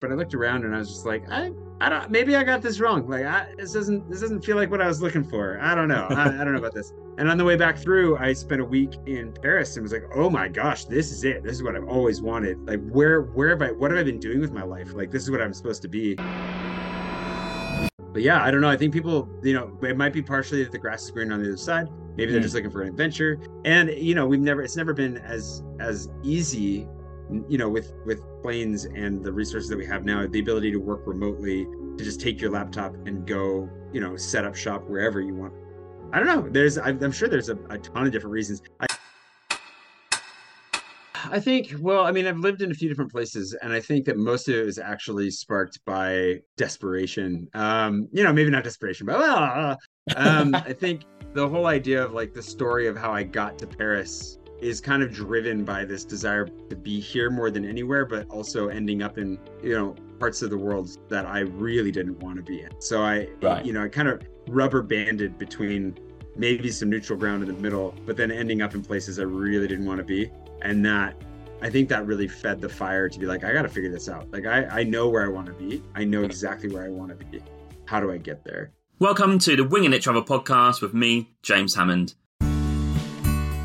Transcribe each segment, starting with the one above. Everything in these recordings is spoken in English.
but I looked around and I was just like, I, I don't, maybe I got this wrong. Like, I, this doesn't, this doesn't feel like what I was looking for. I don't know. I, I don't know about this. And on the way back through, I spent a week in Paris and was like, oh my gosh, this is it. This is what I've always wanted. Like, where, where have I, what have I been doing with my life? Like, this is what I'm supposed to be. But yeah, I don't know. I think people, you know, it might be partially that the grass is greener on the other side. Maybe they're Mm. just looking for an adventure. And you know, we've never, it's never been as as easy you know with with planes and the resources that we have now the ability to work remotely to just take your laptop and go you know set up shop wherever you want. I don't know. There's i'm sure there's a, a ton of different reasons. I, I think well i mean i've lived in a few different places and i think that most of it was actually sparked by desperation. Um you know maybe not desperation but uh, um i think the whole idea of like the story of how i got to paris is kind of driven by this desire to be here more than anywhere, but also ending up in, you know, parts of the world that I really didn't want to be in. So I, Right. you know, I kind of rubber banded between maybe some neutral ground in the middle, but then ending up in places I really didn't want to be. And that, I think that really fed the fire to be like, I got to figure this out. Like, I, I know where I want to be. I know exactly where I want to be. How do I get there? Welcome to the Winging It Travel podcast with me, James Hammond.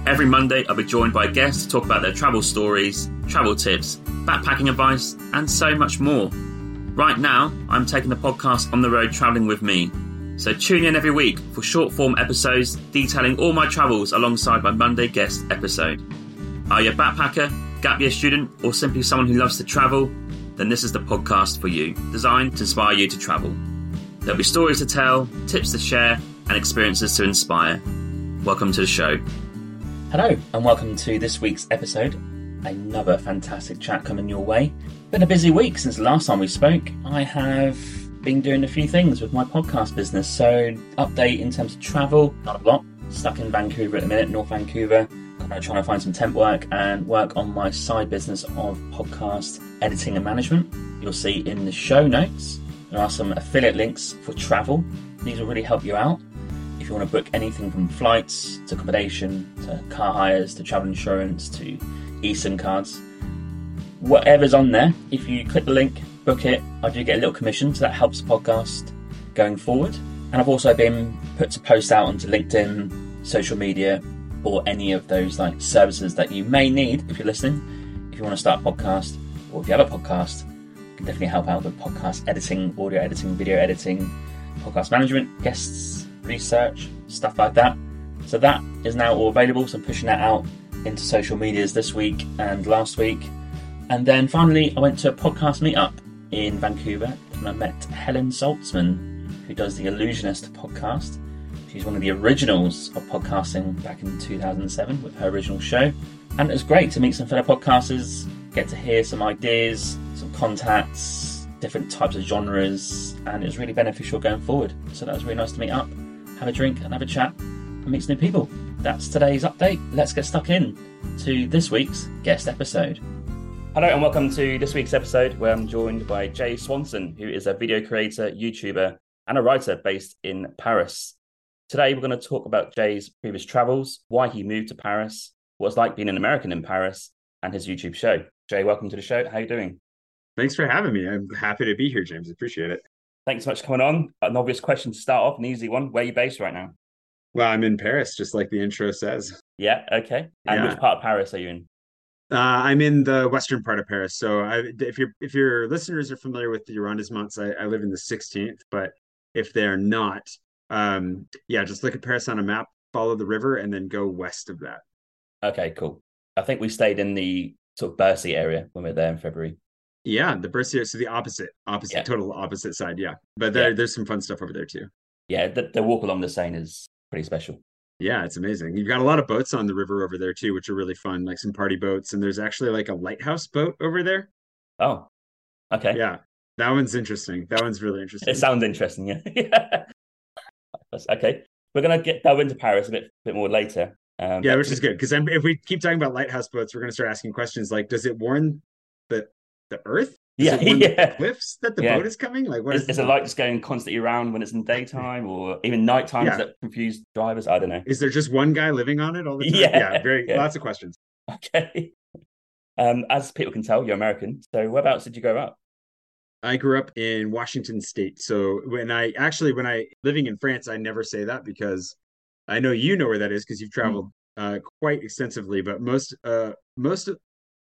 Every Monday, I'll be joined by guests to talk about their travel stories, travel tips, backpacking advice, and so much more. Right now, I'm taking the podcast on the road traveling with me. So tune in every week for short form episodes detailing all my travels alongside my Monday guest episode. Are you a backpacker, gap year student, or simply someone who loves to travel? Then this is the podcast for you, designed to inspire you to travel. There'll be stories to tell, tips to share, and experiences to inspire. Welcome to the show. Hello, and welcome to this week's episode. Another fantastic chat coming your way. Been a busy week since the last time we spoke. I have been doing a few things with my podcast business. So, update in terms of travel, not a lot. Stuck in Vancouver at the minute, North Vancouver. Trying to find some temp work and work on my side business of podcast editing and management. You'll see in the show notes there are some affiliate links for travel. These will really help you out if you want to book anything from flights to accommodation to car hires to travel insurance to eSIM cards. Whatever's on there, if you click the link, book it, I do get a little commission, so that helps the podcast going forward. And I've also been put to post out onto LinkedIn, social media, or any of those like services that you may need if you're listening. If you want to start a podcast, or if you have a podcast, can definitely help out with podcast editing, audio editing, video editing, podcast management, guests, research, stuff like that. So that is now all available. So I'm pushing that out into social medias this week and last week. And then finally, I went to a podcast meetup in Vancouver and I met Helen Zaltzman, who does the Allusionist podcast. She's one of the originals of podcasting back in 2007 with her original show. And it was great to meet some fellow podcasters, get to hear some ideas, some contacts, different types of genres, and it was really beneficial going forward. So that was really nice to meet up, have a drink, and have a chat, and meet some new people. That's today's update. Let's get stuck in to this week's guest episode. Hello, and welcome to this week's episode where I'm joined by Jay Swanson, who is a video creator, YouTuber, and a writer based in Paris. Today, we're going to talk about Jay's previous travels, why he moved to Paris, what it's like being an American in Paris, and his YouTube show. Jay, welcome to the show. How are you doing? Thanks for having me. I'm happy to be here, James. Appreciate it. Thanks so much for coming on. An obvious question to start off, an easy one. Where are you based right now? Well, I'm in Paris, just like the intro says. Yeah, okay. And Yeah. which part of Paris are you in? Uh, I'm in the western part of Paris. So I, if your if your listeners are familiar with the arrondissements, I, I live in the 16th. But if they're not, um, yeah, just look at Paris on a map, follow the river, and then go west of that. Okay, cool. I think we stayed in the sort of Bercy area when we were there in February. Yeah, the Bercy, so the opposite, opposite, Yeah. total opposite side. Yeah, but there, Yeah. there's some fun stuff over there too. Yeah, the, the walk along the Seine is pretty special. Yeah, it's amazing. You've got a lot of boats on the river over there too, which are really fun, like some party boats. And there's actually like a lighthouse boat over there. Oh, okay. Yeah, that one's interesting. That one's really interesting. It sounds interesting. Yeah. yeah. Okay. We're going to get delve into Paris a bit, bit more later. Um, Yeah, which is good because if we keep talking about lighthouse boats, we're going to start asking questions like, does it warn the the Earth? Does Yeah, the yeah. cliffs that the Yeah. boat is coming? Like, what Is, is, is it light just going constantly around when it's in daytime or even nighttime? Yeah. that confuse drivers? I don't know. Is there just one guy living on it all the time? Yeah, yeah very yeah. lots of questions. Okay. Um, as people can tell, you're American. So whereabouts did you grow up? I grew up in Washington State. So when I actually when I living in France, I never say that because I know you know where that is because you've traveled uh, quite extensively. But most uh, most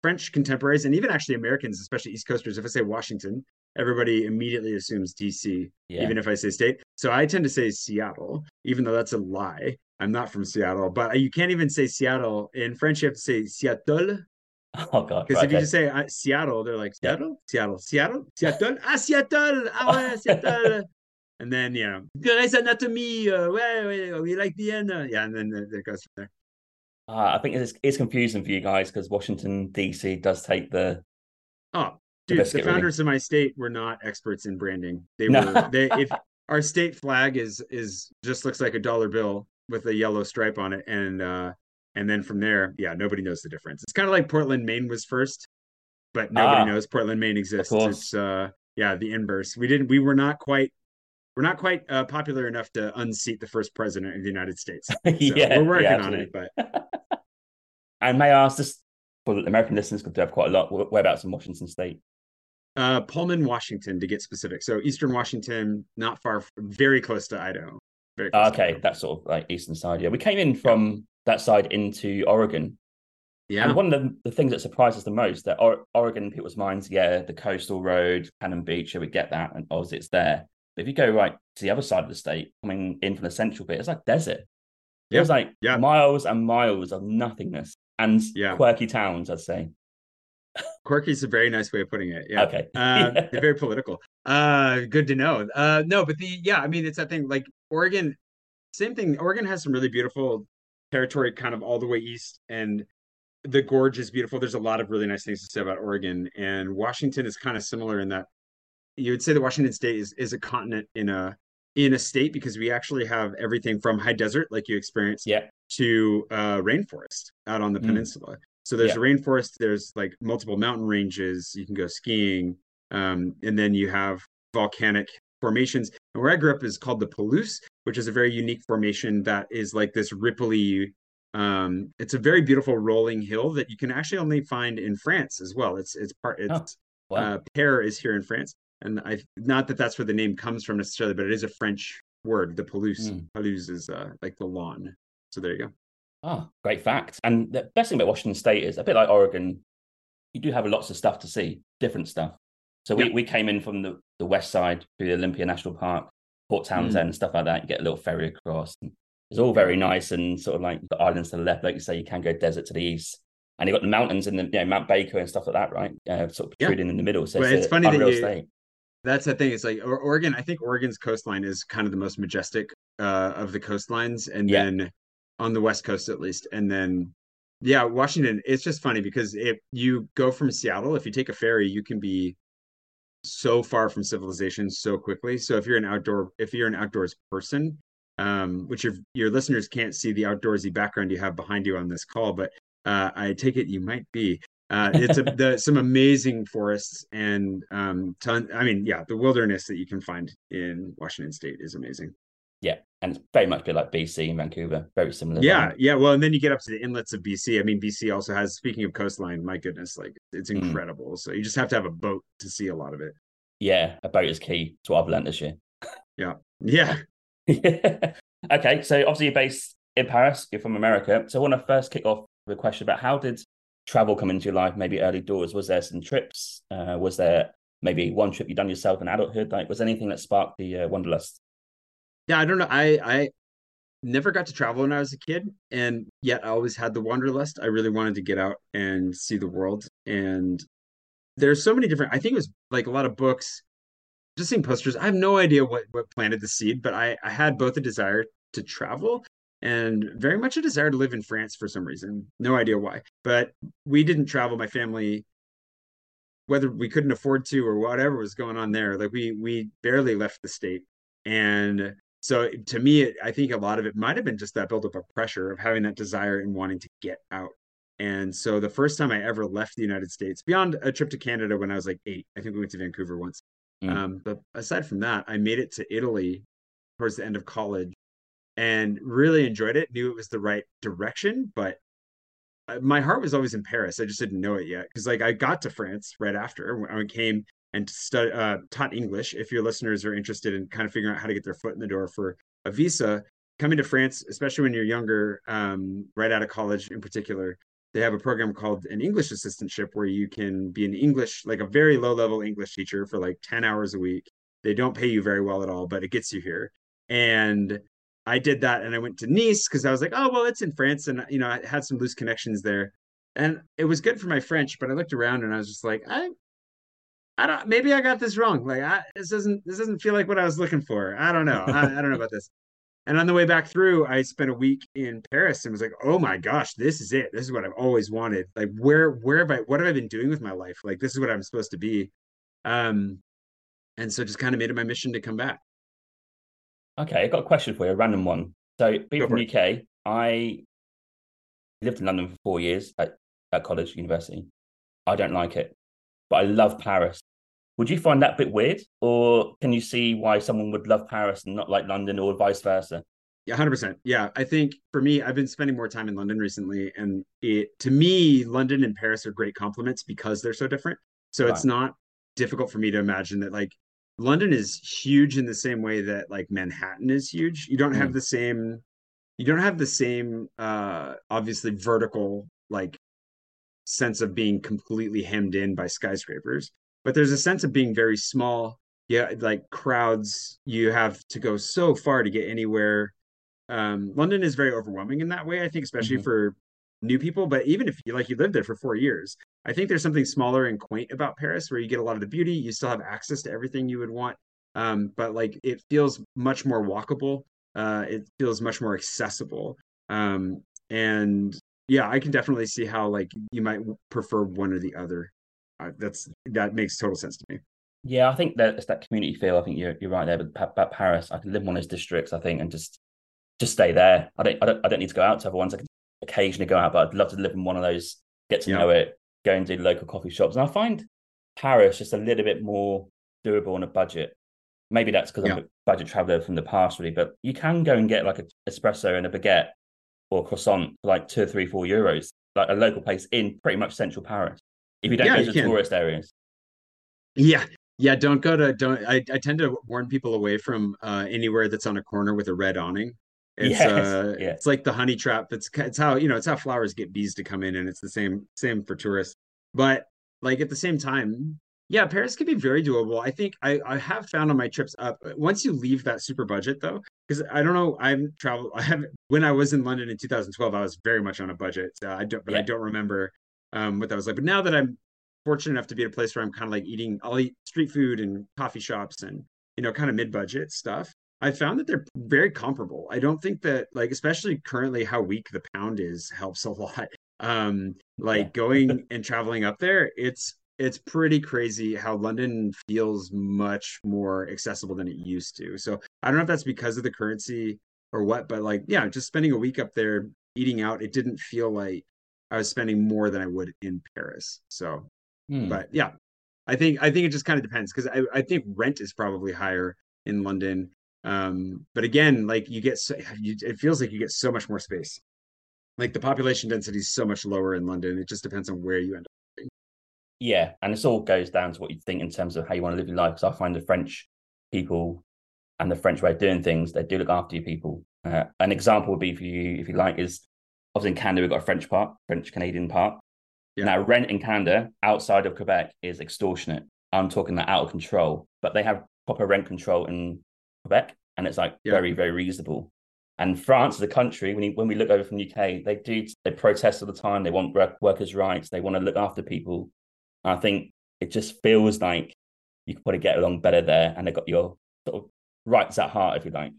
French contemporaries and even actually Americans, especially East Coasters, if I say Washington, everybody immediately assumes DC, yeah. even if I say state. So I tend to say Seattle, even though that's a lie. I'm not from Seattle, but you can't even say Seattle in French. You have to say Seattle. Oh god! Because right, if you just say uh, Seattle, they're like Seattle. Seattle, Seattle, Seattle, ah Seattle, ah ouais, Seattle. and then you know, Grey's Anatomy, uh, ouais, ouais, we like Vienna. Yeah, and then it goes from there. Uh, I think it's it's confusing for you guys because Washington DC does take the. Oh, dude! The, the founders really. of my state were not experts in branding. They no. were they if our state flag is is just looks like a dollar bill with a yellow stripe on it, and uh and then from there, yeah, nobody knows the difference. It's kind of like Portland, Maine was first, but nobody ah, knows Portland, Maine exists. It's uh yeah, the inverse. We didn't. We were not quite we're not quite uh, popular enough to unseat the first president of the United States. So yeah, we're working yeah, on it. But and may I ask this for the American listeners because they have quite a lot. Whereabouts in Washington State? Uh, Pullman, Washington, to get specific. So Eastern Washington, not far, very close to Idaho. Very okay, that's sort of like eastern side. Yeah, we came in from yeah. that side into Oregon. Yeah, and one of the, the things that surprised us the most that or- Oregon people's minds, yeah, the coastal road, Cannon Beach, yeah, we get that, and obviously it's there. If you go right to the other side of the state, coming in from the central bit, it's like desert. Yeah. There's like yeah. miles and miles of nothingness and yeah. quirky towns, I'd say. Quirky is a very nice way of putting it. Yeah. Okay. uh, they're very political. Uh, good to know. Uh, no, but the yeah, I mean, it's that thing. Like Oregon, same thing. Oregon has some really beautiful territory, kind of all the way east, and the gorge is beautiful. There's a lot of really nice things to say about Oregon, and Washington is kind of similar in that you would say that Washington State is is a continent in a in a state because we actually have everything from high desert, like you experienced, yeah. to uh, rainforest out on the mm. peninsula. So there's yeah. a rainforest, there's like multiple mountain ranges, you can go skiing, um, and then you have volcanic formations. And where I grew up is called the Palouse, which is a very unique formation that is like this ripply. Um, it's a very beautiful rolling hill that you can actually only find in France as well. It's it's part it's oh, wow. uh, Pear is here in France, and I not that that's where the name comes from necessarily, but it is a French word. The pelouse, mm. Palouse is uh, like the lawn. So there you go. Oh, great fact. And the best thing about Washington State is a bit like Oregon. You do have lots of stuff to see, different stuff. So we, we came in from the, the west side through the Olympia National Park, Port Townsend, mm. stuff like that. You get a little ferry across. It's all very nice and sort of like the islands to the left, like you say, you can go desert to the east. And you've got the mountains and the you know, Mount Baker and stuff like that, right? Uh, sort of protruding yeah. in the middle. So well, it's, it's funny that you, state. That's the thing. It's like Oregon. I think Oregon's coastline is kind of the most majestic uh, of the coastlines, and yeah. then on the west coast at least, and then yeah, Washington. It's just funny because if you go from Seattle, if you take a ferry, you can be so far from civilization so quickly. So if you're an outdoor, if you're an outdoors person, um, which your your listeners can't see the outdoorsy background you have behind you on this call, but uh, I take it you might be. Uh, it's a, the, some amazing forests and um, ton. I mean, yeah, the wilderness that you can find in Washington State is amazing. Yeah, and it's very much a bit like BC and Vancouver, very similar. Yeah, yeah. Well, and then you get up to the inlets of BC. I mean, BC also has. Speaking of coastline, my goodness, like it's mm. incredible. Mm. So you just have to have a boat to see a lot of it. Yeah, a boat is key. to what I've learned this year. Yeah, yeah. okay, so obviously you're based in Paris. You're from America. So I want to first kick off the question about how did travel come into your life? Maybe early doors. Was there some trips? Uh, was there maybe one trip you done yourself in adulthood? Like, was anything that sparked the uh, wanderlust? yeah i don't know i i never got to travel when i was a kid and yet i always had the wanderlust i really wanted to get out and see the world and there's so many different i think it was like a lot of books just seeing posters i have no idea what what planted the seed but i i had both a desire to travel and very much a desire to live in france for some reason. No idea why. But we didn't travel my family whether we couldn't afford to or whatever was going on there like we we barely left the state. And so to me i think a lot of it might have been just that buildup of pressure of having that desire and wanting to get out. And so the first time i ever left the united states beyond a trip to canada when i was like eight i think we went to vancouver once. Mm. um, but aside from that i made it to italy towards the end of college and really enjoyed it knew it was the right direction but uh, my heart was always in paris i just didn't know it yet because like i got to france right after i came and uh, taught English. If your listeners are interested in kind of figuring out how to get their foot in the door for a visa, coming to France, especially when you're younger, um, right out of college in particular, they have a program called an English assistantship where you can be an English, like a very low level English teacher for like 10 hours a week. They don't pay you very well at all, but it gets you here. And I did that and I went to Nice because I was like, oh, well, it's in France. And, you know, I had some loose connections there. And it was good for my French, but I looked around and I was just like, I, I don't, maybe I got this wrong. Like, I, this doesn't, this doesn't feel like what I was looking for. I don't know. I, I don't know about this. And on the way back through, I spent a week in Paris and was like, oh my gosh, this is it. This is what I've always wanted. Like, where, where have I, what have I been doing with my life? Like, this is what I'm supposed to be. Um, and so just kind of made it my mission to come back. Okay, I've got a question for you, a random one. So, being from the UK, I lived in London for four years at, at college, university. I don't like it, but I love Paris. Would you find that a bit weird, or can you see why someone would love Paris and not like London, or vice versa? Yeah, hundred percent. Yeah, I think for me, I've been spending more time in London recently, and it to me, London and Paris are great complements because they're so different. So right. it's not difficult for me to imagine that like London is huge in the same way that like Manhattan is huge. You don't mm. have the same you don't have the same uh obviously vertical like sense of being completely hemmed in by skyscrapers, but there's a sense of being very small. Yeah, like crowds, you have to go so far to get anywhere. Um, London is very overwhelming in that way, I think, especially mm-hmm. for new people. But even if you like you lived there for four years, I think there's something smaller and quaint about Paris where you get a lot of the beauty. You still have access to everything you would want. Um, but like it feels much more walkable. Uh, it feels much more accessible. Um, and yeah, I can definitely see how like you might prefer one or the other. Uh, that's that makes total sense to me. Yeah, I think that it's that community feel. I think you're you're right there. But about Paris, I can live in one of those districts. I think and just just stay there. I don't I don't I don't need to go out to other ones. I can occasionally go out, but I'd love to live in one of those. Get to yeah. know it, go and do local coffee shops. And I find Paris just a little bit more doable on a budget. Maybe that's because yeah. I'm a budget traveler from the past, really, but you can go and get like an espresso and a baguette or croissant for like two, three, four euros, like a local place in pretty much central Paris. If you don't yeah, go to tourist areas. Yeah. Yeah. Don't go to, don't, I, I tend to warn people away from uh, anywhere that's on a corner with a red awning it's yes, uh, yeah. it's like the honey trap. It's it's how you know it's how flowers get bees to come in, and it's the same same for tourists. But like at the same time, yeah, Paris can be very doable. I think I I have found on my trips up once you leave that super budget though, because I don't know I've traveled. I have when I was in London in 2012, I was very much on a budget. Uh, I don't, but yeah. I don't remember um, what that was like. But now that I'm fortunate enough to be at a place where I'm kind of like eating, I'll eat street food and coffee shops and you know kind of mid budget stuff. I found that they're very comparable. I don't think that like especially currently how weak the pound is helps a lot. Um like going and traveling up there, it's it's pretty crazy how London feels much more accessible than it used to. So I don't know if that's because of the currency or what, but like yeah, just spending a week up there eating out, it didn't feel like I was spending more than I would in Paris. So hmm. but yeah, I think I think it just kind of depends because I, I think rent is probably higher in London um, but again, like you get, so, you, it feels like you get so much more space. Like the population density is so much lower in London. It just depends on where you end up. Living. Yeah, and this all goes down to what you think in terms of how you want to live your life. Because I find the French people and the French way of doing things, they do look after you people. Uh, an example would be for you, if you like, is obviously in Canada, we've got a French part, French Canadian part. Yeah. Now, rent in Canada outside of Quebec is extortionate. I'm talking that out of control, but they have proper rent control in Quebec, and it's like yeah. very very reasonable. And France, a country, when, you, when we look over from UK, they do they protest all the time. They want work, workers' rights. They want to look after people. And I think it just feels like you could probably get along better there, and they got your sort of rights at heart, if you like.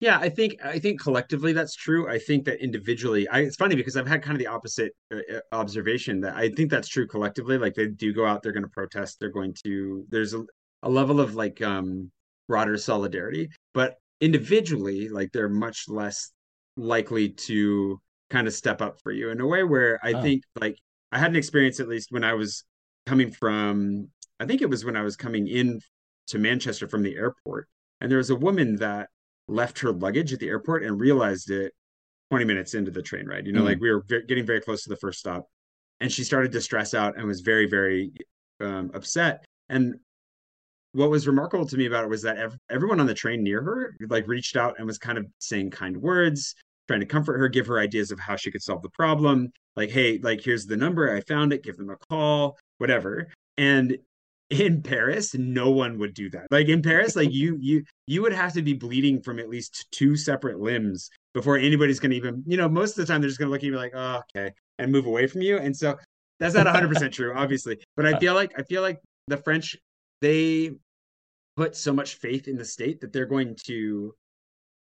Yeah, I think I think collectively that's true. I think that individually, I, it's funny because I've had kind of the opposite uh, uh observation that I think that's true collectively. Like they do go out, they're going to protest, they're going to. There's a, a level of like um broader solidarity. But individually, like they're much less likely to kind of step up for you in a way where I oh. think like I had an experience at least when I was coming from I think it was when I was coming in to Manchester from the airport and there was a woman that left her luggage at the airport and realized it 20 minutes into the train ride you know mm like we were getting very close to the first stop and she started to stress out and was very very um, upset and what was remarkable to me about it was that ev- everyone on the train near her like reached out and was kind of saying kind words trying to comfort her give her ideas of how she could solve the problem like hey like here's the number i found it give them a call whatever. And in paris no one would do that. Like in paris like you you you would have to be bleeding from at least two separate limbs before anybody's going to even you know most of the time they're just going to look at you like oh okay and move away from you. And so that's not 100% true obviously. But i feel like i feel like the french they put so much faith in the state that they're going to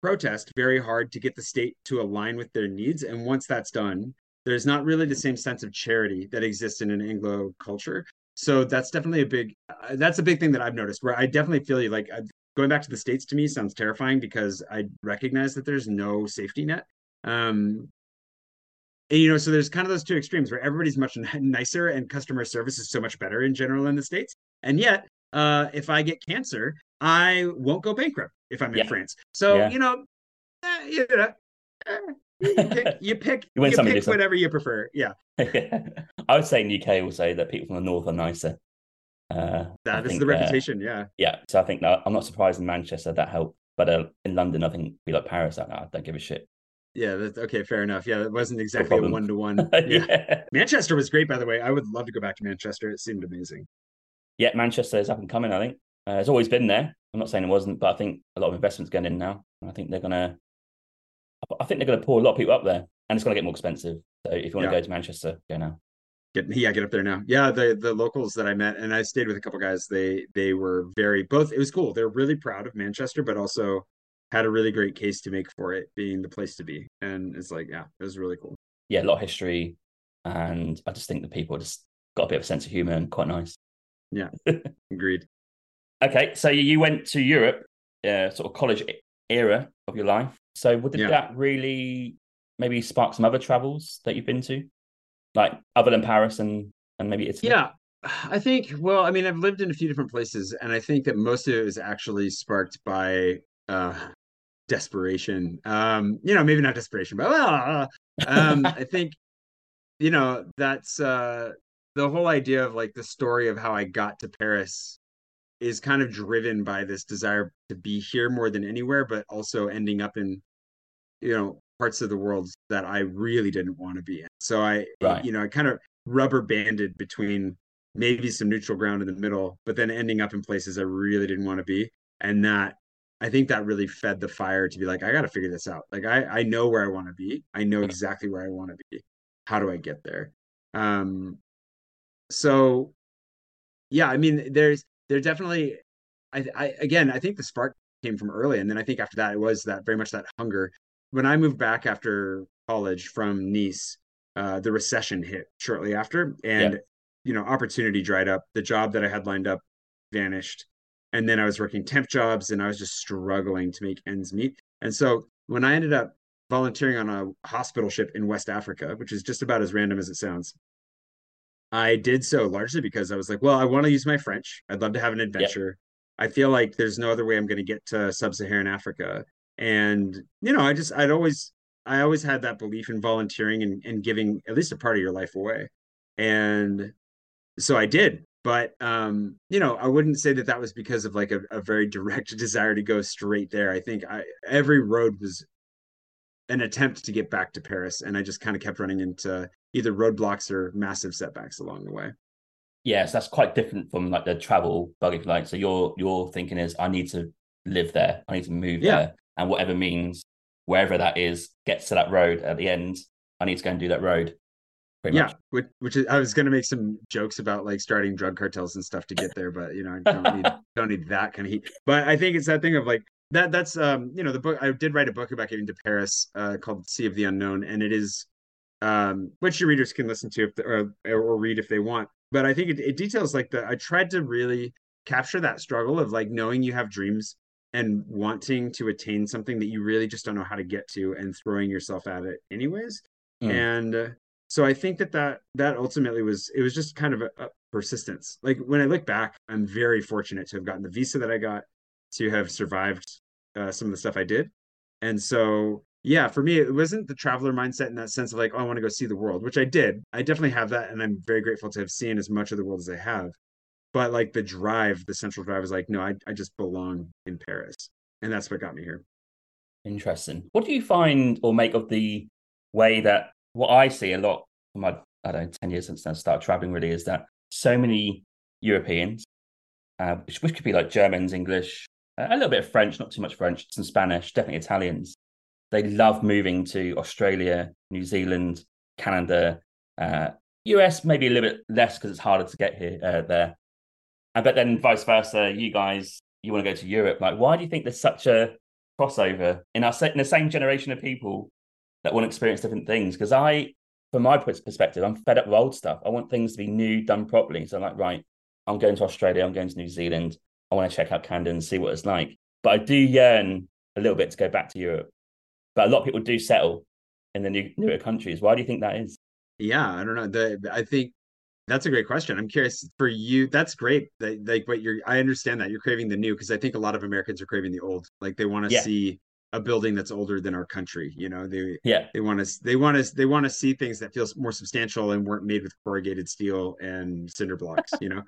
protest very hard to get the state to align with their needs. And once that's done, there's not really the same sense of charity that exists in an Anglo culture. So that's definitely a big uh, that's a big thing that I've noticed where I definitely feel like uh, going back to the states to me sounds terrifying because I recognize that there's no safety net. Um, and, you know, so there's kind of those two extremes where everybody's much nicer and customer service is so much better in general in the states, and yet uh, if I get cancer, I won't go bankrupt if I'm yeah. in France. So yeah. you know, eh, you know, eh, you pick, you pick, you, you pick whatever you prefer. Yeah. I would say in UK also that people from the north are nicer. Uh, that is the reputation, uh, yeah. Yeah, so I think that I'm not surprised in Manchester that helped, but uh, in London, I think we like Paris, I, I don't give a shit. Yeah, that's okay, fair enough. Yeah, it wasn't exactly no a one to one. Yeah. Manchester was great, by the way. I would love to go back to Manchester. It seemed amazing yeah, Manchester is up and coming. I think uh, it's always been there. I'm not saying it wasn't, but I think a lot of investments going in now. I think they're gonna. I think they're gonna pull a lot of people up there, and it's gonna get more expensive. So if you want yeah. to go to Manchester, go now. Get yeah, get up there now. Yeah, the the locals that I met, and I stayed with a couple guys. They they were very both. It was cool. They're really proud of Manchester, but also had a really great case to make for it being the place to be. And it's like, yeah, it was really cool. Yeah, a lot of history, and I just think the people just got a bit of a sense of humor and quite nice. Yeah, agreed. Okay, so you went to Europe, uh, sort of college era of your life. So, did yeah. that really maybe spark some other travels that you've been to, like other than Paris and and maybe Italy? Yeah, I think. Well, I mean, I've lived in a few different places, and I think that most of it was actually sparked by uh, desperation. Um, you know, maybe not desperation, but uh, um, I think you know that's uh the whole idea of like the story of how I got to Paris is kind of driven by this desire to be here more than anywhere, but also ending up in, you know, parts of the world that I really didn't want to be in. So I, right. you know, I kind of rubber banded between maybe some neutral ground in the middle, but then ending up in places I really didn't want to be. And that I think that really fed the fire to be like, I got to figure this out. Like I, I know where I want to be. I know exactly where I want to be. How do I get there? Um, so yeah i mean there's there definitely I, I again i think the spark came from early and then i think after that it was that very much that hunger. When i moved back after college from nice uh, the recession hit shortly after and yeah. you know opportunity dried up. The job that i had lined up vanished and then i was working temp jobs and i was just struggling to make ends meet. And so when i ended up volunteering on a hospital ship in west africa which is just about as random as it sounds I did so largely because I was like, well, I want to use my French. I'd love to have an adventure. Yep. I feel like there's no other way I'm going to get to sub-Saharan Africa. And you know, I just I'd always I always had that belief in volunteering and, and giving at least a part of your life away. And so I did. But um, you know, I wouldn't say that that was because of like a, a very direct desire to go straight there. I think I every road was an attempt to get back to Paris, and I just kind of kept running into either roadblocks or massive setbacks along the way. Yes, that's quite different from like the travel bug, if you like. So your your thinking is, I need to live there, I need to move yeah. there, and whatever means wherever that is gets to that road at the end. I need to go and do that road. yeah, much. which, which is, I was going to make some jokes about like starting drug cartels and stuff to get there, but you know, I don't need don't need that kind of heat. But I think it's that thing of like that. That's um, you know, the book I did write a book about getting to Paris uh, called Sea of the Unknown, and it is um, which your readers can listen to or, or read if they want. But I think it, it details like the I tried to really capture that struggle of like knowing you have dreams and wanting to attain something that you really just don't know how to get to and throwing yourself at it anyways. Mm. And uh, so I think that that that ultimately was it was just kind of a, a persistence. Like when I look back, I'm very fortunate to have gotten the visa that I got, to have survived uh, some of the stuff I did, and so yeah, for me, it wasn't the traveler mindset in that sense of like, oh, I want to go see the world, which I did. I definitely have that. And I'm very grateful to have seen as much of the world as I have. but like the drive, the central drive is like, no, I, I just belong in Paris. And that's what got me here. Interesting. What do you find or make of the way that what I see a lot my, I don't know, 10 years since I started traveling really is that so many Europeans, uh, which, which could be like Germans, English, a little bit of French, not too much French, some Spanish, definitely Italians. They love moving to Australia, New Zealand, Canada, uh, US, maybe a little bit less because it's harder to get here uh, there. And, but then vice versa, you guys, you want to go to Europe. Like, why do you think there's such a crossover in our in the same generation of people that want to experience different things? Because I, from my perspective, I'm fed up with old stuff. I want things to be new, done properly. So I'm like, right, I'm going to Australia, I'm going to New Zealand. I want to check out Canada and see what it's like. But I do yearn a little bit to go back to Europe. But a lot of people do settle in the new newer countries. Why do you think that is? Yeah, I don't know. The, I think that's a great question. I'm curious for you. That's great. That, like what you're. I understand that you're craving the new because I think a lot of Americans are craving the old. Like they want to yeah. see a building that's older than our country. You know, they yeah they want to they want to they want to see things that feels more substantial and weren't made with corrugated steel and cinder blocks. you know,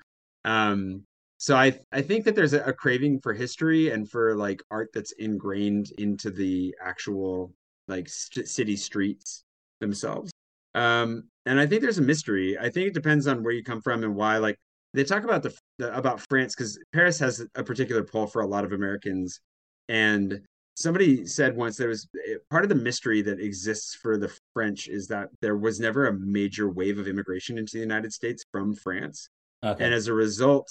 um, so I I think that there's a, a craving for history and for like art that's ingrained into the actual like st- city streets themselves. Um, and I think there's a mystery. I think it depends on where you come from and why. Like they talk about the, the about France because Paris has a particular pull for a lot of Americans, and somebody said once there was eh, part of the mystery that exists for the French is that there was never a major wave of immigration into the United States from France. Okay. And as a result,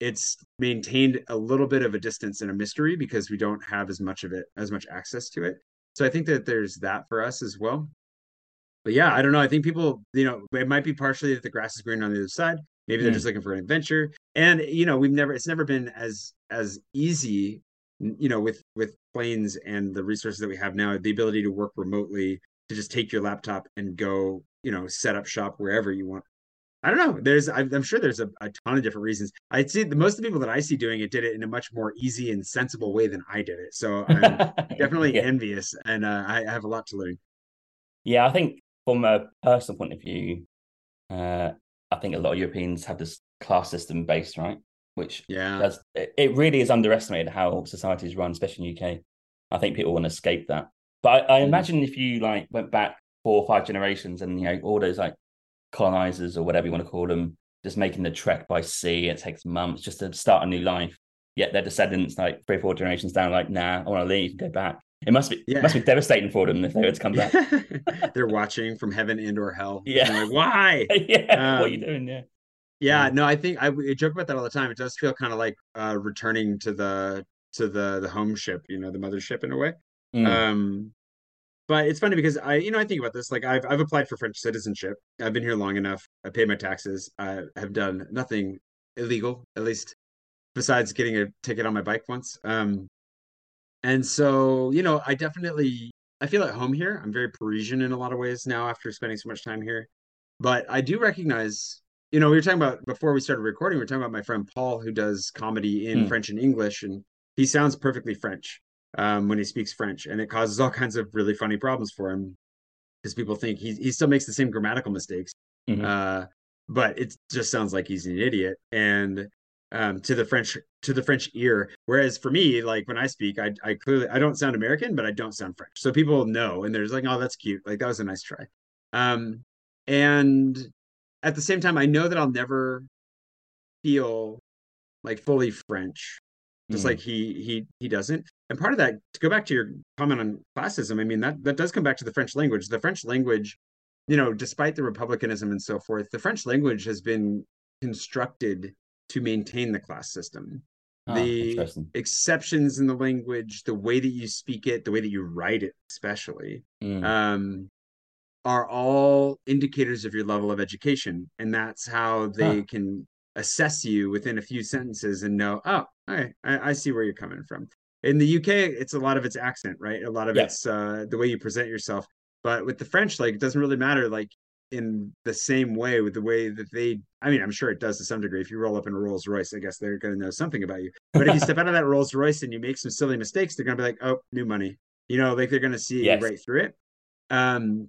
it's maintained a little bit of a distance and a mystery because we don't have as much of it as much access to it. So i think that there's that for us as well. But yeah i don't know. I think people you know it might be partially that the grass is greener on the other side. Maybe they're mm. just looking for an adventure. And you know we've never it's never been as as easy you know with with planes and the resources that we have now the ability to work remotely to just take your laptop and go you know set up shop wherever you want I don't know. There's, I'm sure there's a, a ton of different reasons. I see the most of the people that I see doing it did it in a much more easy and sensible way than I did it. So I'm definitely yeah. envious, and uh, I, I, have a lot to learn. Yeah, I think from a personal point of view, uh, I think a lot of Europeans have this class system based, right? Which yeah, does, it really is underestimated how societies run, especially in UK. I think people want to escape that. But I, I mm. imagine if you like went back four or five generations and you know all those like colonizers or whatever you want to call them just making the trek by sea. It takes months just to start a new life. Yet their descendants, like three or four generations down, like, nah, I want to leave, go back. It must be yeah. it must be devastating for them if they were to come back. They're watching from heaven and or hell. Yeah. Like, Why? yeah. Um, what are you um, doing? Yeah. Yeah, no, I think I, I, joke about that all the time. It does feel kind of like uh, returning to the to the the home ship, you know, the mothership in a way. Mm. Um, but it's funny because I, you know, I think about this. Like I've I've applied for French citizenship. I've been here long enough. I paid my taxes. I have done nothing illegal, at least besides getting a ticket on my bike once. Um, and so you know, I definitely I feel at home here. I'm very Parisian in a lot of ways now after spending so much time here. But I do recognize, you know, we were talking about before we started recording. We were talking about my friend Paul who does comedy in mm. French and English, and he sounds perfectly French um, when he speaks French, and it causes all kinds of really funny problems for him because people think he he still makes the same grammatical mistakes, mm-hmm. uh, but it just sounds like he's an idiot. And um, to the French to the French ear, whereas for me, like when I speak, I I clearly I don't sound American, but I don't sound French, so people know, and they're just like, oh, that's cute, like that was a nice try. Um, and at the same time, I know that I'll never feel like fully French just mm. like he he he doesn't and part of that to go back to your comment on classism i mean that that does come back to the french language the french language you know despite the republicanism and so forth the french language has been constructed to maintain the class system oh, the exceptions in the language the way that you speak it the way that you write it especially mm. um, are all indicators of your level of education and that's how they huh. can assess you within a few sentences and know, oh, I, I see where you're coming from. In the UK, it's a lot of its accent, right? A lot of yeah. it's uh, the way you present yourself. But with the French, like it doesn't really matter. Like in the same way with the way that they I mean, I'm sure it does to some degree. If you roll up in a Rolls Royce, I guess they're gonna know something about you. But if you step out of that Rolls Royce and you make some silly mistakes, they're gonna be like, Oh, new money. You know, like they're gonna see yes. right through it. Um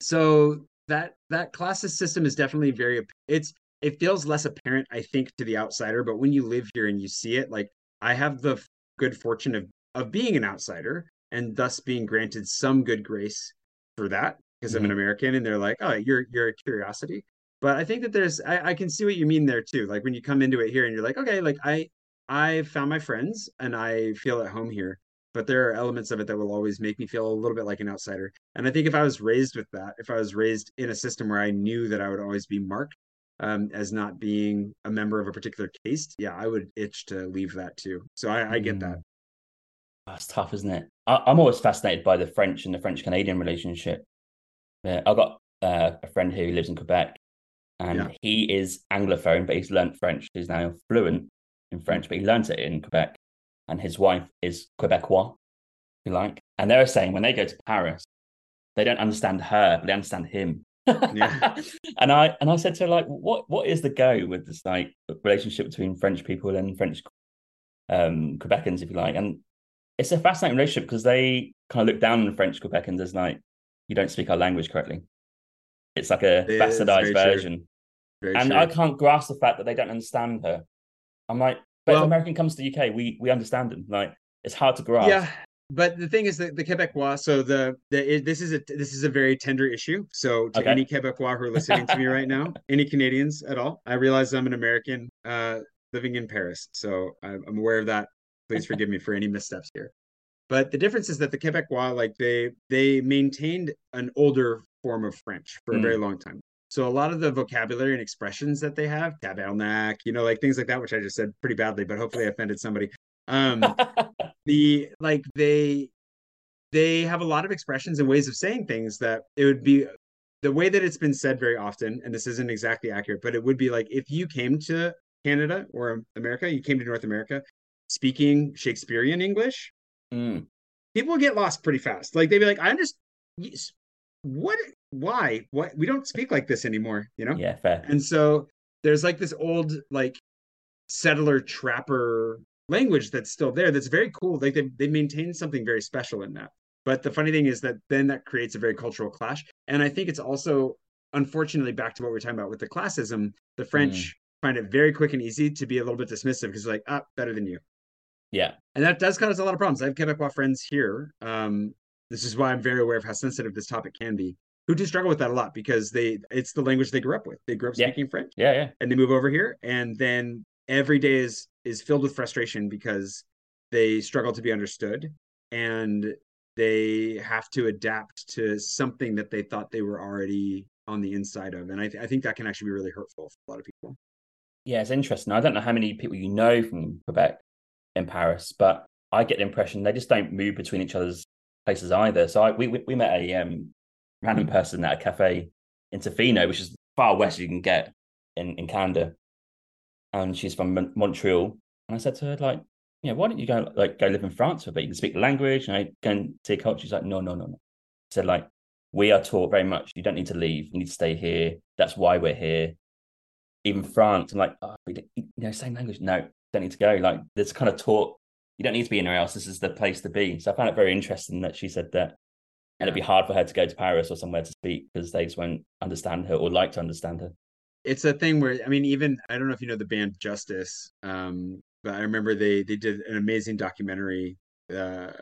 so that that classes system is definitely very it's it feels less apparent, I think, to the outsider. But when you live here and you see it, like I have the good fortune of of being an outsider and thus being granted some good grace for that because mm-hmm. I'm an mm-hmm. American and they're like, oh, you're you're a curiosity. But I think that there's I, I can see what you mean there too. Like when you come into it here and you're like, okay, like I I found my friends and I feel at home here. But there are elements of it that will always make me feel a little bit like an outsider. And I think if I was raised with that, if I was raised in a system where I knew that I would always be marked um, as not being a member of a particular caste, yeah, I would itch to leave that too. So I, I get mm. that. That's tough, isn't it? I, am always fascinated by the French and the French Canadian relationship. Yeah, I've got uh, a friend who lives in Quebec, and yeah. he is anglophone, but he's learned French. He's now fluent in French, but he learned it in Quebec. And his wife is Quebecois, if you like. And they're saying when they go to Paris, they don't understand her, but they understand him. Yeah. and I and I said to her like, what what is the go with this like relationship between French people and French um Quebecans, if you like? And it's a fascinating relationship because they kind of look down on French Quebecans as like you don't speak our language correctly. It's like a it bastardized version. and true. I can't grasp the fact that they don't understand her. I'm like, but well, if American comes to the UK, we we understand them. Like it's hard to grasp. Yeah. But the thing is that the Quebecois, so the, the this is a this is a very tender issue. So to okay. any Quebecois who are listening to me right now, any Canadians at all, I realize I'm an American uh, living in Paris, so I'm, aware of that. Please forgive me for any missteps here. But the difference is that the Quebecois, like they they maintained an older form of French for a very mm. long time. So a lot of the vocabulary and expressions that they have, tabernacle, you know, like things like that, which I just said pretty badly, but hopefully I offended somebody. Um, the like they they have a lot of expressions and ways of saying things that it would be the way that it's been said very often, and this isn't exactly accurate, but it would be like if you came to Canada or America, you came to North America speaking Shakespearean English, mm. people get lost pretty fast. Like they'd be like, I understand what why what we don't speak like this anymore you know yeah fair and so there's like this old like settler trapper language that's still there that's very cool like they, they maintain something very special in that but the funny thing is that then that creates a very cultural clash and i think it's also unfortunately back to what we are talking about with the classism the french mm. find it very quick and easy to be a little bit dismissive because like ah better than you yeah and that does cause a lot of problems i have quebecois friends here um, this is why I'm very aware of how sensitive this topic can be. Who do struggle with that a lot because they it's the language they grew up with. They grew up yeah. speaking French. Yeah, yeah. And they move over here and then every day is is filled with frustration because they struggle to be understood and they have to adapt to something that they thought they were already on the inside of. And I, th- I think that can actually be really hurtful for a lot of people. Yeah, it's interesting. I don't know how many people you know from Quebec in Paris, but I get the impression they just don't move between each other's places either. So I, we, we met a um, random person at a cafe in Tofino, which is far west you can get in, in Canada. And she's from Montreal. And I said to her, like, yeah, why don't you go like go live in France for a bit? You can speak the language and I go and see culture. She's like, no, no, no, no. I said, like, we are taught very much. You don't need to leave. You need to stay here. That's why we're here. Even France, I'm like, oh, you know, same language. No, don't need to go. Like, there's kind of taught you don't need to be anywhere else. This is the place to be. So I found it very interesting that she said that. And it'd be hard for her to go to Paris or somewhere to speak because they just won't understand her or like to understand her. It's a thing where I mean, even I don't know if you know the band Justice, um, but I remember they they did an amazing documentary uh,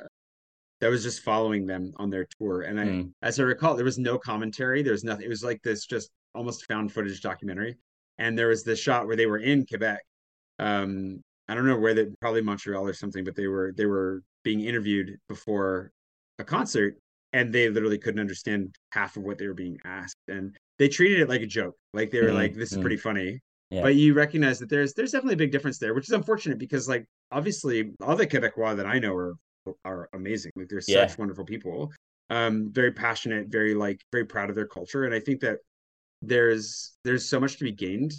that was just following them on their tour. And I, mm. as I recall, there was no commentary. There was nothing. It was like this just almost found footage documentary. And there was this shot where they were in Quebec, um, I don't know where they probably Montreal or something, but they were they were being interviewed before a concert and they literally couldn't understand half of what they were being asked and they treated it like a joke like they were mm-hmm. like this is mm-hmm. pretty funny yeah. but you recognize that there's there's definitely a big difference there which is unfortunate because like obviously all the quebecois that i know are are amazing like they're yeah. such wonderful people um very passionate very like very proud of their culture and i think that there's there's so much to be gained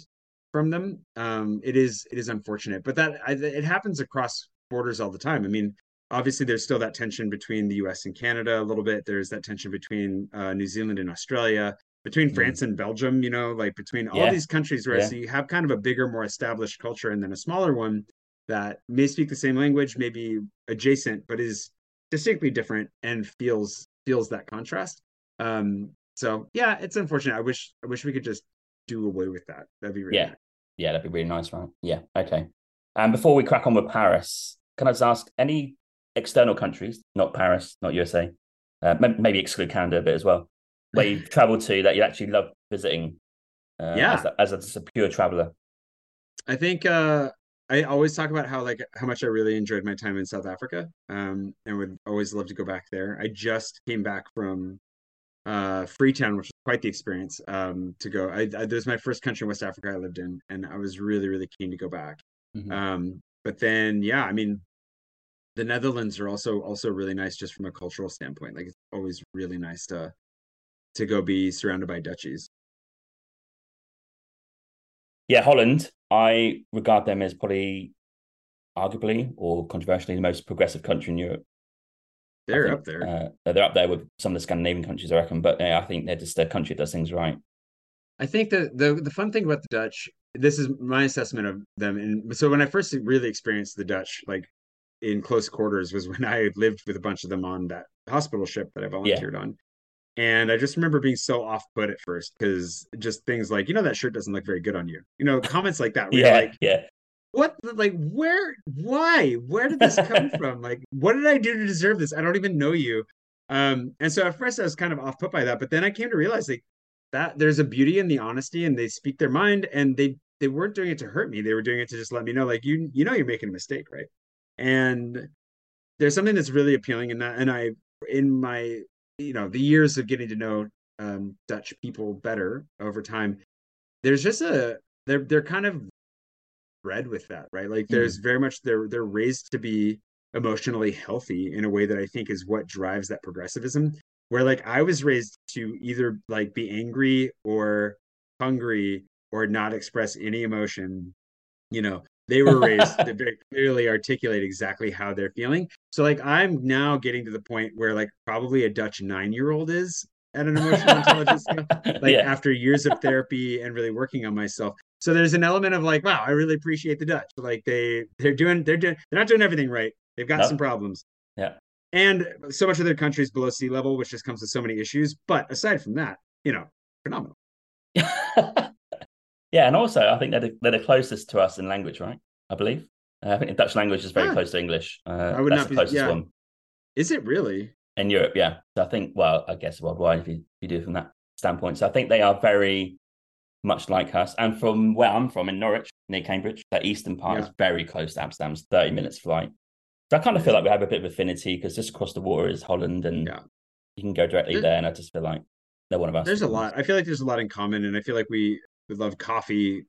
from them. Um, it is it is unfortunate, but that I, it happens across borders all the time. I mean, obviously there's still that tension between the U.S. and Canada a little bit. There's that tension between uh, New Zealand and Australia, between mm. France and Belgium. You know, like between all these countries where yeah. so you have kind of a bigger, more established culture, and then a smaller one that may speak the same language, maybe adjacent, but is distinctly different and feels feels that contrast. Um, so yeah, it's unfortunate. I wish I wish we could just do away with that. That'd be really Yeah. nice. Yeah, that'd be really nice, right? Yeah. Okay. And before we crack on with Paris, can I just ask any external countries, not Paris, not USA, uh, maybe exclude Canada a bit as well, where you travel to that you actually love visiting? Uh, Yeah. as, a, as a, just a pure traveler. I think uh, I always talk about how like how much I really enjoyed my time in South Africa, um, and would always love to go back there. I just came back from uh, Freetown, which was quite the experience um, to go. I, I, that was my first country in West Africa I lived in, and I was really really keen to go back. Mhm. Um, but then, yeah, I mean, the Netherlands are also also really nice just from a cultural standpoint. Like it's always really nice to to go be surrounded by Dutchies. Yeah, Holland, I regard them as probably arguably or controversially the most progressive country in Europe. They're think, up there. Uh, they're up there with some of the Scandinavian countries, I reckon. But yeah, I think they're just a country that does things right. I think that the the fun thing about the Dutch, this is my assessment of them. And so when I first really experienced the Dutch, like in close quarters, was when I lived with a bunch of them on that hospital ship that I volunteered on. And I just remember being so off put at first because just things like, you know, that shirt doesn't look very good on you. You know, comments like that. Yeah, like, yeah. what like where why where did this come from like what did i do to deserve this i don't even know you um and so at first i was kind of off put by that but then i came to realize like that there's a beauty in the honesty and they speak their mind and they they weren't doing it to hurt me they were doing it to just let me know like you you know you're making a mistake right and there's something that's really appealing in that and i in my you know the years of getting to know um dutch people better over time there's just a they're they're kind of bred with that right? Like there's very much they're they're raised to be emotionally healthy in a way that i think is what drives that progressivism where like i was raised to either like be angry or hungry or not express any emotion you know they were raised to very clearly articulate exactly how they're feeling. So like i'm now getting to the point where like probably a dutch nine year old is at an emotional intelligence scale like yeah. after years of therapy and really working on myself. So there's an element of like wow i really appreciate the dutch. Like they they're doing they're doing they're not doing everything right. They've got No. some problems. Yeah. and so much of their country is below sea level which just comes with so many issues. But aside from that you know phenomenal yeah, and also I think they're the, they're the closest to us in language, right? I believe. Uh, I think the Dutch language is very Ah. close to English. Uh, I would that's not the be- closest yeah. one is it really in Europe. Yeah, so I think, well, I guess worldwide if you, if you do it from that standpoint. So I think they are very much like us. And from where I'm from in Norwich, near Cambridge, that eastern part Yeah. is very close to Amsterdam's 30 minutes flight. So I kind of feel like we have a bit of affinity because just across the water is Holland, and Yeah. you can go directly There-. And I just feel like they're one of us. there's a to be honest. lot i feel like there's a lot in common and i feel like we we love coffee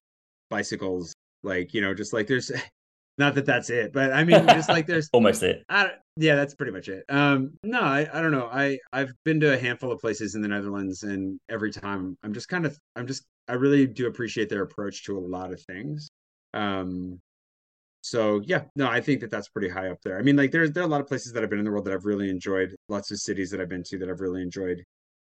bicycles like you know just like there's not that that's it but i mean just like there's Almost it. I, yeah, that's pretty much it. Um, no, I, I don't know. I I've been to a handful of places in the Netherlands, and every time I'm just kind of I'm just I really do appreciate their approach to a lot of things. Um, so yeah, no, I think that that's pretty high up there. I mean, like there's there are a lot of places that I've been in the world that I've really enjoyed. Lots of cities that I've been to that I've really enjoyed.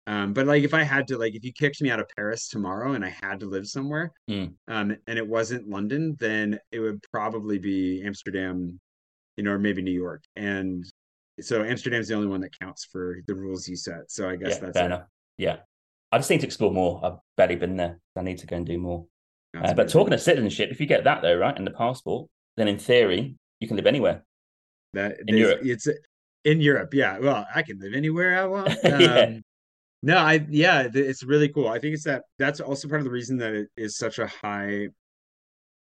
Um, but like if I had to like if you kicked me out of Paris tomorrow and I had to live somewhere, Mm. um, and it wasn't London, then it would probably be Amsterdam, you know, or maybe New York. And so Amsterdam's the only one that counts for the rules you set. So I guess Yeah, that's fair it. enough. Yeah. I just need to explore more. I've barely been there. I need to go and do more. Uh, but talking of citizenship, if you get that though, right, and the passport, then in theory, you can live anywhere. that in Europe. it's in Europe. Yeah. Well, I can live anywhere I want. Yeah. No, I yeah, it's really cool. I think it's that that's also part of the reason that it is such a high.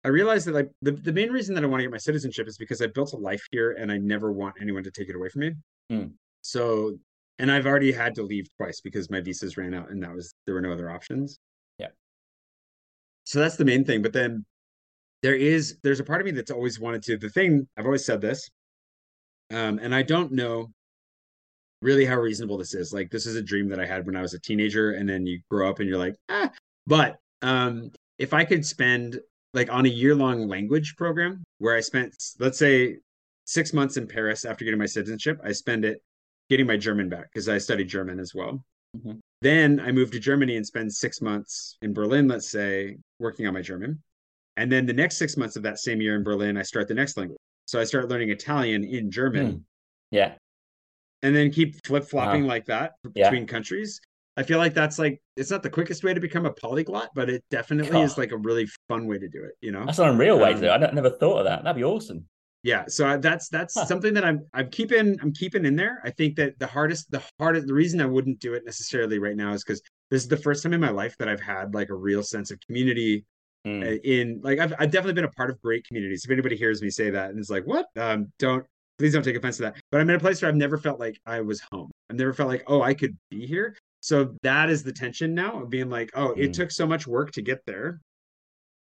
I realized that like the, the main reason that I want to get my citizenship is because I built a life here and I never want anyone to take it away from me. Hmm. So, and I've already had to leave twice because my visas ran out and that was there were no other options. Yeah. So that's the main thing. But then there is there's a part of me that's always wanted to the thing I've always said this. Um, and I don't know really how reasonable this is. Like this is a dream that I had when I was a teenager, and then you grow up and you're like, ah. But um, if I could spend like on a year long language program where I spent, let's say, six months in Paris after getting my citizenship, I spend it getting my German back because I studied German as well. Mhm. Then I moved to Germany and spend six months in Berlin, let's say, working on my German. And then the next six months of that same year in Berlin, I start the next language. So I start learning Italian in German Hmm. Yeah. And then keep flip flopping like that Yeah. between countries. I feel like that's like it's not the quickest way to become a polyglot, but it definitely God. is like a really fun way to do it. You know, That's an unreal way to Um, do it. I never thought of that. That'd be awesome. yeah. So that's that's Huh. something that I'm I'm keeping I'm keeping in there. I think that the hardest the hardest the reason I wouldn't do it necessarily right now is because this is the first time in my life that I've had like a real sense of community Mm. in like I've I've definitely been a part of great communities. If anybody hears me say that and is like, what? Um, don't please don't take offense to that. But I'm in a place where I've never felt like I was home. I've never felt like, oh, I could be here. So that is the tension now of being like, oh, it Mm. took so much work to get there.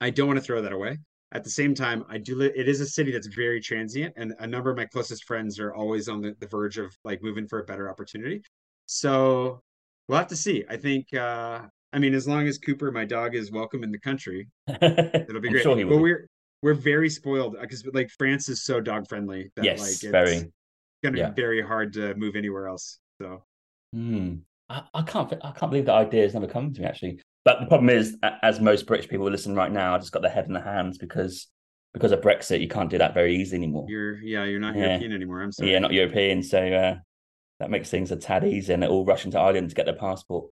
I don't want to throw that away. At the same time, I do. Li- it is a city that's very transient, and a number of my closest friends are always on the, the verge of like moving for a better opportunity. So we'll have to see. I think. uh I mean, as long as Cooper, my dog, is welcome in the country, It'll be great. sure But we're we're very spoiled because like France is so dog friendly that Yes, like it's very. gonna yeah. be very hard to move anywhere else. So Hmm. I, I can't. I can't believe that idea has never come to me actually. But the problem is, as most British people listen right now, I just got their head in the hands because because of Brexit, you can't do that very easily anymore. you're yeah, you're not Yeah. European anymore. I'm sorry. Yeah, not European, so uh, that makes things a tad easier, and they're all rushing to Ireland to get their passport.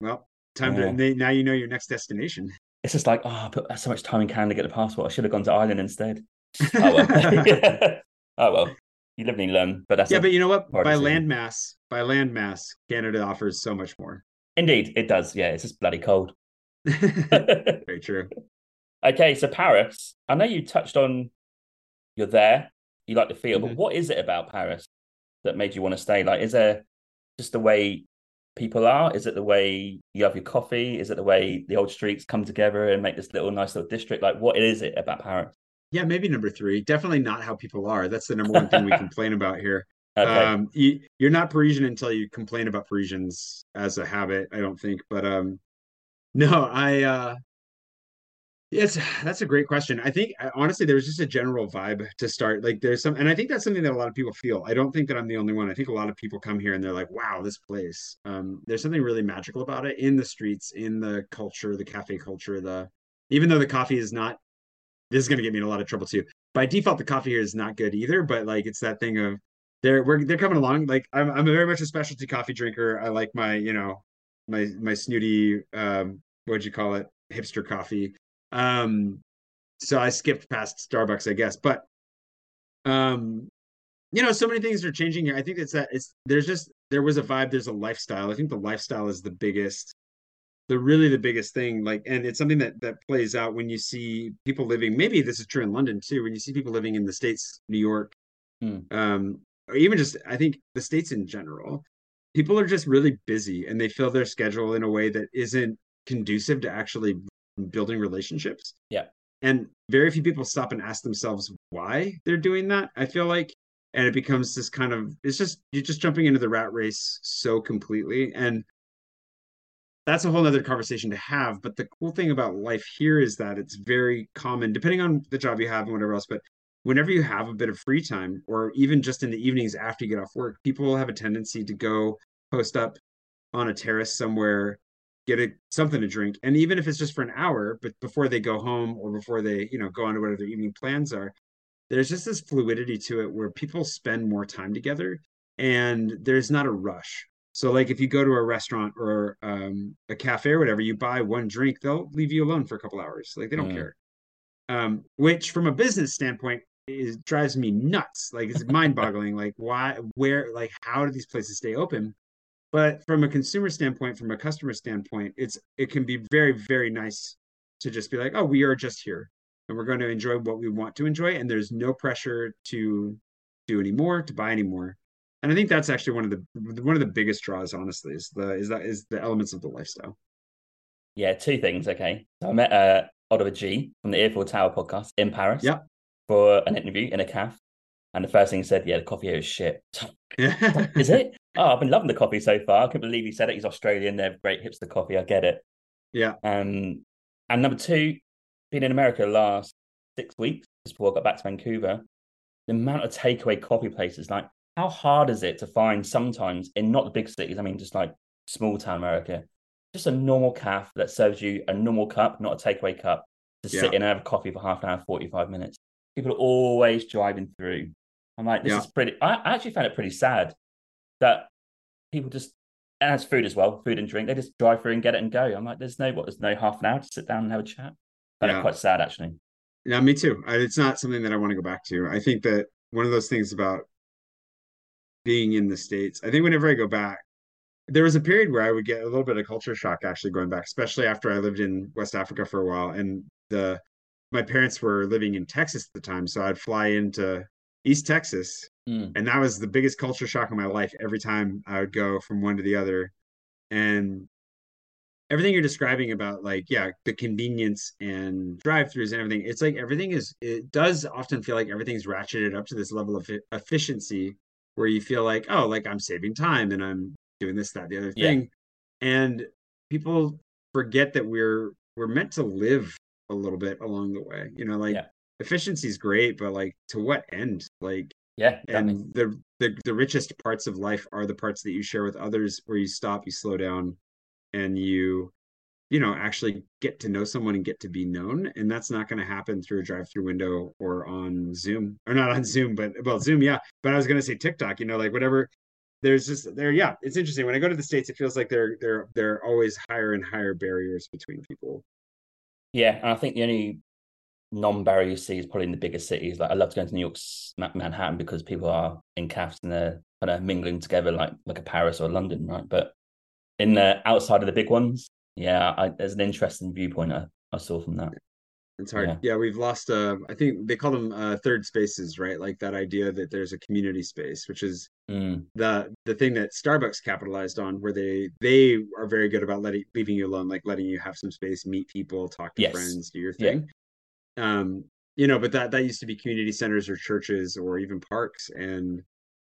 Well, time Yeah. to now you know your next destination. It's just like, oh, I put so much time in Canada to get the passport. I should have gone to Ireland instead. Oh well. oh well. You live and you learn, but that's yeah, but you know what? By landmass, by landmass, Canada offers so much more. indeed it does. Yeah, it's just bloody cold. very true. Okay, so Paris. I know you touched on you're there, you like the feel, but Mhm. what is it about Paris that made you want to stay? Like, is there just the way people are? Is it the way you have your coffee? Is it the way the old streets come together and make this little nice little district? Like, what is it about Paris? Yeah, maybe number three. Definitely not how people are. That's the number one thing we complain about here. Okay, Um, you, you're not Parisian until you complain about Parisians as a habit, I don't think. But um, no, I uh, it's that's a great question. I think uh, honestly, there's just a general vibe to start. Like there's some, and I think that's something that a lot of people feel. I don't think that I'm the only one. I think a lot of people come here and they're like, "Wow, this place." Um, there's something really magical about it in the streets, in the culture, the cafe culture. The even though the coffee is not, this is going to get me in a lot of trouble too. By default, the coffee here is not good either. But like, it's that thing of they're we're they're coming along. Like I'm I'm very much a specialty coffee drinker. I like my you know my my snooty um what'd you call it hipster coffee. Um, so I skipped past Starbucks, I guess. But um, you know, so many things are changing here. I think it's that it's there's just there was a vibe. There's a lifestyle. I think the lifestyle is the biggest the really the biggest thing like and it's something that that plays out when you see people living maybe this is true in london too when you see people living in the states new york Hmm. um or even just i think the states in general people are just really busy and they fill their schedule in a way that isn't conducive to actually building relationships Yeah. and very few people stop and ask themselves why they're doing that i feel like and it becomes this kind of it's just you're just jumping into the rat race so completely and that's a whole other conversation to have. But the cool thing about life here is that it's very common, depending on the job you have and whatever else. But whenever you have a bit of free time, or even just in the evenings after you get off work, people have a tendency to go post up on a terrace somewhere, get a something to drink, and even if it's just for an hour, but before they go home or before they, you know, go on to whatever their evening plans are, there's just this fluidity to it where people spend more time together, and there's not a rush. So like if you go to a restaurant or um, a cafe or whatever, you buy one drink, they'll leave you alone for a couple hours. Like they don't Mm. care. Um, which from a business standpoint is drives me nuts. Like it's mind boggling. like why, where, like how do these places stay open? But from a consumer standpoint, from a customer standpoint, it's it can be very very nice to just be like, oh, we are just here and we're going to enjoy what we want to enjoy, and there's no pressure to do any more, to buy any more and I think that's actually one of the one of the biggest draws, honestly, is the is that is the elements of the lifestyle. yeah, two things. Okay, so I met uh, Oliver Gee from the Earful Tower podcast in Paris. Yep. For an interview in a cafe, and the first thing he said, "Yeah, the coffee here is shit." Yeah, is it? Oh, I've been loving the coffee so far. I couldn't believe he said it. He's Australian. They're great hipster coffee. I get it. Yeah. Um, and number two, being in America the last six weeks just before I got back to Vancouver, the amount of takeaway coffee places, like how hard is it to find sometimes in not the big cities, I mean just like small town America, just a normal cafe that serves you a normal cup, not a takeaway cup, to Yeah. sit in and have a coffee for half an hour, 45 minutes. People are always driving through. I'm like, this Yeah. is pretty I actually found it pretty sad that people just it has food as well, food and drink. They just drive through and get it and go. I'm like, there's no what, there's no half an hour to sit down and have a chat. And yeah. quite sad actually. Yeah, me too. I, it's not something that I want to go back to. I think that one of those things about being in the states, I think whenever I go back, there was a period where I would get a little bit of culture shock actually going back, especially after I lived in West Africa for a while. And the my parents were living in Texas at the time, so I'd fly into East Texas, mm. and that was the biggest culture shock of my life. Every time I would go from one to the other, and everything you're describing about like yeah the convenience and drive-throughs and everything it's like everything is it does often feel like everything's ratcheted up to this level of efficiency where you feel like oh like i'm saving time and i'm doing this that the other thing yeah. and people forget that we're we're meant to live a little bit along the way you know like yeah. Efficiency is great but like to what end? Like yeah and the, the the richest parts of life are the parts that you share with others where you stop you slow down and you you know actually get to know someone and get to be known and that's not going to happen through a drive through window or on zoom or not on zoom but well zoom yeah. But i was going to say tiktok you know like whatever there's just there yeah it's interesting. When i go to the states it feels like there there there are always higher and higher barriers between people. Yeah and i think the only non-barrier you see is probably in the bigger cities like i love to go to new york's manhattan because people are in cafes and they're kind of mingling together like like a paris or london right but in the outside of the big ones, yeah, I, there's an interesting viewpoint I, I saw from that. It's hard. Yeah, yeah we've lost. Uh, I think they call them uh, third spaces, right? Like that idea that there's a community space, which is mm. the the thing that Starbucks capitalized on, where they they are very good about letting leaving you alone, like letting you have some space, meet people, talk to yes. friends, do your thing. Yeah. Um, you know, but that that used to be community centers or churches or even parks, and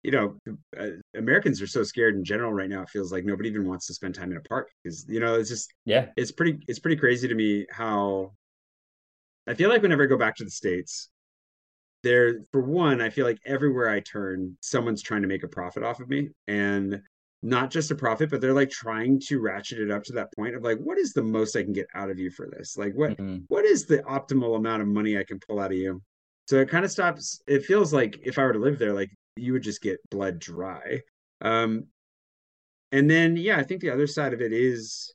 you know, uh, Americans are so scared in general right now. It feels like nobody even wants to spend time in a park because you know it's just yeah, it's pretty it's pretty crazy to me how I feel like whenever I go back to the states, there for one, I feel like everywhere I turn, someone's trying to make a profit off of me, and not just a profit, but they're like trying to ratchet it up to that point of like, what is the most I can get out of you for this? Like, what mm-hmm. what is the optimal amount of money I can pull out of you? So it kind of stops. It feels like if I were to live there, like you would just get bled dry. Um, and then, yeah, I think the other side of it is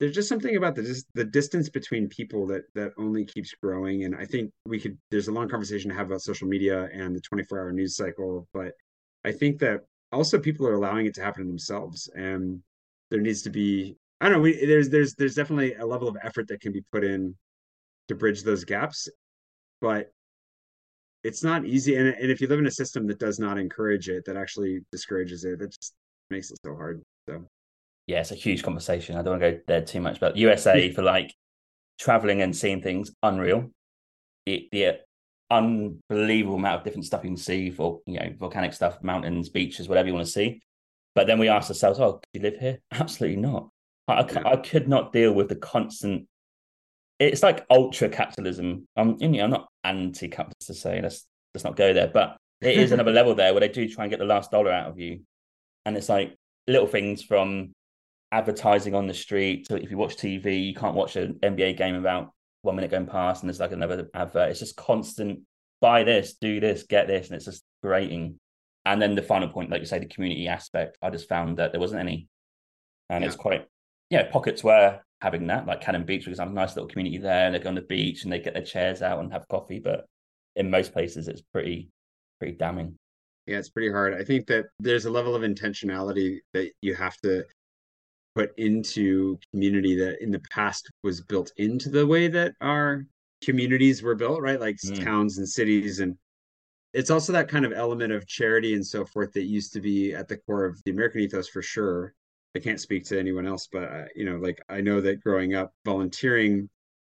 there's just something about the the distance between people that that only keeps growing. And I think we could there's a long conversation to have about social media and the 24 hour news cycle, but I think that also people are allowing it to happen to themselves, and there needs to be I don't know. We, there's there's there's definitely a level of effort that can be put in to bridge those gaps, but it's not easy and, and if you live in a system that does not encourage it that actually discourages it that just makes it so hard so yeah it's a huge conversation i don't want to go there too much but usa for like traveling and seeing things unreal the, the unbelievable amount of different stuff you can see for you know volcanic stuff mountains beaches whatever you want to see but then we asked ourselves oh do you live here absolutely not I, I, yeah. I could not deal with the constant it's like ultra capitalism. I'm, you know, I'm not anti-capitalist to say let's let's not go there, but it is another level there where they do try and get the last dollar out of you, and it's like little things from advertising on the street. So if you watch TV, you can't watch an NBA game without one minute going past, and there's like another advert. It's just constant. Buy this, do this, get this, and it's just grating. And then the final point, like you say, the community aspect. I just found that there wasn't any, and yeah. it's quite yeah pockets were having that, like Cannon Beach, I'm a nice little community there, and they go on the beach and they get their chairs out and have coffee. But in most places, it's pretty, pretty damning. Yeah, it's pretty hard. I think that there's a level of intentionality that you have to put into community that in the past was built into the way that our communities were built, right? Like mm. towns and cities. And it's also that kind of element of charity and so forth that used to be at the core of the American ethos for sure. I can't speak to anyone else, but uh, you know, like I know that growing up, volunteering,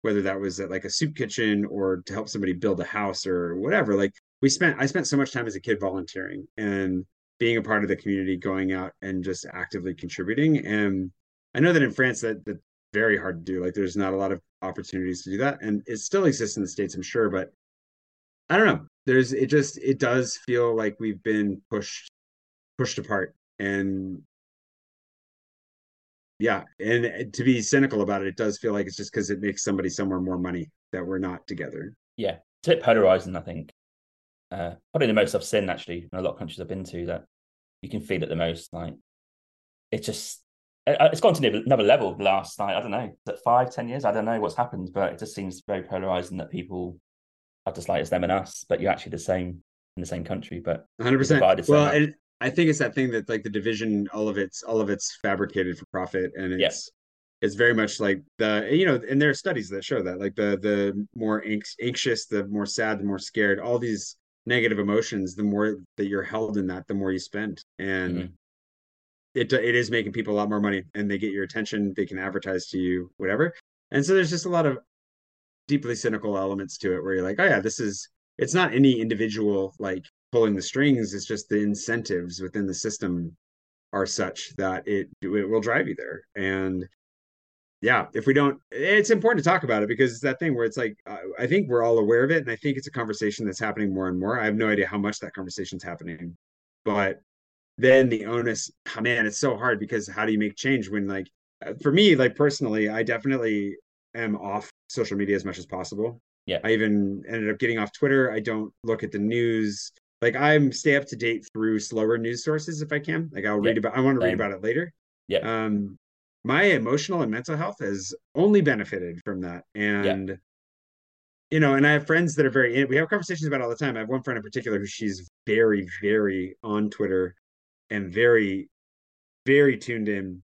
whether that was at like a soup kitchen or to help somebody build a house or whatever, like we spent, I spent so much time as a kid volunteering and being a part of the community, going out and just actively contributing. And I know that in France, that that's very hard to do. Like, there's not a lot of opportunities to do that, and it still exists in the states, I'm sure, but I don't know. There's it just it does feel like we've been pushed pushed apart and yeah and uh, to be cynical about it it does feel like it's just because it makes somebody somewhere more money that we're not together yeah it's polarizing i think uh probably the most i've seen actually in a lot of countries i've been to that you can feel it the most like it's just it's gone to another level last night. I don't know, at five, ten years, I don't know what's happened, but it just seems very polarizing that people are just like it's them and us, but you're actually the same in the same country, but 100. percent Well, and I think it's that thing that like the division, all of it's all of it's fabricated for profit, and it's yeah. it's very much like the you know, and there are studies that show that like the the more anxious, the more sad, the more scared, all these negative emotions, the more that you're held in that, the more you spend, and mm-hmm. it it is making people a lot more money, and they get your attention, they can advertise to you, whatever, and so there's just a lot of deeply cynical elements to it where you're like, oh yeah, this is it's not any individual like pulling the strings it's just the incentives within the system are such that it it will drive you there. And yeah if we don't it's important to talk about it because it's that thing where it's like i think we're all aware of it and i think it's a conversation that's happening more and more i have no idea how much that conversation's happening but then the onus oh man it's so hard because how do you make change when like uh, for me like personally i definitely am off social media as much as possible yeah i even ended up getting off twitter i don't look at the news like I'm stay up to date through slower news sources if I can. Like I'll read about I want to read about it later. Yeah. Um my emotional and mental health has only benefited from that. And yeah. you know, and I have friends that are very we have conversations about all the time. I have one friend in particular who she's very, very on Twitter and very, very tuned in.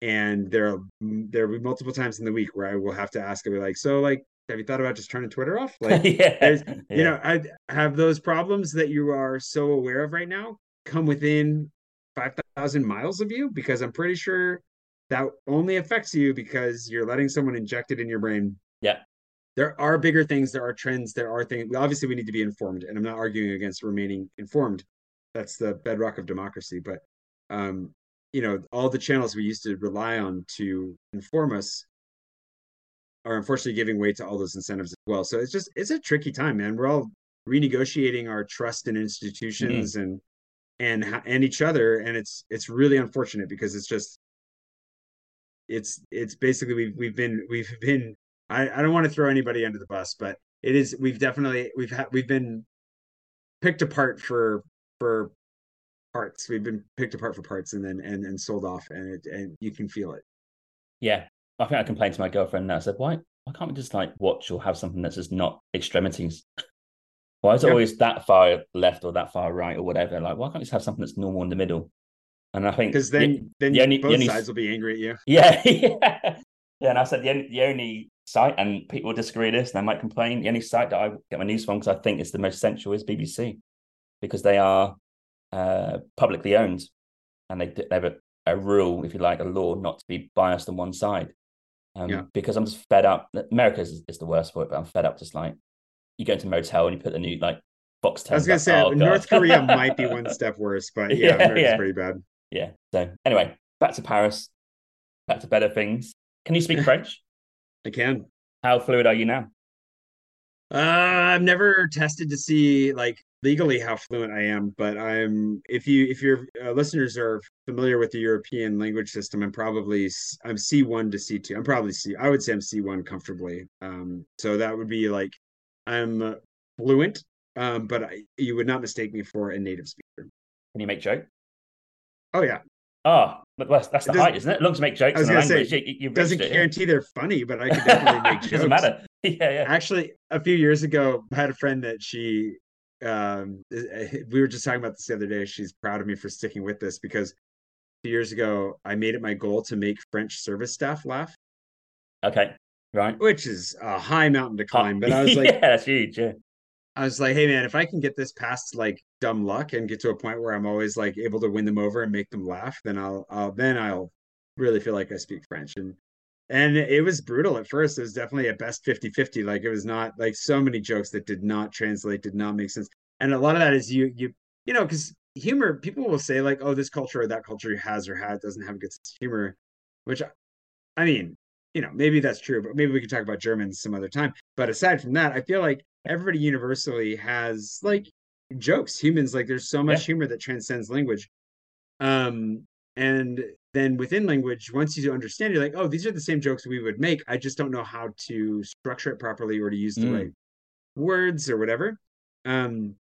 And there are there will be multiple times in the week where I will have to ask her like, so like have you thought about just turning Twitter off? Like, yeah, you know, I have those problems that you are so aware of right now come within 5,000 miles of you because I'm pretty sure that only affects you because you're letting someone inject it in your brain. Yeah. There are bigger things, there are trends, there are things. Obviously, we need to be informed, and I'm not arguing against remaining informed. That's the bedrock of democracy. But, um, you know, all the channels we used to rely on to inform us are unfortunately giving way to all those incentives as well. So it's just it's a tricky time, man. We're all renegotiating our trust in institutions mm-hmm. and and and each other, and it's it's really unfortunate because it's just it's it's basically we've we've been we've been I, I don't want to throw anybody under the bus, but it is we've definitely we've had we've been picked apart for for parts. We've been picked apart for parts and then and and sold off, and it and you can feel it. Yeah, I think I complained to my girlfriend now. I said, why, why can't we just like watch or have something that's just not extremities? why is it always that far left or that far right or whatever? Like, why can't we just have something that's normal in the middle? And I think because then the, then the only, both the only, sides will be angry at you. Yeah, yeah, yeah. And I said the only, the only site, and people disagree with this, and they might complain. The only site that I get my news from, because I think it's the most central, is BBC, because they are uh, publicly owned, and they they have a, a rule, if you like, a law not to be biased on one side. Um, yeah. Because I'm just fed up. America is, is, the worst for it, but I'm fed up. Just like you go into a motel and you put the new like box. I was gonna say oh, North Korea might be one step worse, but yeah, yeah, yeah. pretty bad. Yeah. So anyway, back to Paris. Back to better things. Can you speak French? I can. How fluid are you now? Uh, I've never tested to see like legally how fluent I am, but I'm if you if your uh, listeners are familiar with the European language system, I'm probably I'm C1 to C2. I'm probably C. I would say I'm C1 comfortably. Um, so that would be like I'm fluent, um, but I, you would not mistake me for a native speaker. Can you make joke? Oh yeah. Oh, but that's, that's the height, isn't it? Long to make jokes. I was going to say, you, you doesn't it, guarantee yeah. they're funny, but I can definitely make jokes. doesn't matter. Yeah, yeah. Actually, a few years ago, I had a friend that she um, we were just talking about this the other day. She's proud of me for sticking with this because two years ago I made it my goal to make French service staff laugh. Okay, right. Which is a high mountain to climb, but I was like, yeah, that's huge. Yeah. I was like, hey man, if I can get this past like dumb luck and get to a point where I'm always like able to win them over and make them laugh, then I'll, I'll then I'll really feel like I speak French. And and it was brutal at first. It was definitely a best 50 50. Like it was not like so many jokes that did not translate, did not make sense. And a lot of that is you, you, you know, because humor, people will say like, oh, this culture or that culture has or had doesn't have a good humor, which I mean, you know, maybe that's true, but maybe we could talk about Germans some other time. But aside from that, I feel like everybody universally has like jokes. Humans, like there's so much yeah. humor that transcends language. Um, and then within language, once you understand, you're like, oh, these are the same jokes we would make. I just don't know how to structure it properly or to use the mm. right words or whatever. Um,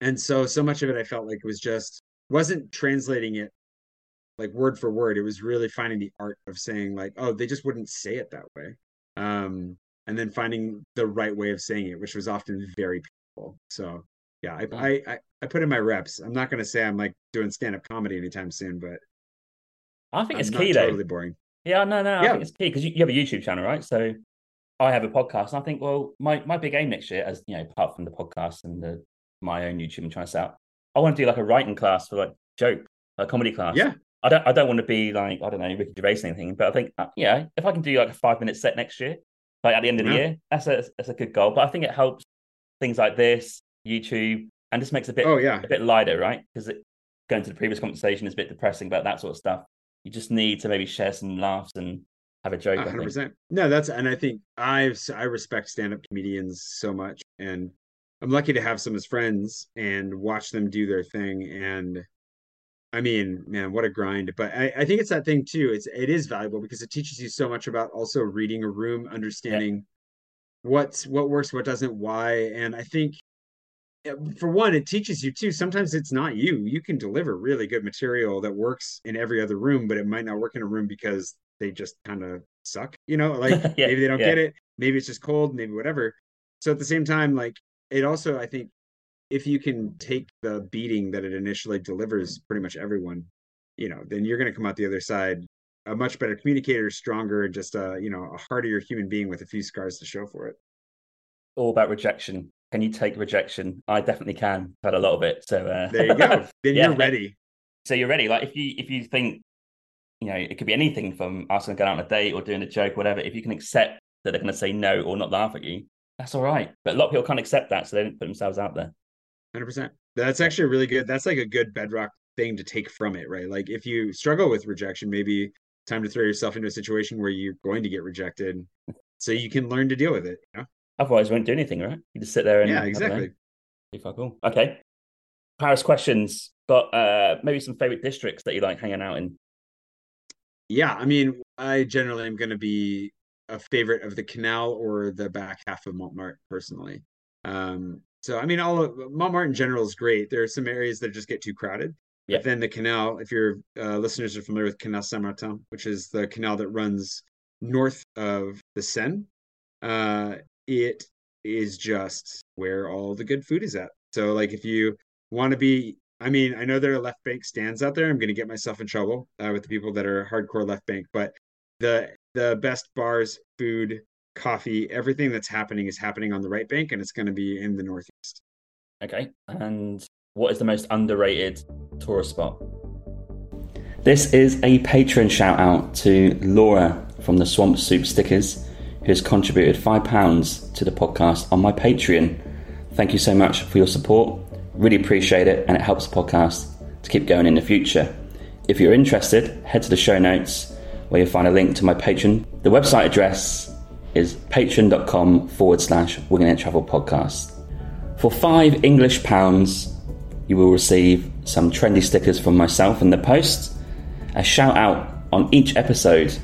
and so so much of it I felt like it was just wasn't translating it like word for word. It was really finding the art of saying like, oh, they just wouldn't say it that way. Um, and then finding the right way of saying it, which was often very painful. So yeah, I, I, I, I put in my reps. I'm not going to say I'm like doing stand up comedy anytime soon, but I think I'm it's key though. totally boring. Yeah, no, no, I Yeah. think it's key because you, you have a YouTube channel, right? So I have a podcast, and I think, well, my my big aim next year, as you know, apart from the podcast and the my own YouTube and trying to set I want to do like a writing class for like joke, a comedy class. Yeah. I don't I don't want to be like I don't know Ricky Gervais or anything, but I think uh, yeah, if I can do like a five minute set next year, like at the end of the Yeah. year, that's a that's a good goal. But I think it helps things like this, YouTube, and just makes it a bit Oh yeah. a bit lighter, right? Because going to the previous conversation is a bit depressing about that sort of stuff. You just need to maybe share some laughs and have a joke. I hundred think. percent. No, that's and I think I've I respect stand up comedians so much, and I'm lucky to have some as friends and watch them do their thing. And I mean, man, what a grind! But I, I think it's that thing too. It's it is valuable because it teaches you so much about also reading a room, understanding what's what works, what doesn't, why. And I think for one, it teaches you too. Sometimes it's not you. You can deliver really good material that works in every other room, but it might not work in a room because they just kind of suck. You know, like Yeah, maybe they don't yeah. get it. Maybe it's just cold. Maybe whatever. So at the same time, like it also, I think, if you can take the beating that it initially delivers, pretty much everyone, you know, then you're going to come out the other side a much better communicator, stronger, and just a you know a hardier human being with a few scars to show for it. All about rejection. Can you take rejection? I definitely can. I've had a lot of it. So uh, There you go. then Yeah. you're ready. so you're ready. Like if you if you think, you know, it could be anything from asking to go out on a date or doing a joke, whatever. If you can accept that they're going to say no or not laugh at you, that's all right. But a lot of people can't accept that, so they don't put themselves out there. Hundred percent. That's actually a really good. That's like a good bedrock thing to take from it, right? Like if you struggle with rejection, maybe time to throw yourself into a situation where you're going to get rejected, so you can learn to deal with it. You know? Otherwise, you won't do anything, right? You just sit there and Yeah, exactly. be fuck all. Okay. Paris questions. but uh, maybe some favorite districts that you like hanging out in. Yeah, I mean, I generally am going to be a favorite of the canal or the back half of Montmartre personally. Um, so I mean, all of Montmartre in general is great. There are some areas that just get too crowded. Yeah. But then the canal, if your uh, listeners are familiar with Canal Saint Martin, which is the canal that runs north of the Seine, uh, it is just where all the good food is at. So, like, if you want to be, I mean, I know there are left bank stands out there. I'm going to get myself in trouble uh, with the people that are hardcore left bank, but the the best bars, food, coffee, everything that's happening is happening on the right bank, and it's going to be in the northeast. Okay. And what is the most underrated tourist spot? This is a Patreon shout out to Laura from the Swamp Soup Stickers, who has contributed £5 to the podcast on my Patreon. Thank you so much for your support. Really appreciate it, and it helps the podcast to keep going in the future. If you're interested, head to the show notes where you'll find a link to my Patreon. The website address is patreon.com forward slash Winging It Travel Podcast. For five English pounds, you will receive some trendy stickers from myself in the post, a shout out on each episode,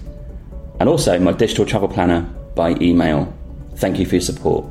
and also my digital travel planner by email. Thank you for your support.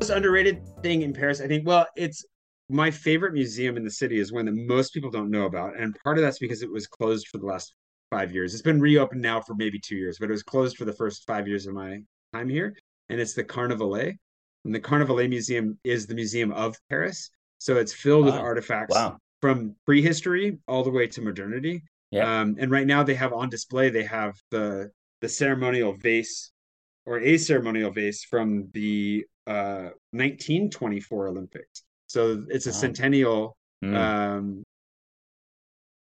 most underrated thing in Paris, I think, well, it's my favorite museum in the city is one that most people don't know about. And part of that's because it was closed for the last five years. It's been reopened now for maybe two years, but it was closed for the first five years of my time here. And it's the Carnavalet. And the Carnavalet Museum is the museum of Paris. So it's filled with artifacts Wow. from prehistory all the way to modernity. Yeah. Um, and right now they have on display, they have the the ceremonial vase or a ceremonial vase from the uh 1924 Olympics. So it's a Wow. centennial Mm. um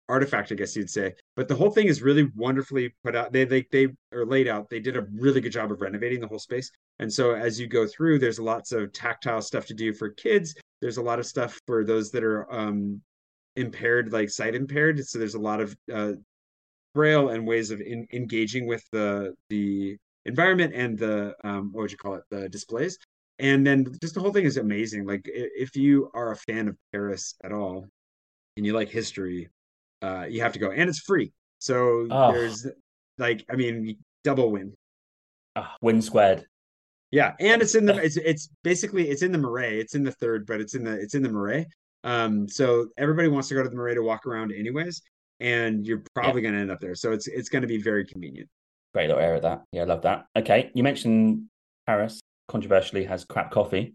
artifact, I guess you'd say. But the whole thing is really wonderfully put out. They they they are laid out. They did a really good job of renovating the whole space. And so as you go through, there's lots of tactile stuff to do for kids. There's a lot of stuff for those that are um impaired, like sight impaired. So there's a lot of uh braille and ways of in, engaging with the the environment and the um what would you call it the displays and then just the whole thing is amazing like if you are a fan of paris at all and you like history uh you have to go and it's free so Oh. there's like i mean double win Ah, win squared. yeah and it's in the it's it's basically it's in the marais it's in the third but it's in the it's in the marais um so everybody wants to go to the marais to walk around anyways and you're probably going to end up there. So it's it's going to be very convenient. Great little area that. Yeah, I love that. Okay, you mentioned Paris controversially has crap coffee,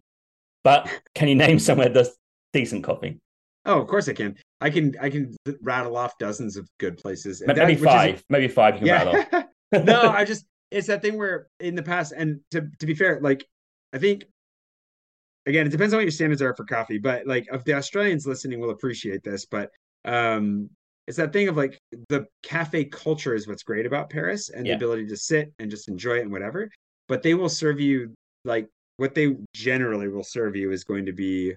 but can you name somewhere that's decent coffee? Oh, of course I can. I can I can rattle off dozens of good places. Maybe that, five. Is, maybe five. You can yeah. rattle. no, I just it's that thing where in the past, and to to be fair, like I think again, it depends on what your standards are for coffee, but like if the Australians listening will appreciate this, but um it's that thing of like the cafe culture is what's great about Paris and yeah. the ability to sit and just enjoy it and whatever. But they will serve you like what they generally will serve you is going to be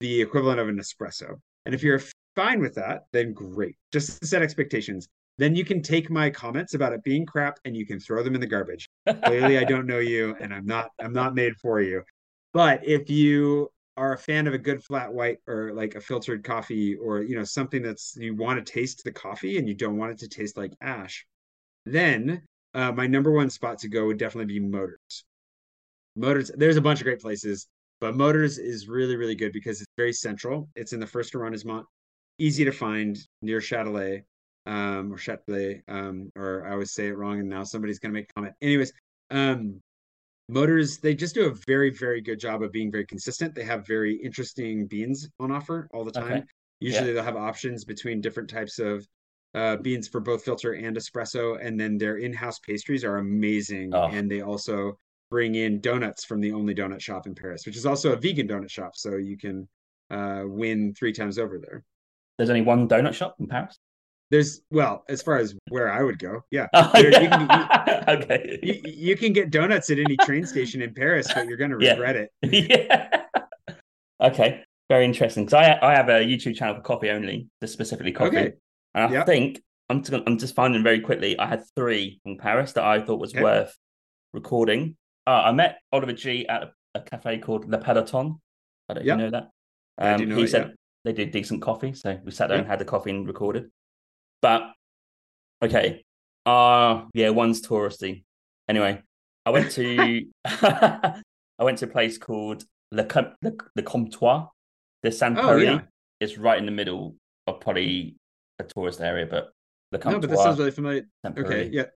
the equivalent of an espresso. And if you're fine with that, then great. Just set expectations. Then you can take my comments about it being crap and you can throw them in the garbage. Clearly, I don't know you and I'm not I'm not made for you. But if you are a fan of a good flat white or like a filtered coffee or you know something that's you want to taste the coffee and you don't want it to taste like ash, then uh, my number one spot to go would definitely be Motors. Motors, there's a bunch of great places, but Motors is really really good because it's very central. It's in the first arrondissement, easy to find near Châtelet um, or Châtelet, um, or I always say it wrong, and now somebody's gonna make a comment. Anyways, um, Motors, they just do a very, very good job of being very consistent. They have very interesting beans on offer all the time. Okay. Usually yeah. they'll have options between different types of uh, beans for both filter and espresso. And then their in-house pastries are amazing. Oh. And they also bring in donuts from the only donut shop in Paris, which is also a vegan donut shop. So you can uh, win three times over there. There's only one donut shop in Paris? There's well, as far as where I would go, yeah. Oh, you, can, you, okay. You, you, can get donuts at any train station in Paris, but you're going to regret it. yeah. Okay. Very interesting. Because I I have a YouTube channel for coffee only, just specifically coffee. Okay. And I yep. think I'm just, I'm just finding very quickly. I had three in Paris that I thought was okay. worth recording. Uh, I met Oliver Gee at a, a, cafe called Le Peloton. I don't yep. you know that. Um, know he it, said yeah. they did decent coffee, so we sat there yep. and had the coffee and recorded. But okay, uh yeah, one's touristy. Anyway, I went to I went to a place called Le, Com- Le, Le Comptoir de Saint Oh, yeah. It's right in the middle of probably a tourist area, but Le Comptoir. No, but that sounds really familiar. Okay, yeah.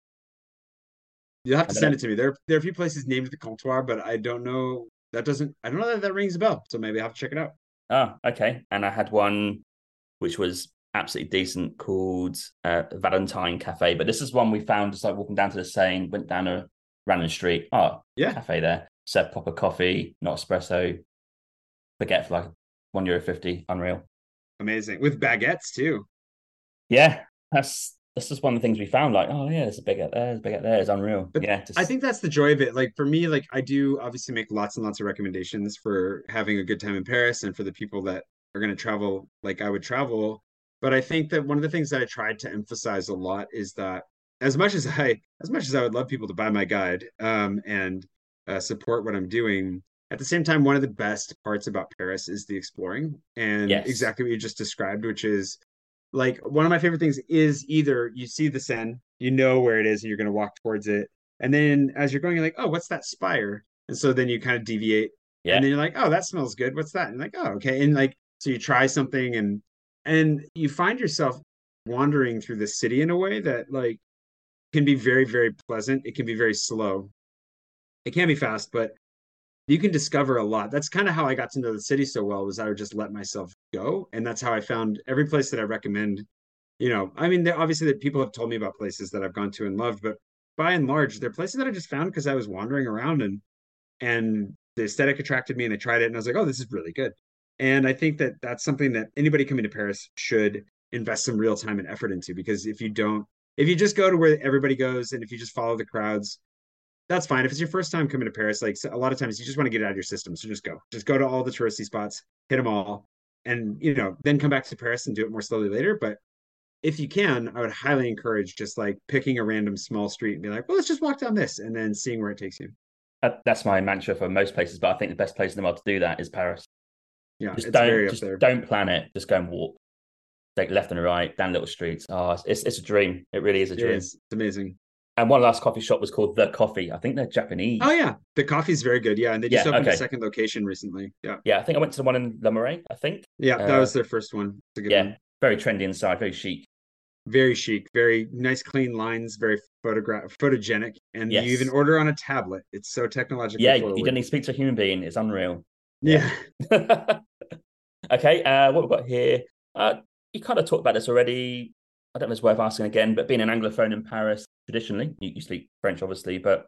You'll have to send know. it to me. There, there are a few places named the Comptoir, but I don't know. That doesn't. I don't know that that rings a bell. So maybe I have to check it out. Oh, okay. And I had one which was absolutely decent called uh, Valentine Cafe. But this is one we found just like walking down to the Seine, went down a random street. Oh, yeah, cafe there. Serve proper coffee, not espresso. Baguette for like one euro fifty. Unreal. Amazing with baguettes too. Yeah, that's that's just one of the things we found. Like, oh yeah, there's a baguette there, there's a baguette there. It's unreal. But yeah, just... I think that's the joy of it. Like for me, like I do obviously make lots and lots of recommendations for having a good time in Paris and for the people that are going to travel like I would travel but I think that one of the things that I tried to emphasize a lot is that as much as I as much as I would love people to buy my guide um, and uh, support what I'm doing, at the same time, one of the best parts about Paris is the exploring and yes. exactly what you just described, which is like one of my favorite things is either you see the Seine, you know where it is, and you're going to walk towards it, and then as you're going, you're like, oh, what's that spire? And so then you kind of deviate, yeah. and then you're like, oh, that smells good. What's that? And like, oh, okay, and like so you try something and and you find yourself wandering through the city in a way that like can be very very pleasant it can be very slow it can be fast but you can discover a lot that's kind of how i got to know the city so well was i would just let myself go and that's how i found every place that i recommend you know i mean obviously that people have told me about places that i've gone to and loved but by and large they're places that i just found because i was wandering around and and the aesthetic attracted me and i tried it and i was like oh this is really good and I think that that's something that anybody coming to Paris should invest some real time and effort into because if you don't, if you just go to where everybody goes and if you just follow the crowds, that's fine. If it's your first time coming to Paris, like a lot of times you just want to get out of your system. So just go, just go to all the touristy spots, hit them all, and you know, then come back to Paris and do it more slowly later. But if you can, I would highly encourage just like picking a random small street and be like, well, let's just walk down this and then seeing where it takes you. That's my mantra for most places, but I think the best place in the world to do that is Paris. Yeah, just don't just don't plan it. Just go and walk. Take left and right down little streets. Oh, it's it's a dream. It really is a dream. It is. It's amazing. And one last coffee shop was called The Coffee. I think they're Japanese. Oh yeah, the coffee's very good. Yeah, and they just yeah, opened okay. a second location recently. Yeah, yeah. I think I went to the one in Le Marais. I think. Yeah, that uh, was their first one. yeah, one. very trendy inside, very chic. very chic, very nice, clean lines, very photograph photogenic, and Yes. you even order on a tablet. It's so technologically Yeah, forward. you don't need to speak to a human being. It's unreal. yeah. okay, uh, what we've got here. Uh, you kind of talked about this already. I don't know if it's worth asking again, but being an Anglophone in Paris, traditionally, you, you speak French, obviously, but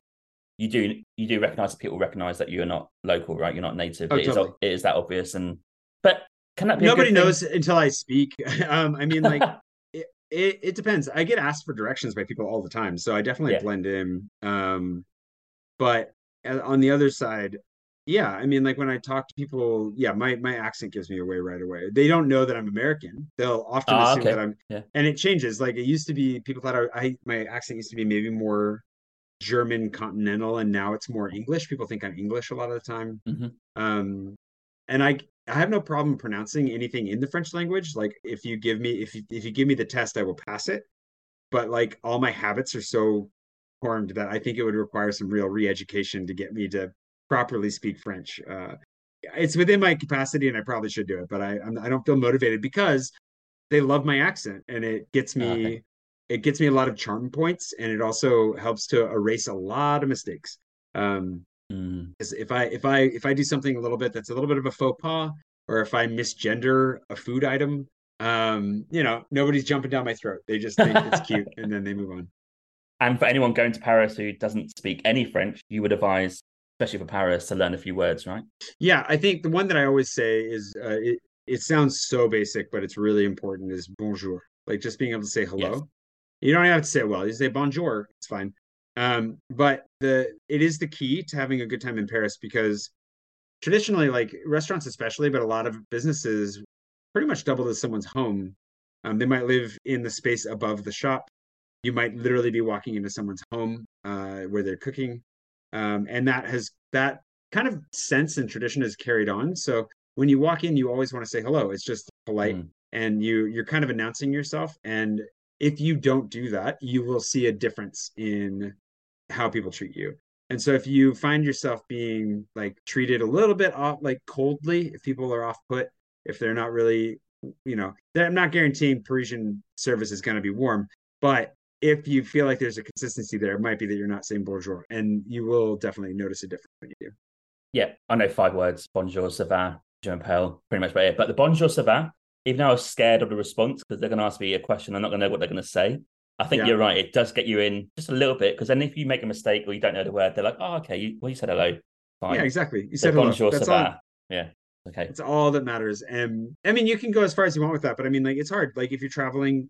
you do you do recognize that people recognize that you're not local, right? You're not native. Oh, it, is, totally. it is that obvious, and but can that be? Nobody thing? knows until I speak. um, I mean, like it, it, it depends. I get asked for directions by people all the time, so I definitely Yeah. blend in. Um, but uh, on the other side, yeah, I mean, like when I talk to people, yeah, my my accent gives me away right away. They don't know that I'm American. They'll often Ah, assume okay. that I'm, Yeah. and it changes. Like it used to be, people thought I, I my accent used to be maybe more German continental, and now it's more English. People think I'm English a lot of the time. Mhm. Um, and I I have no problem pronouncing anything in the French language. Like if you give me if you if you give me the test, I will pass it. But like all my habits are so formed that I think it would require some real re-education to get me to properly speak French. Uh, it's within my capacity, and I probably should do it, but I I'm, I don't feel motivated because they love my accent, and it gets me Ah, okay. it gets me a lot of charm points, and it also helps to erase a lot of mistakes. Um, Mm. if I if I if I do something a little bit that's a little bit of a faux pas, or if I misgender a food item, um, you know, nobody's jumping down my throat. They just think it's cute and then they move on. And for anyone going to Paris who doesn't speak any French, you would advise, especially for Paris, to learn a few words, right? Yeah, I think the one that I always say is uh, it it sounds so basic, but it's really important is bonjour. Like just being able to say hello. Yes. You don't have to say it well. You say bonjour, it's fine. Um, but the it is the key to having a good time in Paris because traditionally, like restaurants especially, but a lot of businesses pretty much double as someone's home. Um, they might live in the space above the shop. You might literally be walking into someone's home uh, where they're cooking, um, and that has that kind of sense and tradition is carried on. So when you walk in, you always want to say hello. It's just polite, Mm. and you you're kind of announcing yourself. And if you don't do that, you will see a difference in how people treat you. And so if you find yourself being like treated a little bit off, like coldly, if people are off put, if they're not really, you know, I'm not guaranteeing Parisian service is going to be warm, but if you feel like there's a consistency there, it might be that you're not saying bonjour, and you will definitely notice a difference when you do. Yeah, I know five words: bonjour, ça va, je m'appelle, pretty much about it. But the bonjour, ça va, even though I was scared of the response because they're going to ask me a question, I'm not going to know what they're going to say. I think Yeah. you're right. It does get you in just a little bit because then if you make a mistake or you don't know the word, they're like, "Oh, okay, you, well, you said hello, fine." Yeah, exactly. You So said hello. bonjour, That's ça va. Yeah, okay. It's all that matters. And I mean, you can go as far as you want with that, but I mean, like, it's hard. Like, if you're traveling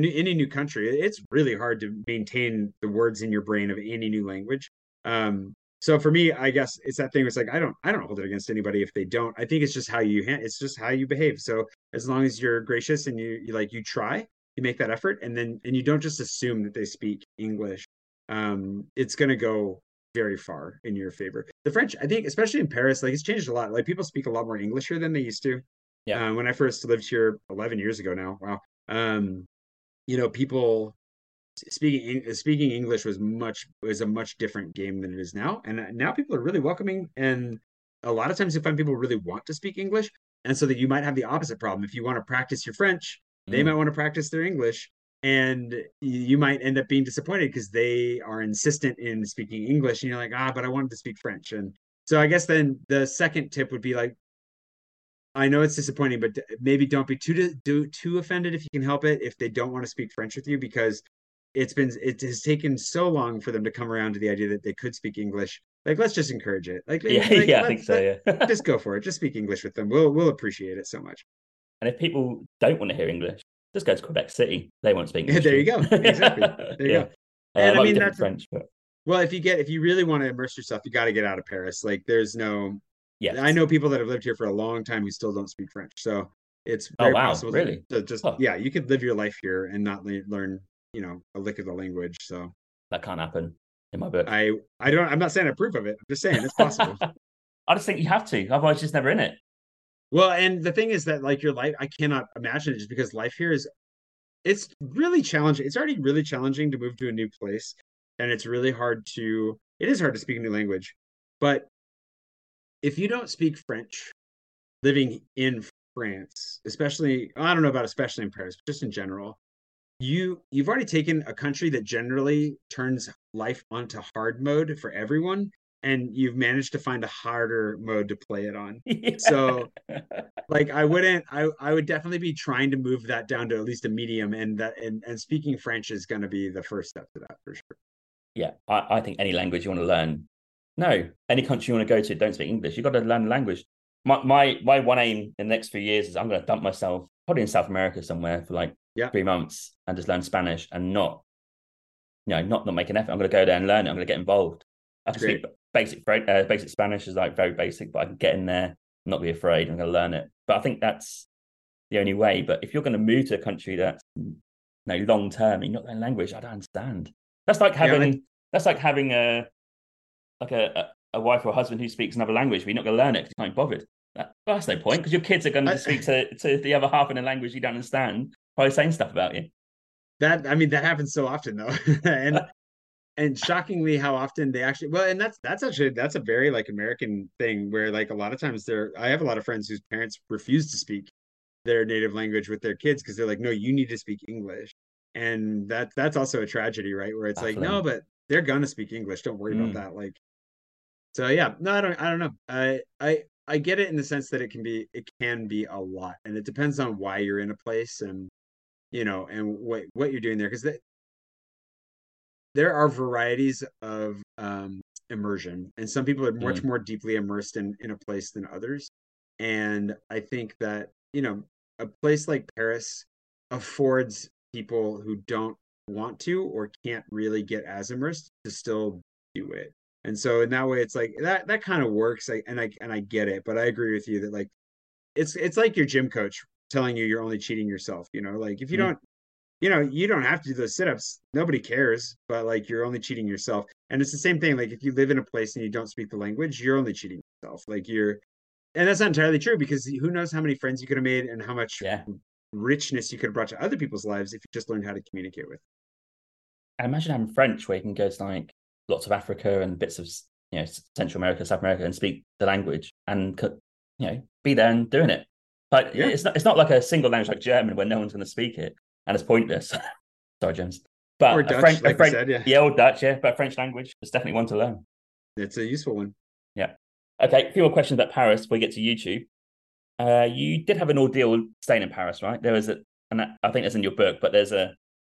to any new country, it's really hard to maintain the words in your brain of any new language. Um, so for me, I guess it's that thing. Where it's like I don't, I don't hold it against anybody if they don't. I think it's just how you, ha- it's just how you behave. So as long as you're gracious and you, you like, you try, you make that effort, and then and you don't just assume that they speak English. Um, it's gonna go very far in your favor. The French, I think, especially in Paris, like it's changed a lot. Like people speak a lot more English here than they used to. Yeah. Um, when I first lived here 11 years ago now, wow. Um, you know, people speaking speaking English was much was a much different game than it is now. And uh, now people are really welcoming, and a lot of times you find people really want to speak English, and so that you might have the opposite problem. If you want to practice your French, they Mm. might want to practice their English, and you might end up being disappointed because they are insistent in speaking English, and you're like, ah, but I wanted to speak French. And so I guess then the second tip would be like, I know it's disappointing, but maybe don't be too do, too offended if you can help it if they don't want to speak French with you because it's been it has taken so long for them to come around to the idea that they could speak English. Like, let's just encourage it. Like, Yeah, like, yeah, I think so. Yeah. just go for it. Just speak English with them. We'll we'll appreciate it so much. and if people don't want to hear English, just go to Quebec City. They won't speak English. there you go. Exactly. There you yeah. go. Uh, And I mean, that's- French, but Well, if you get if you really want to immerse yourself, you got to get out of Paris. Like, there's no. Yeah. I know people that have lived here for a long time who still don't speak French. So it's Oh, very wow, possible to- really? to just Huh. yeah, you could live your life here and not le- learn you know a lick of the language. So That can't happen in my book. I I don't I'm not saying I approve of it. I'm just saying it's possible. I just think you have to, otherwise, you're just never in it. well, and the thing is that like your life, I cannot imagine it just because life here is it's really challenging. It's already really challenging to move to a new place, and it's really hard to it is hard to speak a new language. But if you don't speak French, living in France, especially I don't know about especially in Paris, but just in general, you you've already taken a country that generally turns life onto hard mode for everyone and you've managed to find a harder mode to play it on yeah. so like i wouldn't i i would definitely be trying to move that down to at least a medium and that and, and speaking french is going to be the first step to that for sure yeah I, I think any language you want to learn no any country you want to go to don't speak english you've got to learn the language my my, my one aim in the next few years is i'm going to dump myself probably in south america somewhere for like yeah. three months and just learn spanish and not you know not not make an effort i'm going to go there and learn it i'm going to get involved I can Great. speak basic uh, basic Spanish is like very basic, but I can get in there, not be afraid. I'm going to learn it. But I think that's the only way. But if you're going to move to a country that's you know long term, you're not learning language. I don't understand. That's like having yeah, I... that's like having a like a, a, wife or a husband who speaks another language, but you're not going to learn it because you can't be bothered. That, well, that's no point because your kids are going to speak to, to the other half in a language you don't understand, probably saying stuff about you. That I mean, that happens so often though, and and shockingly how often they actually well and that's that's actually that's a very like american thing where like a lot of times there i have a lot of friends whose parents refuse to speak their native language with their kids because they're like no you need to speak english and that that's also a tragedy right where it's Definitely. like no but they're gonna speak english don't worry mm. about that like so yeah no i don't i don't know i i i get it in the sense that it can be it can be a lot and it depends on why you're in a place and you know and what what you're doing there because there are varieties of um, immersion, and some people are much mm. more deeply immersed in in a place than others. And I think that you know a place like Paris affords people who don't want to or can't really get as immersed to still do it. And so in that way, it's like that that kind of works. I, and I and I get it, but I agree with you that like it's it's like your gym coach telling you you're only cheating yourself. You know, like if you mm. don't you know, you don't have to do those sit-ups. Nobody cares, but like you're only cheating yourself. And it's the same thing. Like if you live in a place and you don't speak the language, you're only cheating yourself. Like you're and that's not entirely true because who knows how many friends you could have made and how much yeah. richness you could have brought to other people's lives if you just learned how to communicate with. I imagine having French where you can go to like lots of Africa and bits of you know Central America, South America, and speak the language and you know be there and doing it. But yeah. it's not it's not like a single language like German where no one's going to speak it and it's pointless. Sorry, James. But or Dutch, French, like French, said, yeah. yeah, old Dutch, yeah, but French language is definitely one to learn. It's a useful one. Yeah. Okay, a few more questions about Paris before we get to YouTube. Uh, you did have an ordeal staying in Paris, right? There was a, and I think it's in your book, but there's a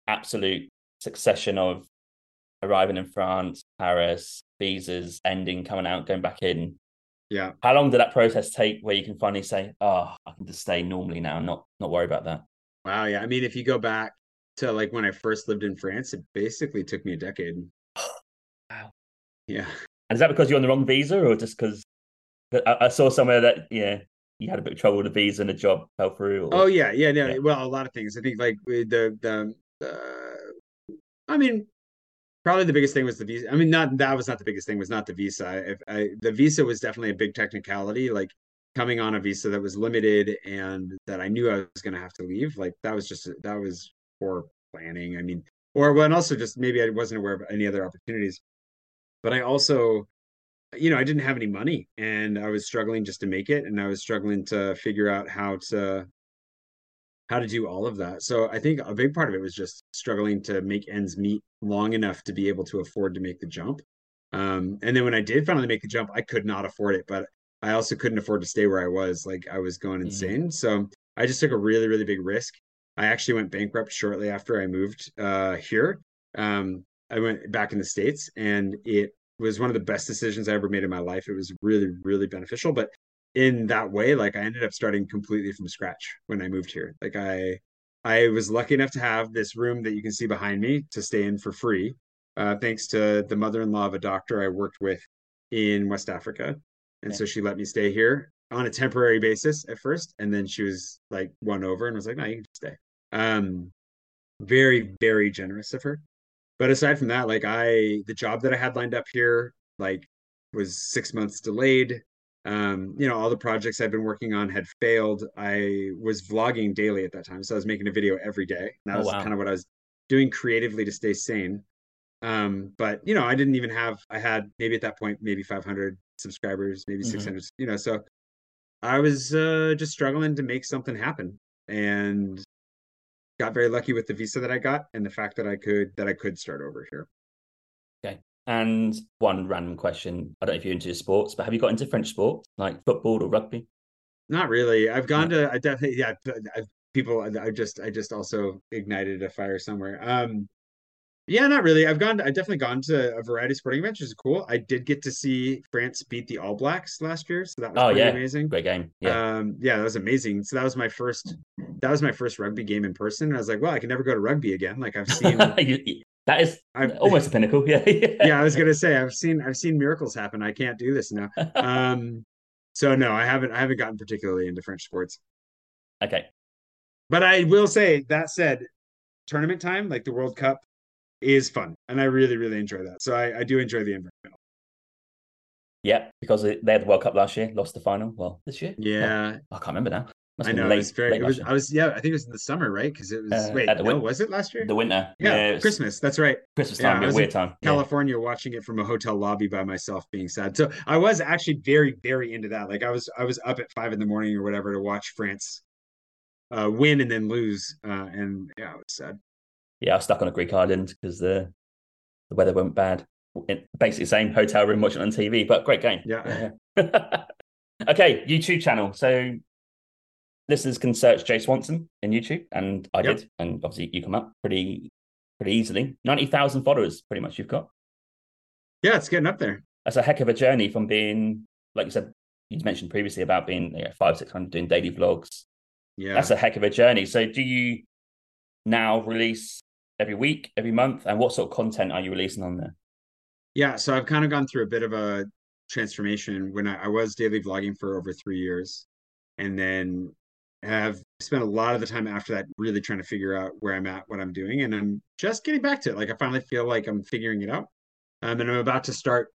absolute succession of arriving in France, Paris, visas ending, coming out, going back in. Yeah. How long did that process take where you can finally say, "Oh, I can just stay normally now, not not worry about that"? Wow. Yeah. I mean, if you go back to like when I first lived in France, it basically took me a decade. wow. Yeah. And is that because you're on the wrong visa or just because I, I, saw somewhere that, yeah, you had a bit of trouble with the visa and the job fell through? Or... Oh, yeah. Yeah. No, yeah. Well, a lot of things. I think like the, the, the, I mean, probably the biggest thing was the visa. I mean, not that was not the biggest thing. Was not the visa. I, the visa was definitely a big technicality. Like coming on a visa that was limited and that I knew I was going to have to leave, like that was just that was poor planning. I mean, or and also just maybe I wasn't aware of any other opportunities. But I also, you know, I didn't have any money and I was struggling just to make it, and I was struggling to figure out how to how to do all of that. So I think a big part of it was just struggling to make ends meet long enough to be able to afford to make the jump. Um, and then when I did finally make the jump, I could not afford it, but I also couldn't afford to stay where I was. Like I was going mm-hmm. insane. Mm-hmm. So I just took a really, really big risk. I actually went bankrupt shortly after I moved uh, here. Um, I went back in the States and it was one of the best decisions I ever made in my life. It was really, really beneficial. But in that way, like I ended up starting completely from scratch when I moved here. Like I I was lucky enough to have this room that you can see behind me to stay in for free. Uh, thanks to the mother-in-law of a doctor I worked with in West Africa and yeah. so she let me stay here on a temporary basis at first. And then she was like won over and was like, no, you can stay. Um, very, very generous of her. But aside from that, like I, the job that I had lined up here, like was six months delayed. Um, you know, all the projects I've been working on had failed. I was vlogging daily at that time. So I was making a video every day. That oh, was wow. kind of what I was doing creatively to stay sane. Um, but you know, I didn't even have, I had maybe at that point, maybe 500 subscribers, maybe mm-hmm. 600, you know, so I was uh, just struggling to make something happen. And got very lucky with the visa that I got and the fact that I could that I could start over here. Okay. And one random question. I don't know if you're into sports, but have you got into French sports like football or rugby? Not really. I've gone to I definitely yeah, I've, people I just I just also ignited a fire somewhere. Um yeah, not really. I've gone. I've definitely gone to a variety of sporting events, which is cool. I did get to see France beat the All Blacks last year, so that was Oh pretty yeah, amazing. great game. Yeah, Um, yeah, that was amazing. So that was my first. That was my first rugby game in person. And I was like, well, I can never go to rugby again. Like I've seen. You- that is I've, almost a pinnacle. Yeah, yeah, I was gonna say I've seen I've seen miracles happen. I can't do this now. Um, so no, I haven't I haven't gotten particularly into French sports. okay. But I will say that said, tournament time, like the World Cup, is fun, and I really really enjoy that. So I, I do enjoy the environment. Yeah, because they had the World Cup last year, lost the final. Well, this year. Yeah, I can't remember now. I know. late, it was very. It was. I was. Yeah, I think it was in the summer, right? Because it was. Uh, wait, no, win- was it last year? the winter. yeah, was Christmas. That's right. Christmas time. Yeah, weird time. Yeah. California watching it from a hotel lobby by myself being sad. So I was actually very, very into that. Like I was I was up at five in the morning or whatever to watch France uh win and then lose. Uh and yeah, it was sad. Yeah, I was stuck on a Greek island because the the weather went bad. Basically, same hotel room watching on TV, but great game. Yeah. Yeah. okay, YouTube channel. So listeners can search Jay Swanson in YouTube, and I Yep. did, and obviously you come up pretty pretty easily. Ninety thousand followers, pretty much. You've got. Yeah, it's getting up there. That's a heck of a journey from being, like you said, you mentioned previously about being you know, five six hundred doing daily vlogs. Yeah. That's a heck of a journey. So, do you now release every week, every month, and what sort of content are you releasing on there? Yeah, so I've kind of gone through a bit of a transformation when I, I was daily vlogging for over three years, and then have spent a lot of the time after that really trying to figure out where I'm at, what I'm doing, and I'm just getting back to it. Like I finally feel like I'm figuring it out, um, and I'm about to start.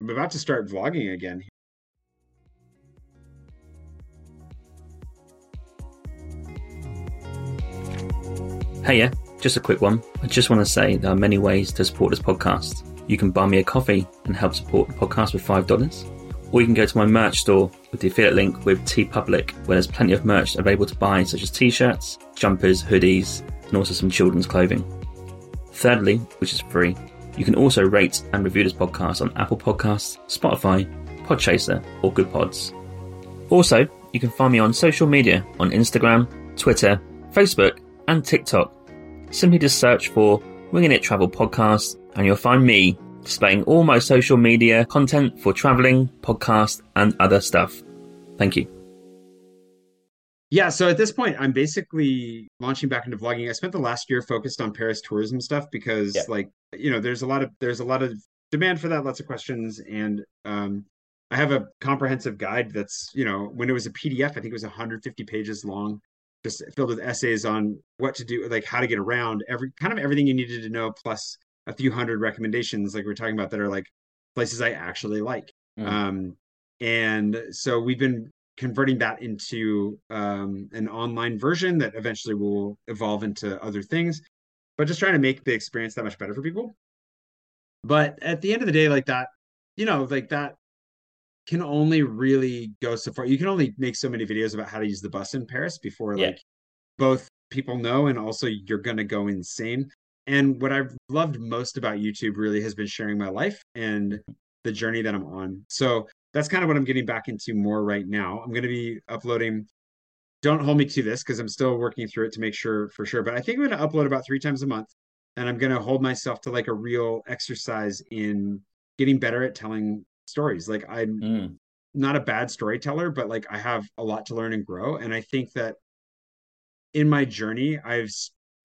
I'm about to start vlogging again. Hey, yeah, just a quick one. I just want to say there are many ways to support this podcast. You can buy me a coffee and help support the podcast with $5, or you can go to my merch store with the affiliate link with TeePublic, where there's plenty of merch available to buy, such as t shirts, jumpers, hoodies, and also some children's clothing. Thirdly, which is free, you can also rate and review this podcast on Apple Podcasts, Spotify, Podchaser, or Goodpods. Also, you can find me on social media on Instagram, Twitter, Facebook, and TikTok. Simply just search for Winging It Travel Podcast, and you'll find me displaying all my social media content for traveling, podcast, and other stuff. Thank you. Yeah, so at this point, I'm basically launching back into vlogging. I spent the last year focused on Paris tourism stuff because, Yeah. like, you know, there's a lot of there's a lot of demand for that, lots of questions, and um, I have a comprehensive guide that's, you know, when it was a PDF, I think it was 150 pages long, just filled with essays on what to do, like how to get around every kind of everything you needed to know, plus a few hundred recommendations, like we're talking about, that are like places I actually like. Mm. Um, and so we've been converting that into um, an online version that eventually will evolve into other things, but just trying to make the experience that much better for people. But at the end of the day, like that, you know, like that can only really go so far. You can only make so many videos about how to use the bus in Paris before Yeah. like both people know and also you're gonna go insane. And what I've loved most about YouTube really has been sharing my life and the journey that I'm on. So that's kind of what I'm getting back into more right now. I'm going to be uploading. Don't hold me to this because I'm still working through it to make sure for sure. But I think I'm going to upload about three times a month, and I'm going to hold myself to like a real exercise in getting better at telling stories. Like I'm Mm. not a bad storyteller, but like I have a lot to learn and grow. And I think that in my journey, I've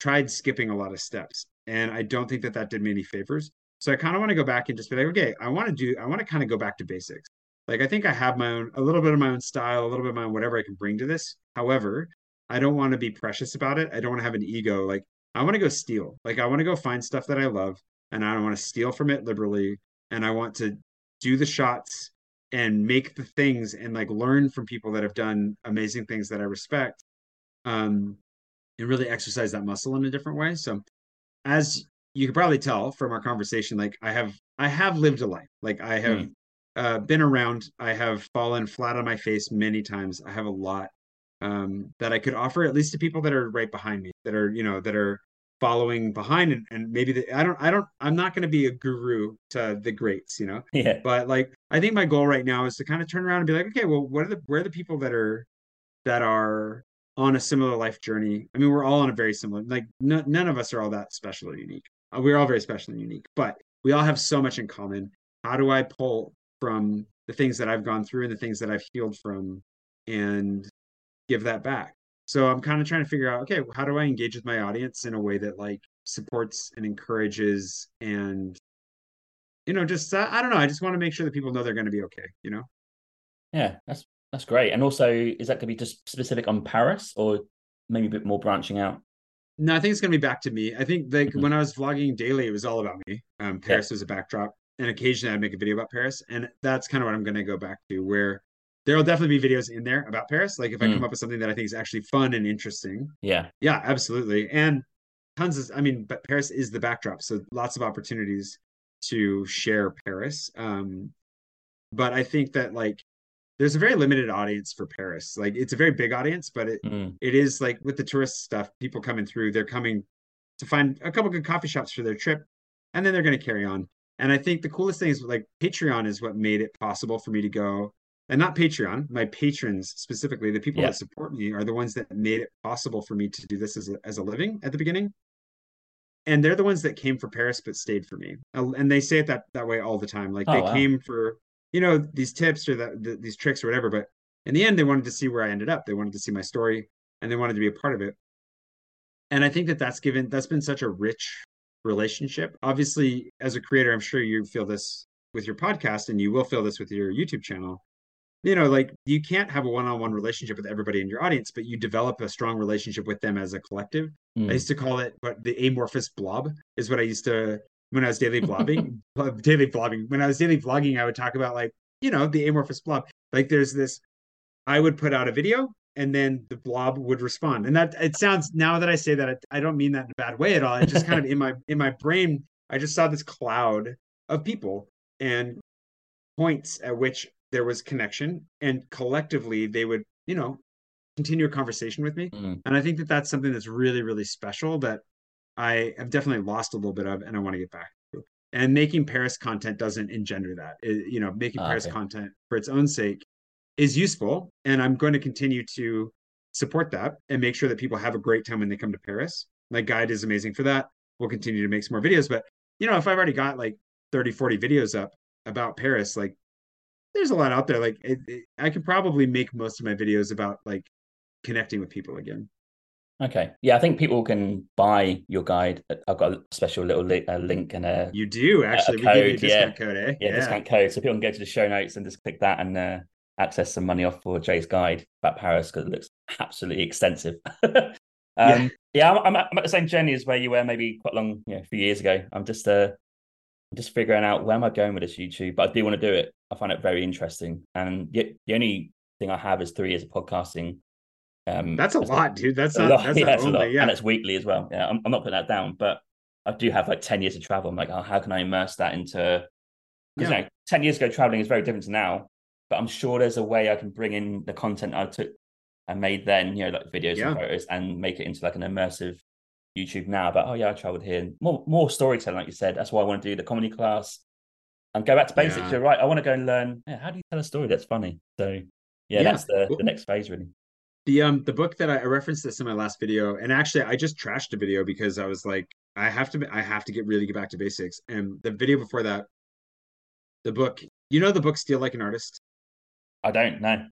tried skipping a lot of steps, and I don't think that that did me any favors. So I kind of want to go back and just be like, okay, I want to do, I want to kind of go back to basics. Like I think I have my own, a little bit of my own style, a little bit of my own whatever I can bring to this. However, I don't want to be precious about it. I don't want to have an ego. Like I want to go steal. Like I want to go find stuff that I love, and I don't want to steal from it liberally. And I want to do the shots and make the things and like learn from people that have done amazing things that I respect. Um, and really exercise that muscle in a different way. So as you could probably tell from our conversation, like I have I have lived a life. Like I have uh, been around. I have fallen flat on my face many times. I have a lot um, that I could offer at least to people that are right behind me, that are you know that are following behind and, and maybe the, I don't I don't I'm not going to be a guru to the greats, you know. Yeah. But like I think my goal right now is to kind of turn around and be like, okay, well, what are the where are the people that are that are on a similar life journey? I mean, we're all on a very similar like n- none of us are all that special or unique. Uh, we're all very special and unique, but we all have so much in common. How do I pull from the things that I've gone through and the things that I've healed from and give that back? so i'm kind of trying to figure out okay how do i engage with my audience in a way that like supports and encourages and you know just uh, i don't know i just want to make sure that people know they're going to be okay you know yeah that's that's great and also is that going to be just specific on paris or maybe a bit more branching out no i think it's going to be back to me i think like mm-hmm. when i was vlogging daily it was all about me um, paris yeah. was a backdrop and occasionally i'd make a video about paris and that's kind of what i'm going to go back to where there'll definitely be videos in there about Paris. Like if I mm. come up with something that I think is actually fun and interesting. Yeah. Yeah, absolutely. And tons of, I mean, but Paris is the backdrop. So lots of opportunities to share Paris. Um, but I think that like there's a very limited audience for Paris. Like it's a very big audience, but it mm. it is like with the tourist stuff, people coming through, they're coming to find a couple good coffee shops for their trip, and then they're going to carry on. And I think the coolest thing is like Patreon is what made it possible for me to go and not Patreon, my patrons specifically, the people yeah. that support me are the ones that made it possible for me to do this as a, as a living at the beginning. And they're the ones that came for Paris but stayed for me. And they say it that that way all the time. Like oh, they wow. came for, you know, these tips or that the, these tricks or whatever. But in the end, they wanted to see where I ended up. They wanted to see my story and they wanted to be a part of it. And I think that that's given that's been such a rich relationship. Obviously, as a creator, I'm sure you feel this with your podcast and you will feel this with your YouTube channel you know like you can't have a one-on-one relationship with everybody in your audience but you develop a strong relationship with them as a collective mm. i used to call it but the amorphous blob is what i used to when i was daily blogging daily vlogging when i was daily vlogging i would talk about like you know the amorphous blob. Like there's this i would put out a video and then the blob would respond. And that it sounds now that i say that i don't mean that in a bad way at all. It just kind of in my in my brain i just saw this cloud of people and points at which there was connection and collectively they would you know continue a conversation with me. Mm. and i think that that's something that's really really special that i have definitely lost a little bit of and i want to get back to and making paris content doesn't engender that it, you know making ah, paris okay. content for its own sake is useful and i'm going to continue to support that and make sure that people have a great time when they come to paris my guide is amazing for that we'll continue to make some more videos but you know if i've already got like 30 40 videos up about paris like there's a lot out there. Like it, it, I could probably make most of my videos about like connecting with people again. Okay. Yeah, I think people can buy your guide. I've got a special little li- a link and a you do actually. A code, we give you a discount yeah. code, eh? Yeah, yeah, discount code. So people can go to the show notes and just click that and uh, access some money off for Jay's guide about Paris because it looks absolutely extensive. um, yeah, yeah I'm, I'm, at the same journey as where you were maybe quite long, you know, a few years ago. I'm just uh, I'm just figuring out where am I going with this YouTube, but I do want to do it. I find it very interesting, and yet the only thing I have is three years of podcasting. Um, that's a lot, dude. That's not, lot. That's yeah, that's only, a lot. Yeah. and it's weekly as well. Yeah, I'm, I'm, not putting that down, but I do have like ten years of travel. I'm like, oh, how can I immerse that into? Because yeah. you know, ten years ago, traveling is very different to now. But I'm sure there's a way I can bring in the content I took and made then, you know, like videos yeah. and photos, and make it into like an immersive YouTube now about, oh yeah, I traveled here. More more storytelling, like you said. That's why I want to do the comedy class and go back to basics. You're right. I want to go and learn yeah, how do you tell a story that's funny. So yeah, yeah. that's the, the next phase really. The um the book that I, I referenced this in my last video, and actually I just trashed a video because I was like, I have to I have to get really get back to basics. And the video before that, the book, you know the book Steal Like an Artist? I don't know.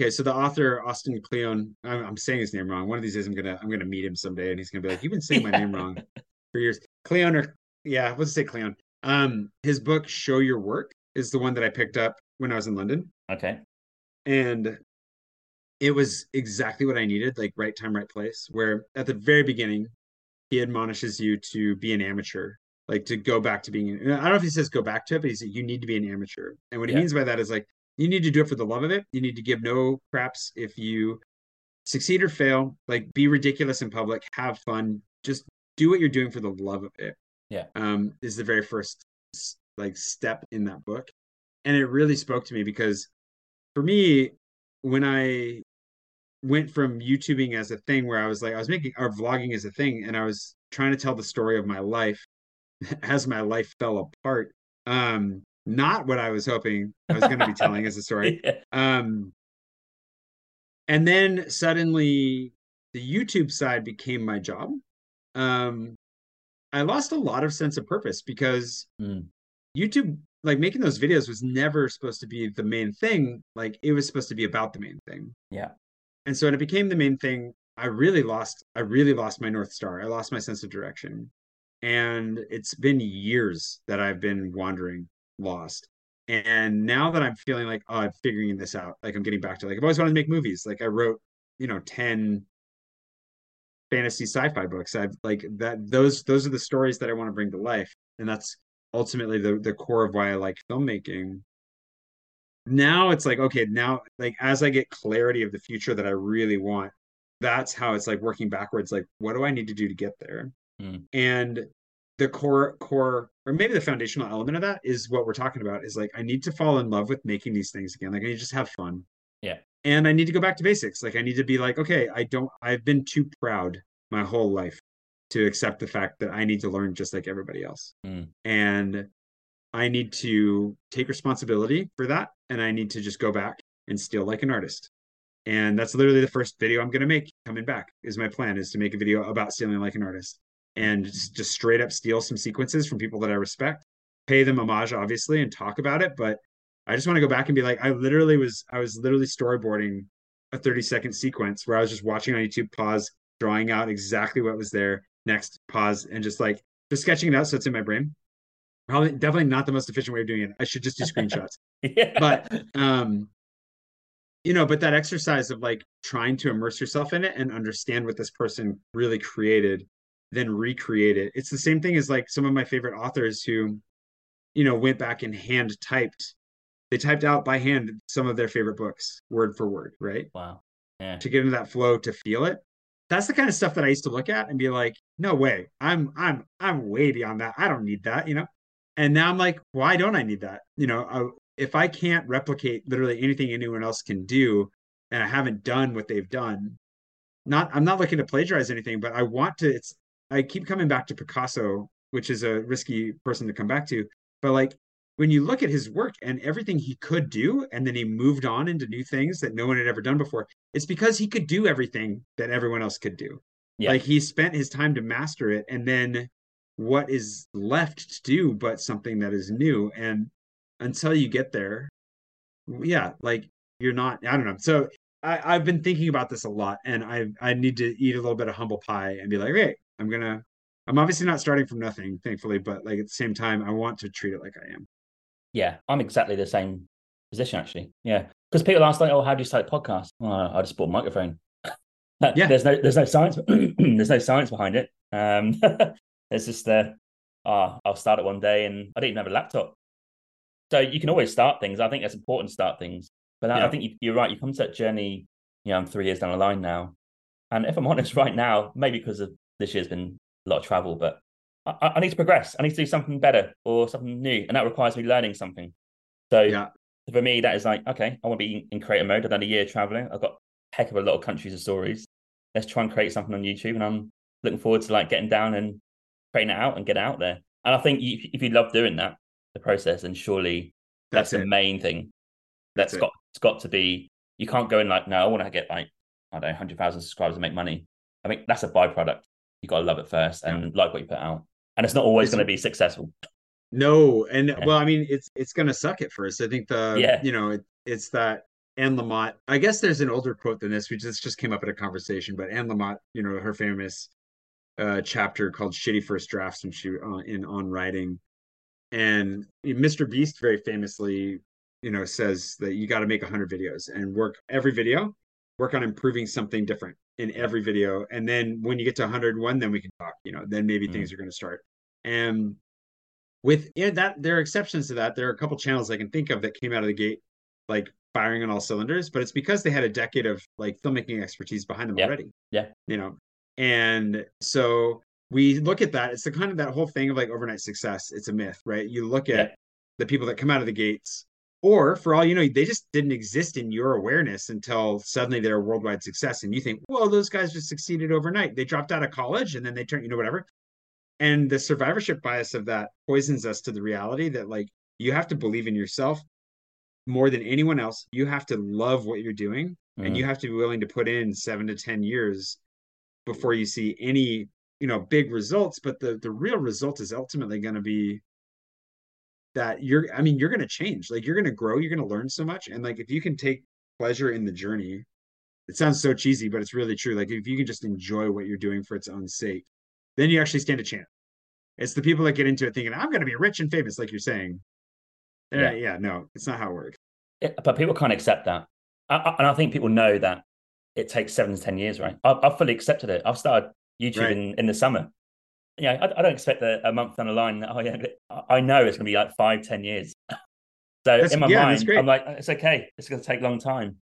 Okay, so the author Austin Kleon, I'm, I'm, saying his name wrong. One of these days, I'm gonna I'm gonna meet him someday, and he's gonna be like, "You've been saying my name wrong for years." Kleon or yeah, let's say Kleon. Um, his book "Show Your Work" is the one that I picked up when I was in London. Okay, and it was exactly what I needed, like right time, right place. Where at the very beginning, he admonishes you to be an amateur, like to go back to being. I don't know if he says go back to it, but he said you need to be an amateur. And what he means by that is like you need to do it for the love of it. You need to give no craps if you succeed or fail. Like be ridiculous in public, have fun, just do what you're doing for the love of it. Yeah. Um, is the very first like step in that book. And it really spoke to me because for me, when I went from YouTubing as a thing where I was like, I was making our vlogging as a thing, and I was trying to tell the story of my life as my life fell apart. Um, not what I was hoping I was going to be telling as a story. Yeah. Um, and then suddenly the YouTube side became my job. Um, I lost a lot of sense of purpose because Mm. YouTube, like making those videos, was never supposed to be the main thing. Like it was supposed to be about the main thing. Yeah. And so when it became the main thing, I really lost. I really lost my north star. I lost my sense of direction, and it's been years that I've been wandering, lost. And now that I'm feeling like, oh, I'm figuring this out. Like I'm getting back to like I've always wanted to make movies. Like I wrote, you know, ten fantasy sci-fi books. I've like that. Those those are the stories that I want to bring to life, and that's ultimately the the core of why I like filmmaking. Now it's like okay, now like as I get clarity of the future that I really want, that's how it's like working backwards. Like what do I need to do to get there? Mm. And the core core or maybe the foundational element of that is what we're talking about is like I need to fall in love with making these things again. Like I need to just have fun. Yeah. And I need to go back to basics. Like I need to be like, okay, I don't I've been too proud my whole life to accept the fact that I need to learn just like everybody else. Mm. And I need to take responsibility for that and I need to just go back and steal like an artist. And that's literally the first video I'm going to make coming back is my plan is to make a video about stealing like an artist and just, straight up steal some sequences from people that I respect, pay them homage obviously and talk about it, but I just want to go back and be like I literally was I was literally storyboarding a 30 second sequence where I was just watching on YouTube pause drawing out exactly what was there next pause and just like just sketching it out so it's in my brain probably definitely not the most efficient way of doing it. I should just do screenshots. Yeah. but um you know but that exercise of like trying to immerse yourself in it and understand what this person really created then recreate it. It's the same thing as like some of my favorite authors who you know went back and hand typed they typed out by hand some of their favorite books word for word right? Wow. Yeah. to get into that flow to feel it. That's the kind of stuff that i used to look at and be like no way. I'm i'm i'm way beyond that. I don't need that you know and now i'm like why don't i need that you know I, if i can't replicate literally anything anyone else can do and i haven't done what they've done not i'm not looking to plagiarize anything but i want to it's i keep coming back to picasso which is a risky person to come back to but like when you look at his work and everything he could do and then he moved on into new things that no one had ever done before it's because he could do everything that everyone else could do Yeah. like he spent his time to master it and then what is left to do but something that is new and until you get there yeah like you're not i don't know so I, i've been thinking about this a lot and i i need to eat a little bit of humble pie and be like okay i'm gonna i'm obviously not starting from nothing thankfully but like at the same time i want to treat it like i am Yeah. I'm exactly the same position actually. Yeah. Because people ask like, oh, how do you start a podcast? I just bought a microphone. Yeah. There's no there's no science there's no science behind it. Um it's just uh oh, I'll start it one day and I didn't even have a laptop. So you can always start things. I think that's important to start things. But I, I think you, you're right. You come to that journey, you know, I'm three years down the line now. And if I'm honest right now, maybe because of this year's been a lot of travel, but I, I need to progress. I need to do something better or something new. And that requires me learning something. So yeah for me, that is like, okay, I want to be in creator mode. I've done a year traveling. I've got a heck of a lot of countries and stories. Let's try and create something on YouTube. And I'm looking forward to like getting down and creating it out and get it out there. And I think you, if you love doing that, the process, then surely that's, that's, the main thing. That's That's it. got it's got to be. You can't go in like, no, I want to get like I don't know, hundred thousand subscribers and make money. I think that's a byproduct. You got to love it first and like what you put out. And it's not always going to be successful. No, and Yeah. well, I mean, it's it's gonna suck at first. I think the Yeah. you know it, it's that Anne Lamott. I guess there's an older quote than this, which just just came up in a conversation. But Anne Lamott, you know, her famous uh, chapter called "Shitty First Drafts" when she uh, in on writing, and Mr. Beast very famously, you know, says that you got to make hundred videos and work every video, work on improving something different in every video, and then when you get to 101, then we can talk. You know, then maybe Mm. things are going to start. And with yeah, that there are exceptions to that. There are a couple channels I can think of that came out of the gate like firing on all cylinders, but it's because they had a decade of like filmmaking expertise behind them Yeah. already. Yeah. You know. And so we look at that. It's the kind of that whole thing of like overnight success. It's a myth, right? You look at Yeah. the people that come out of the gates Or for all you know, they just didn't exist in your awareness until suddenly they're a worldwide success. And you think, well, those guys just succeeded overnight. They dropped out of college and then they turned, you know, whatever. And the survivorship bias of that poisons us to the reality that like you have to believe in yourself more than anyone else. You have to love what you're doing mm-hmm. and you have to be willing to put in seven to 10 years before you see any, you know, big results. But the, the real result is ultimately going to be that you're i mean you're going to change like you're going to grow you're going to learn so much and like if you can take pleasure in the journey it sounds so cheesy but it's really true like if you can just enjoy what you're doing for its own sake then you actually stand a chance. It's the people that get into it thinking i'm going to be rich and famous like you're saying. Yeah, yeah no it's not how it works. But people can't accept that. I, I, and i think people know that it takes seven to ten years right i've, I've fully accepted it i've started youtube right. in, in the summer yeah, I, I, don't expect a, a, month down the line. Oh yeah, I know it's going to be like five, ten years. So that's, in my yeah, mind, I'm like, it's okay. It's going to take a long time,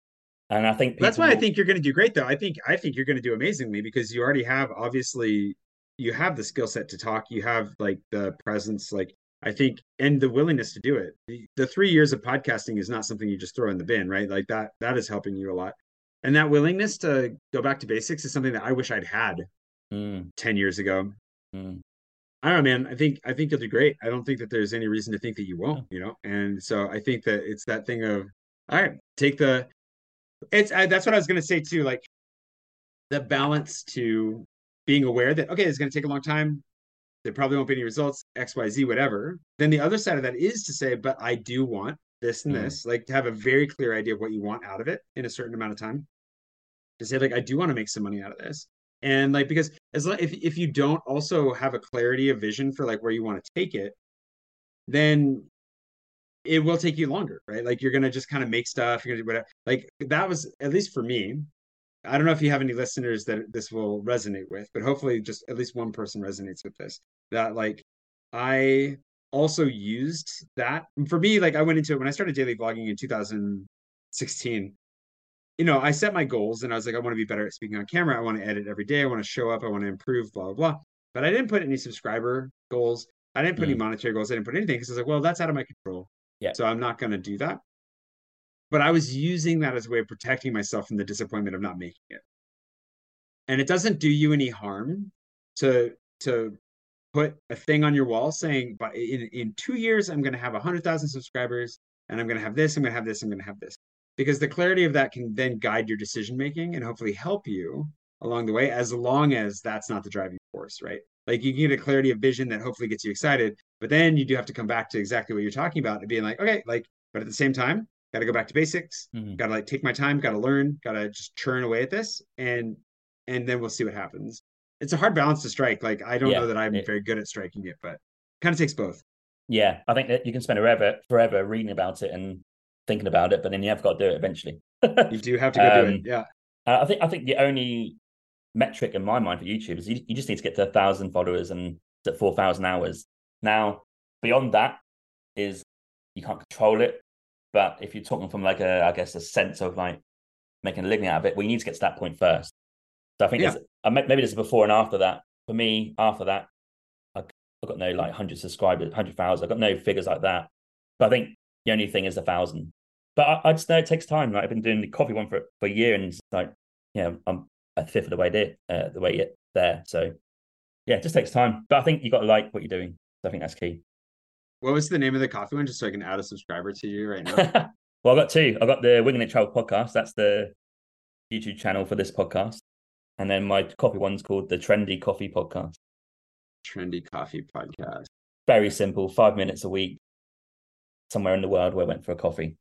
and I think people... that's why I think you're going to do great. Though I think I think you're going to do amazingly because you already have obviously you have the skill set to talk. You have like the presence, like I think, and the willingness to do it. The, the three years of podcasting is not something you just throw in the bin, right? Like that that is helping you a lot, and that willingness to go back to basics is something that I wish I'd had mm. ten years ago Mm. I don't know, man. I think I think you'll do great. I don't think that there's any reason to think that you won't. You know, and so I think that it's that thing of all right, take the. It's I, that's what I was going to say too. Like the balance to being aware that okay, it's going to take a long time. There probably won't be any results. X, Y, Z, whatever. Then the other side of that is to say, but I do want this and mm. this. Like to have a very clear idea of what you want out of it in a certain amount of time. To say like I do want to make some money out of this and like because as long, if if you don't also have a clarity of vision for like where you want to take it then it will take you longer right like you're gonna just kind of make stuff you're gonna do whatever like that was at least for me i don't know if you have any listeners that this will resonate with but hopefully just at least one person resonates with this that like i also used that for me like i went into it when i started daily vlogging in 2016 you know, I set my goals and I was like, I want to be better at speaking on camera. I want to edit every day. I want to show up. I want to improve, blah, blah, blah. But I didn't put any subscriber goals. I didn't put mm. any monetary goals. I didn't put anything because I was like, well, that's out of my control. Yeah. So I'm not going to do that. But I was using that as a way of protecting myself from the disappointment of not making it. And it doesn't do you any harm to to put a thing on your wall saying, but in, in two years, I'm going to have 100,000 subscribers and I'm going to have this, I'm going to have this, I'm going to have this. Because the clarity of that can then guide your decision making and hopefully help you along the way as long as that's not the driving force right? Like you get a clarity of vision that hopefully gets you excited but then you do have to come back to exactly what you're talking about and being like okay like but at the same time got to go back to basics mm-hmm. got to like take my time got to learn got to just churn away at this and and then we'll see what happens it's a hard balance to strike like i don't yeah, know that i'm it, very good at striking it but kind of takes both yeah i think that you can spend forever forever reading about it and thinking about it, but then you have got to do it eventually. you do have to go um, do it. Um, yeah. I think I think the only metric in my mind for YouTube is you, you just need to get to a thousand followers and at four thousand hours. Now, beyond that is you can't control it. But if you're talking from like a, I guess, a sense of like making a living out of it, well, you need to get to that point first. So I think yeah. Uh, maybe there's before and after that. For me, after that, I've got no like hundred subscribers, hundred thousand. I've got no figures like that. But I think the only thing is a thousand. But I, I, just know it takes time. Like I've been doing the coffee one for for a year, and it's like, yeah, I'm a fifth of the way there, uh, the way there. So yeah, it just takes time. But I think you got to like what you're doing. I think that's key. What was the name of the coffee one, just so I can add a subscriber to you right now? well, I got two. I got the Winging It Travel podcast. That's the YouTube channel for this podcast, and then my coffee one's called the Trendy Coffee Podcast. Trendy Coffee Podcast. Very simple. Five minutes a week, somewhere in the world where I went for a coffee.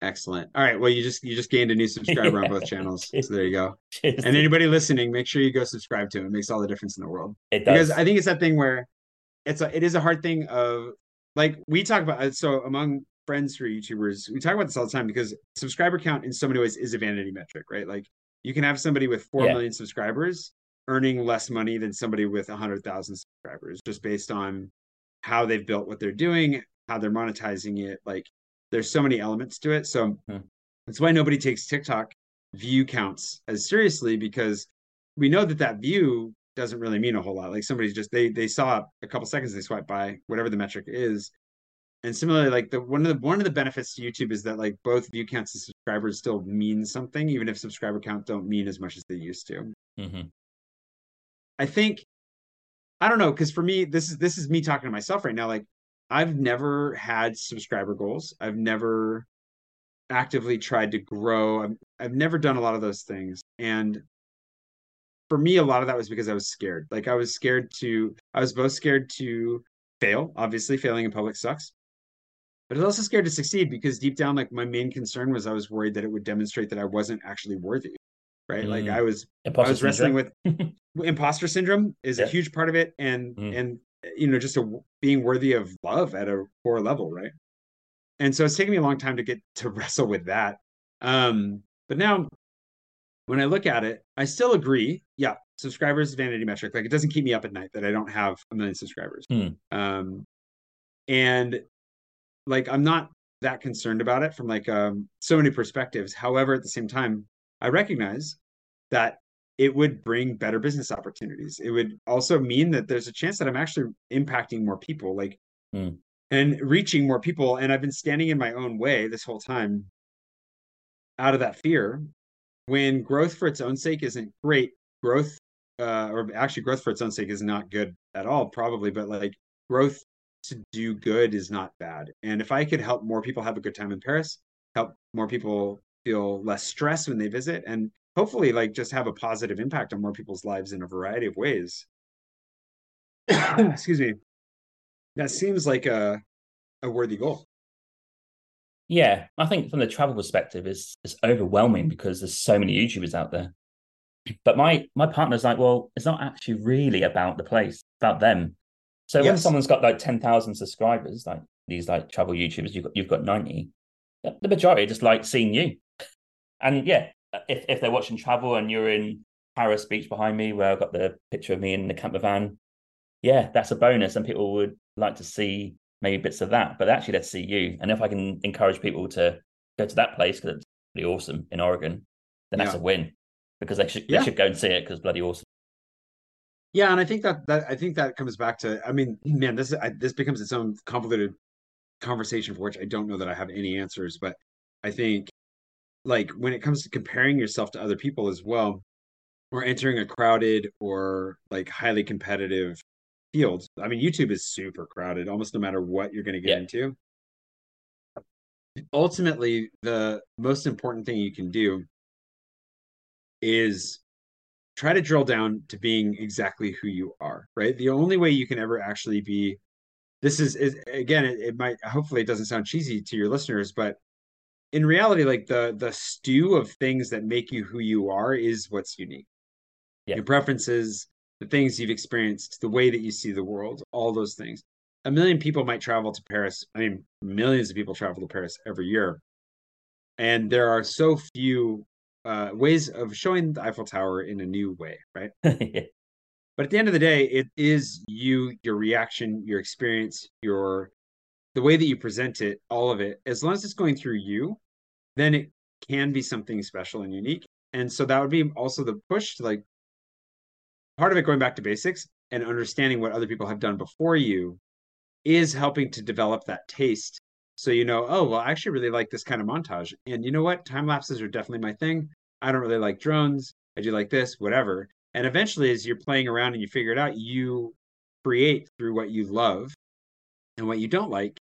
Excellent. All right. Well, you just you just gained a new subscriber yeah. on both channels. So there you go. Cheers, and anybody listening, make sure you go subscribe to him. It makes all the difference in the world. It does. Because I think it's that thing where it's a it is a hard thing of like we talk about uh, so among friends who are YouTubers, we talk about this all the time because subscriber count in so many ways is a vanity metric, right? Like you can have somebody with four yeah. million subscribers earning less money than somebody with a hundred thousand subscribers, just based on how they've built what they're doing, how they're monetizing it. Like there's so many elements to it. So hmm. that's why nobody takes TikTok view counts as seriously because we know that that view doesn't really mean a whole lot. Like somebody's just they they saw a couple seconds, they swipe by whatever the metric is, and similarly, like the one of the one of the benefits to YouTube is that like both view counts and subscribers still mean something, even if subscriber count don't mean as much as they used to. Mm-hmm. I think I don't know because for me this is this is me talking to myself right now. Like I've never had subscriber goals. I've never actively tried to grow. I've, I've never done a lot of those things, and for me, a lot of that was because I was scared. Like I was scared to. I was both scared to fail. Obviously, failing in public sucks but I was also scared to succeed because deep down, like my main concern was I was worried that it would demonstrate that I wasn't actually worthy. Right. Mm. Like I was imposter I was wrestling with imposter syndrome is yeah. a huge part of it. And mm. and you know, just a, being worthy of love at a core level, right? And so it's taken me a long time to get to wrestle with that. Um, but now when I look at it, I still agree. Yeah, subscribers vanity metric. Like it doesn't keep me up at night that I don't have a million subscribers. Mm. Um, and like I'm not that concerned about it from like um, so many perspectives. However, at the same time, I recognize that it would bring better business opportunities. It would also mean that there's a chance that I'm actually impacting more people, like mm. and reaching more people. And I've been standing in my own way this whole time out of that fear. When growth for its own sake isn't great, growth uh, or actually growth for its own sake is not good at all, probably, but like growth to do good is not bad. And if I could help more people have a good time in Paris, help more people feel less stress when they visit, and hopefully, like, just have a positive impact on more people's lives in a variety of ways. Excuse me. That seems like a a worthy goal. Yeah, I think from the travel perspective, it's it's overwhelming because there's so many YouTubers out there. But my my partner's like, well, it's not actually really about the place, it's about them. So yes. when someone's got like ten thousand subscribers, like these like travel YouTubers, you've got you've got ninety. The majority just like seeing you, and yeah, if if they're watching travel and you're in Paris Beach behind me, where I've got the picture of me in the camper van, yeah, that's a bonus, and people would like to see maybe bits of that, but actually let's see you. And if I can encourage people to go to that place because it's pretty awesome in Oregon, then that's a win because they should yeah. they should go and see it because bloody awesome. Yeah, and I think that that I think that comes back to I mean, man, this I, this becomes its own convoluted conversation for which I don't know that I have any answers, but I think like when it comes to comparing yourself to other people as well, or entering a crowded or like highly competitive field. I mean, YouTube is super crowded, almost no matter what you're going to get yeah. into. Ultimately, the most important thing you can do is try to drill down to being exactly who you are, right? The only way you can ever actually be this is, is again, it, it might hopefully it doesn't sound cheesy to your listeners, but in reality, like the the stew of things that make you who you are is what's unique. Yeah. Your preferences, the things you've experienced, the way that you see the world, all those things. A million people might travel to Paris. I mean, millions of people travel to Paris every year. And there are so few uh, ways of showing the Eiffel Tower in a new way, right? yeah. But at the end of the day, it is you, your reaction, your experience, your the way that you present it, all of it. As long as it's going through you, then it can be something special and unique. And so that would be also the push to like part of it going back to basics and understanding what other people have done before you is helping to develop that taste so you know, oh, well, I actually really like this kind of montage. And you know what? Time lapses are definitely my thing. I don't really like drones. I do like this, whatever. And eventually, as you're playing around and you figure it out, you create through what you love and what you don't like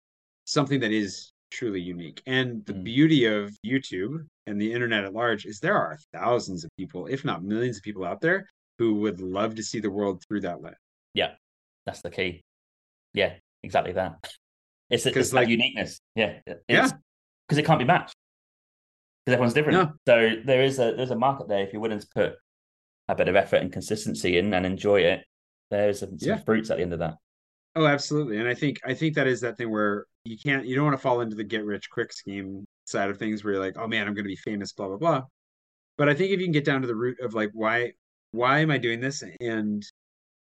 something that is truly unique. And the mm. beauty of YouTube and the internet at large is there are thousands of people, if not millions of people out there who would love to see the world through that lens. Yeah, that's the key. Yeah, exactly that. It's, it's like, that uniqueness. Yeah. It's, yeah. Because it can't be matched. Because everyone's different. No. So there is a there's a market there if you're willing to put a bit of effort and consistency in and enjoy it. There's some, some yeah. fruits at the end of that. Oh, absolutely. And I think I think that is that thing where you can't you don't want to fall into the get rich quick scheme side of things where you're like, oh man, I'm gonna be famous, blah blah blah. But I think if you can get down to the root of like why why am I doing this and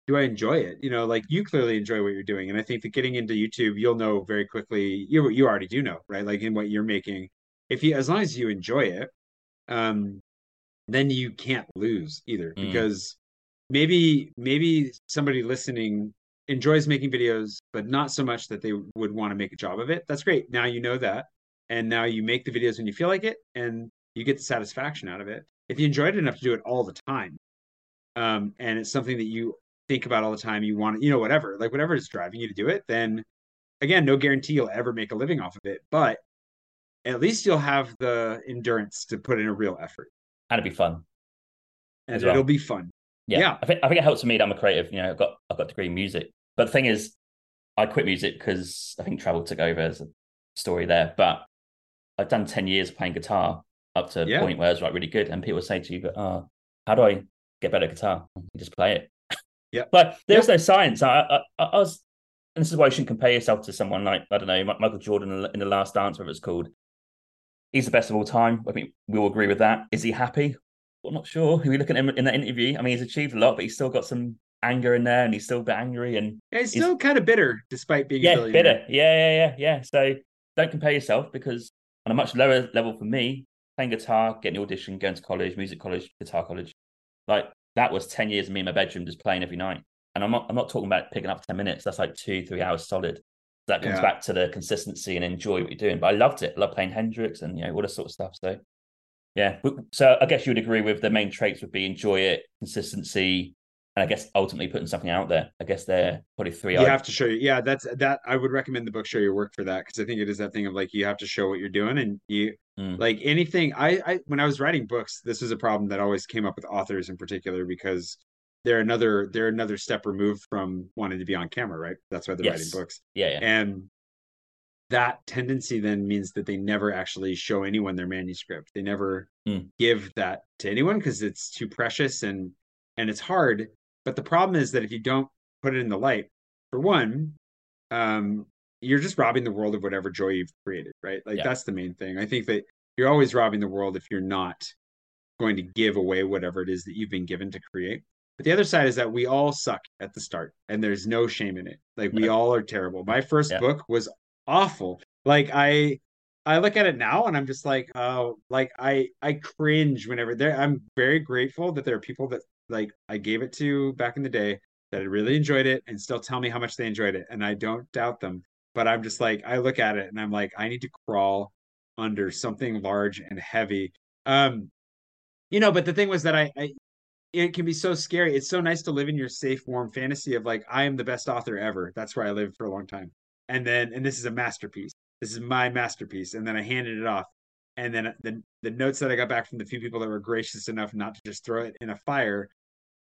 do I enjoy it? You know, like you clearly enjoy what you're doing, and I think that getting into YouTube, you'll know very quickly. You you already do know, right? Like in what you're making, if you as long as you enjoy it, um, then you can't lose either mm. because maybe maybe somebody listening enjoys making videos, but not so much that they would want to make a job of it. That's great. Now you know that. And now you make the videos when you feel like it and you get the satisfaction out of it. If you enjoyed it enough to do it all the time, um, and it's something that you think about all the time, you want, you know, whatever, like whatever is driving you to do it, then again, no guarantee you'll ever make a living off of it, but at least you'll have the endurance to put in a real effort. And it'll be fun. And well. it'll be fun. Yeah. yeah. I think I think it helps for me that I'm a creative. You know, I've got I've got a degree in music. But the thing is, I quit music because I think travel took over as a story there. But I've done 10 years playing guitar up to a yeah. point where I was like really good. And people say to you, but uh, how do I get better guitar? You just play it. But there's no science. I, I, I, was, and this is why you shouldn't compare yourself to someone like, I don't know, Michael Jordan in The Last Dance, whatever it's called. He's the best of all time. I think we all agree with that. Is he happy? I'm not sure. If we look at him in that interview, I mean, he's achieved a lot, but he's still got some anger in there, and he's still a bit angry, and yeah, he's still kind of bitter despite being a yeah, bitter. Yeah, yeah, yeah, yeah. So don't compare yourself because on a much lower level for me, playing guitar, getting the audition, going to college, music college, guitar college, like that was ten years of me in my bedroom just playing every night. And I'm not, I'm not talking about picking up ten minutes. That's like two, three hours solid. That comes yeah. back to the consistency and enjoy what you're doing. But I loved it. I love playing Hendrix and you know all this sort of stuff. So yeah. So I guess you would agree with the main traits would be enjoy it, consistency, and I guess ultimately putting something out there. I guess they're probably three. You have to show you. Yeah, that's that. I would recommend the book "Show Your Work" for that because I think it is that thing of like you have to show what you're doing and you mm. like anything. I, I when I was writing books, this was a problem that always came up with authors in particular because they're another they're another step removed from wanting to be on camera, right? That's why they're yes. writing books. Yeah, yeah. And that tendency then means that they never actually show anyone their manuscript. They never mm. give that to anyone because it's too precious and and it's hard. But the problem is that if you don't put it in the light, for one, um, you're just robbing the world of whatever joy you've created, right? Like yeah. that's the main thing. I think that you're always robbing the world if you're not going to give away whatever it is that you've been given to create. But the other side is that we all suck at the start and there's no shame in it. Like we all are terrible. My first yeah. book was awful. Like I I look at it now and I'm just like, oh, like I I cringe whenever there. I'm very grateful that there are people that like I gave it to back in the day that really enjoyed it and still tell me how much they enjoyed it, and I don't doubt them. But I'm just like, I look at it and I'm like, I need to crawl under something large and heavy. Um, you know, but the thing was that I, I it can be so scary. It's so nice to live in your safe, warm fantasy of like, I am the best author ever. That's where I lived for a long time and then and this is a masterpiece. This is my masterpiece, and then I handed it off. And then the the notes that I got back from the few people that were gracious enough not to just throw it in a fire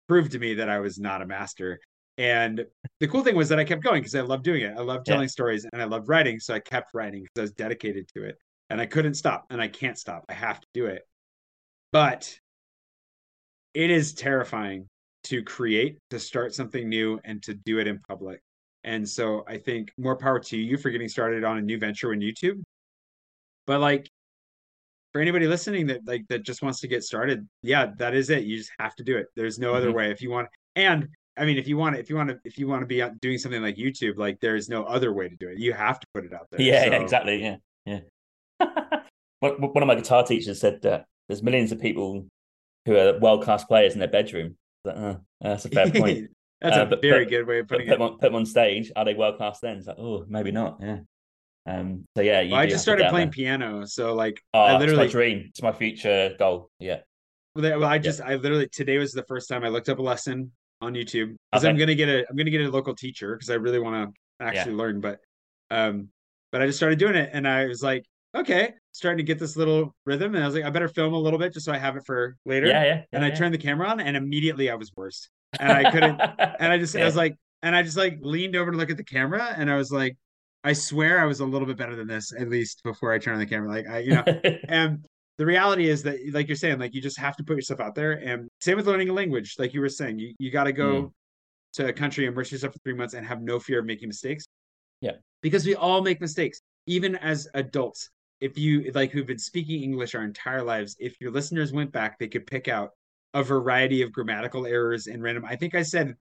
proved to me that I was not a master. And the cool thing was that I kept going because I love doing it. I love telling yeah. stories and I love writing, so I kept writing because I was dedicated to it. And I couldn't stop, and I can't stop. I have to do it. But it is terrifying to create, to start something new, and to do it in public. And so I think more power to you for getting started on a new venture in YouTube. But like for anybody listening that like that just wants to get started, yeah, that is it. You just have to do it. There's no mm-hmm. other way. If you want and I mean, if you want to, if you want to, if you want to be doing something like YouTube, like there is no other way to do it. You have to put it out there. Yeah, so. yeah exactly. Yeah, yeah. One of my guitar teachers said that there's millions of people who are world class players in their bedroom. That's a fair point. That's uh, a very good way of putting put it. Them on, put them on stage. Are they world class then? It's like, oh, maybe not. Yeah. Um. So yeah, well, I just started playing piano, so like, oh, I literally it's my dream. It's my future goal. Yeah. Well, I just, yeah. I literally today was the first time I looked up a lesson on YouTube because okay. I'm gonna get a, I'm gonna get a local teacher because I really want to actually yeah. learn. But, um, but I just started doing it, and I was like, okay, starting to get this little rhythm, and I was like, I better film a little bit just so I have it for later. Yeah, yeah. yeah and I turned the camera on, and immediately I was worse and I couldn't. and I just. I was like, and I just like leaned over to look at the camera, and I was like, I swear I was a little bit better than this at least before I turned on the camera. Like I, you know, and the reality is that, like you're saying, like you just have to put yourself out there. And same with learning a language, like you were saying, you you got to go mm. to a country, immerse yourself for three months, and have no fear of making mistakes. Yeah, because we all make mistakes, even as adults. If you like who've been speaking English our entire lives, if your listeners went back, they could pick out a variety of grammatical errors and random. I think I said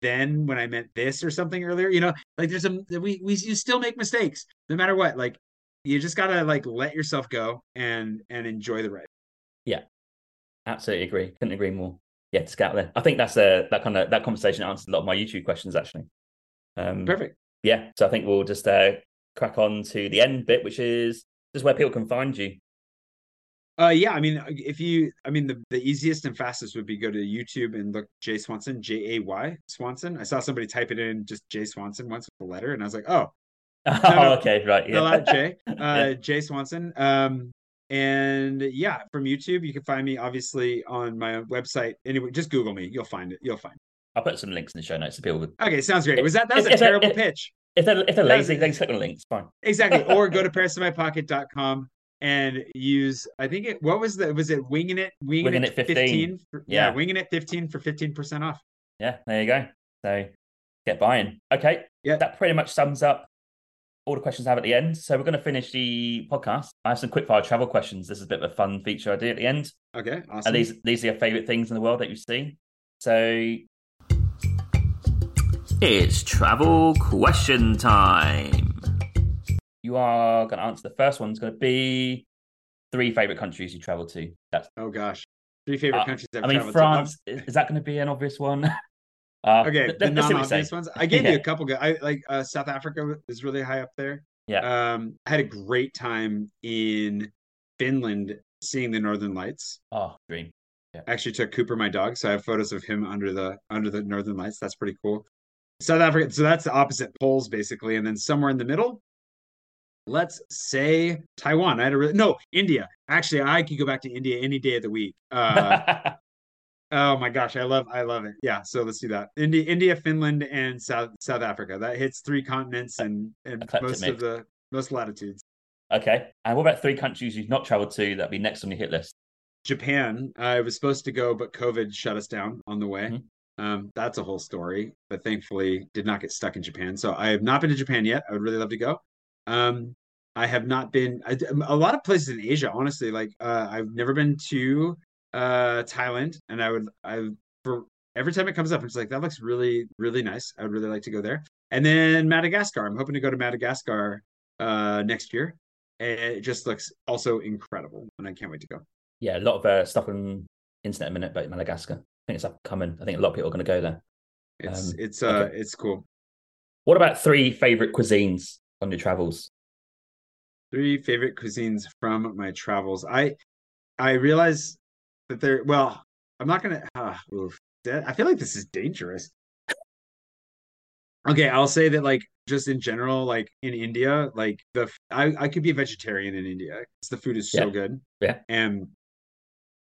then when I meant this or something earlier. You know, like there's a we we you still make mistakes no matter what. Like you just gotta like let yourself go and and enjoy the ride. Yeah, absolutely agree. Couldn't agree more. Yeah, just get out there. I think that's a that kind of that conversation answered a lot of my YouTube questions actually. Um, Perfect. Yeah, so I think we'll just uh, crack on to the end bit, which is just where people can find you. Uh, yeah, I mean, if you, I mean, the, the easiest and fastest would be go to YouTube and look Jay Swanson, J A Y Swanson. I saw somebody type it in just Jay Swanson once with the letter, and I was like, oh, oh, no. okay, right, yeah. out Jay, uh, Yeah. Jay Swanson. Um, and yeah, from YouTube, you can find me obviously on my website. Anyway, just Google me, you'll find it. You'll find. I'll put some links in the show notes so people would. It. Okay, sounds great. Was that that was If- a if- terrible if- pitch? If they're if they're lazy, they click on links. Fine. Exactly. Or go to ParisInMyPocket.com and use. I think it. What was the? Was it winging it? Winging, Winging it It 15. for- yeah. Yeah. winging it fifteen for fifteen percent off. Yeah, there you go. So get buying. Okay. Yeah. That pretty much sums up all the questions I have at the end. So we're going to finish the podcast. I have some quickfire travel questions. This is a bit of a fun feature I do at the end. Okay, awesome. And these these are your favorite things in the world that you see. So It's travel question time. you are going to answer the first one's going to be three favorite countries you travel to. That's oh gosh, three favorite Uh, countries I've I mean traveled to. France. Is, is that going to be an obvious one? Uh, Okay, let- the let's see what you non-obvious ones. I gave you a couple. Good. I like uh, South Africa is really high up there. Yeah. Um, I had a great time in Finland seeing the Northern Lights. Oh, dream. I actually took Cooper, my dog, so I have photos of him under the under the Northern Lights. That's pretty cool. South Africa. So that's the opposite poles basically, and then somewhere in the middle. Let's say Taiwan. I had a really no India. Actually, I could go back to India any day of the week. Uh, Oh my gosh, I love I love it. Yeah, so let's do that. India, India, Finland, and South South Africa. That hits three continents and, and most mix. of the most latitudes. okay. And what about three countries you've not traveled to that'd be next on your hit list? Japan, I was supposed to go, but COVID shut us down on the way. Mhm. Um, that's a whole story, but thankfully did not get stuck in Japan. So I have not been to Japan yet. I would really love to go. Um, I have not been I, a lot of places in Asia. Honestly, like uh, I've never been to uh, Thailand, and I would I for every time it comes up, it's like that looks really really nice. I would really like to go there. And then Madagascar. I'm hoping to go to Madagascar uh, next year. And it just looks also incredible, and I can't wait to go. Yeah, a lot of uh, stuff on internet a minute about Madagascar. I think it's upcoming. I think a lot of people are going to go there. It's Um, it's uh okay. it's cool. What about three favorite cuisines on your travels? Three favorite cuisines from my travels. I I realize that they're well. I'm not gonna. Uh, oof. That- I feel like this is dangerous. Okay, I'll say that like just in general, like in India, like the I, I could be a vegetarian in India because the food is so Yeah. good. Yeah. And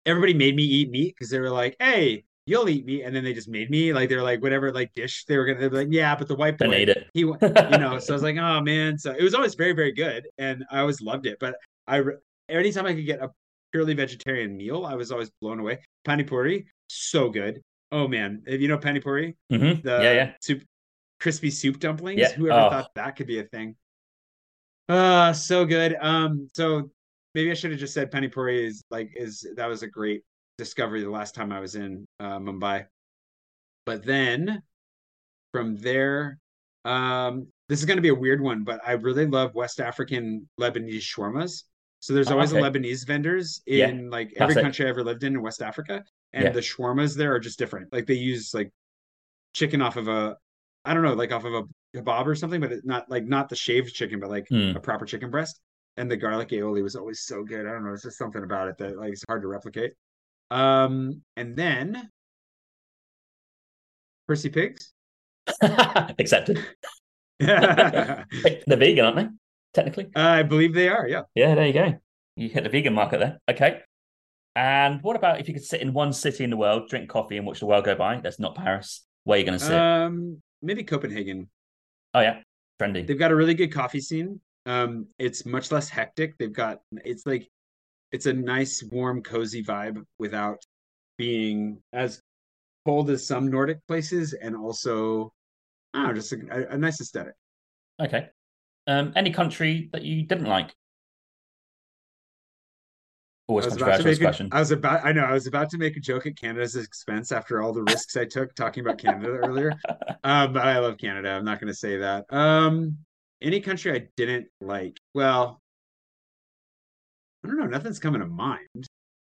everybody made me eat meat because they were like, "Hey, you'll eat meat," and then they just made me like they're like whatever like dish they were gonna. They'd be like, "Yeah, but the white boy, eat it. he you know so i was like oh man so it was always very very good and i always loved it but i anytime i could get a purely vegetarian meal i was always blown away pani puri so good oh man if you know pani puri Mhm. the Yeah, yeah. soup crispy soup dumplings Yeah. whoever Oh. thought that could be a thing uh so good um so maybe i should have just said pani puri is like is that was a great discovery the last time i was in uh mumbai but then from there um this is going to be a weird one but i really love west african lebanese shawarmas so there's Oh, always okay. lebanese vendors Yeah. in like every country i ever lived in in west africa and Yeah. the shawarmas there are just different like they use like chicken off of a i don't know like off of a kebab or something but not like not the shaved chicken but like Hmm. a proper chicken breast and the garlic aioli was always so good i don't know it's just something about it that like it's hard to replicate um and then percy pigs Accepted. the vegan, aren't they? Technically. I believe they are yeah Yeah, there you go. You hit the vegan market there. Okay. And what about if you could sit in one city in the world, drink coffee, and watch the world go by? That's not Paris. Where are you going to sit? um maybe copenhagen oh yeah, trendy. they've got a really good coffee scene um it's much less hectic they've got it's like it's a nice warm cozy vibe without being as cold as some nordic places and also i don't know just a, a nice aesthetic Okay. Um, any country that you didn't like? Always I was, about to make a. I was about I know I was about to make a joke at Canada's expense after all the risks I took talking about Canada earlier. Um, but I love Canada. I'm not going to say that. Um, any country I didn't like. Well, I don't know. Nothing's coming to mind.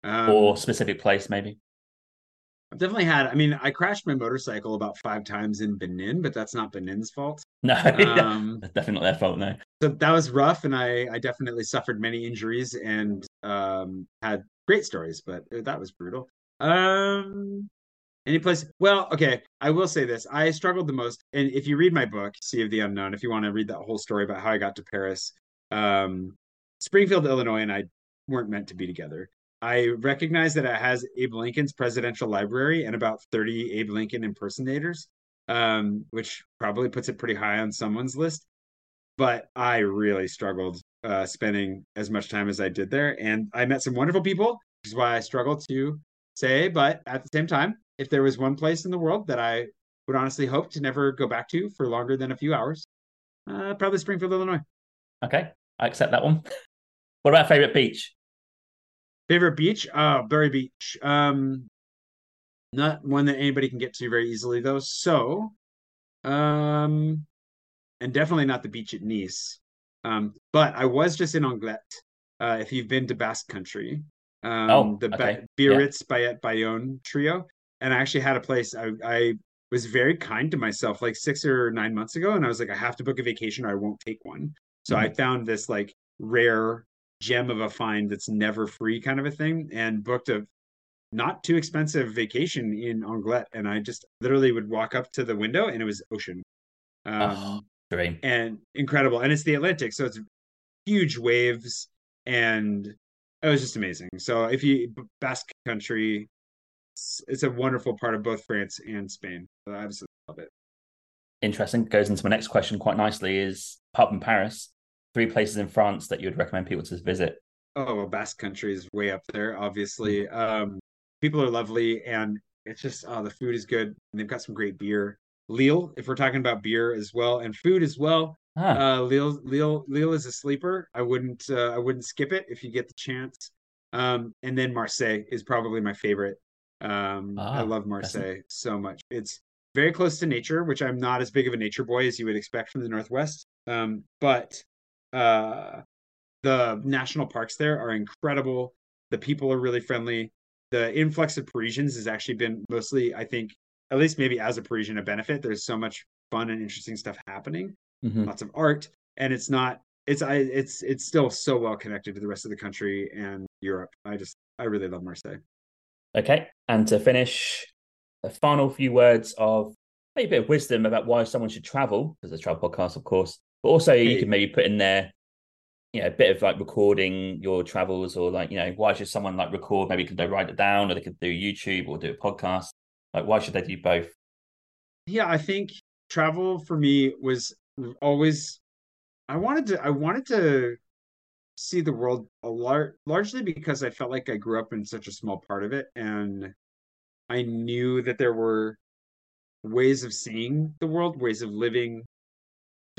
Um, or specific place, maybe. I've definitely had. I mean, I crashed my motorcycle about five times in Benin, but that's not Benin's fault. No, Um, that's definitely not their fault. No. so that was rough, and I I definitely suffered many injuries and um had great stories, but that was brutal. Um, any place? Well, okay, I will say this: I struggled the most, and if you read my book, Sea of the Unknown, if you want to read that whole story about how I got to Paris, um, Springfield, Illinois, and I weren't meant to be together. I recognize that it has Abe Lincoln's presidential library and about 30 Abe Lincoln impersonators, um, which probably puts it pretty high on someone's list. But I really struggled uh, spending as much time as I did there. And I met some wonderful people, which is why I struggle to say. But at the same time, if there was one place in the world that I would honestly hope to never go back to for longer than a few hours, uh, probably Springfield, Illinois. Okay, I accept that one. What about favorite beach? Favorite beach? Oh, Berry Beach. Um, not one that anybody can get to very easily though. So, um, and definitely not the beach at Nice. Um, but I was just in Anglet. Uh, if you've been to Basque Country, um, Oh, the ba- okay. Biarritz Bayet Bayonne trio, and I actually had a place. I, I was very kind to myself like six or nine months ago, and I was like, I have to book a vacation or I won't take one. So I found this like rare gem of a find that's never free kind of a thing, and booked a not too expensive vacation in Anglet, and I just literally would walk up to the window and it was ocean. Um, Oh, dream. and incredible. And it's the Atlantic, so it's huge waves, and it was just amazing. So if you Basque Country, it's, it's a wonderful part of both France and Spain. So I absolutely love it. Interesting. Goes into my next question quite nicely. Is apart from Paris, three places in France that you would recommend people to visit? Oh well, Basque Country is way up there. Obviously, um, people are lovely, and it's just oh, the food is good, and they've got some great beer. Lille, if we're talking about beer as well, and food as well, Ah, Uh, Lille, Lille, Lille is a sleeper. I wouldn't, uh, I wouldn't skip it if you get the chance. Um, and then Marseille is probably my favorite. Um, I Ah, love Marseille so much. It's very close to nature, which I'm not as big of a nature boy as you would expect from the Northwest. Um, but uh, the national parks there are incredible. The people are really friendly. The influx of Parisians has actually been mostly, I think, at least maybe as a Parisian, a benefit. There's so much fun and interesting stuff happening mhm. lots of art and it's not it's i it's it's still so well connected to the rest of the country and europe i just i really love marseille Okay. And to finish, a final few words of maybe a bit of wisdom about why someone should travel, because it's a travel podcast, of course. But also, you could maybe put in there, you know, a bit of like recording your travels, or like, you know, why should someone like record? Maybe could they write it down, or they could do YouTube or do a podcast. Like, why should they do both? yeah i think travel for me was always i wanted to i wanted to see the world a lar- largely because i felt like i grew up in such a small part of it and i knew that there were ways of seeing the world ways of living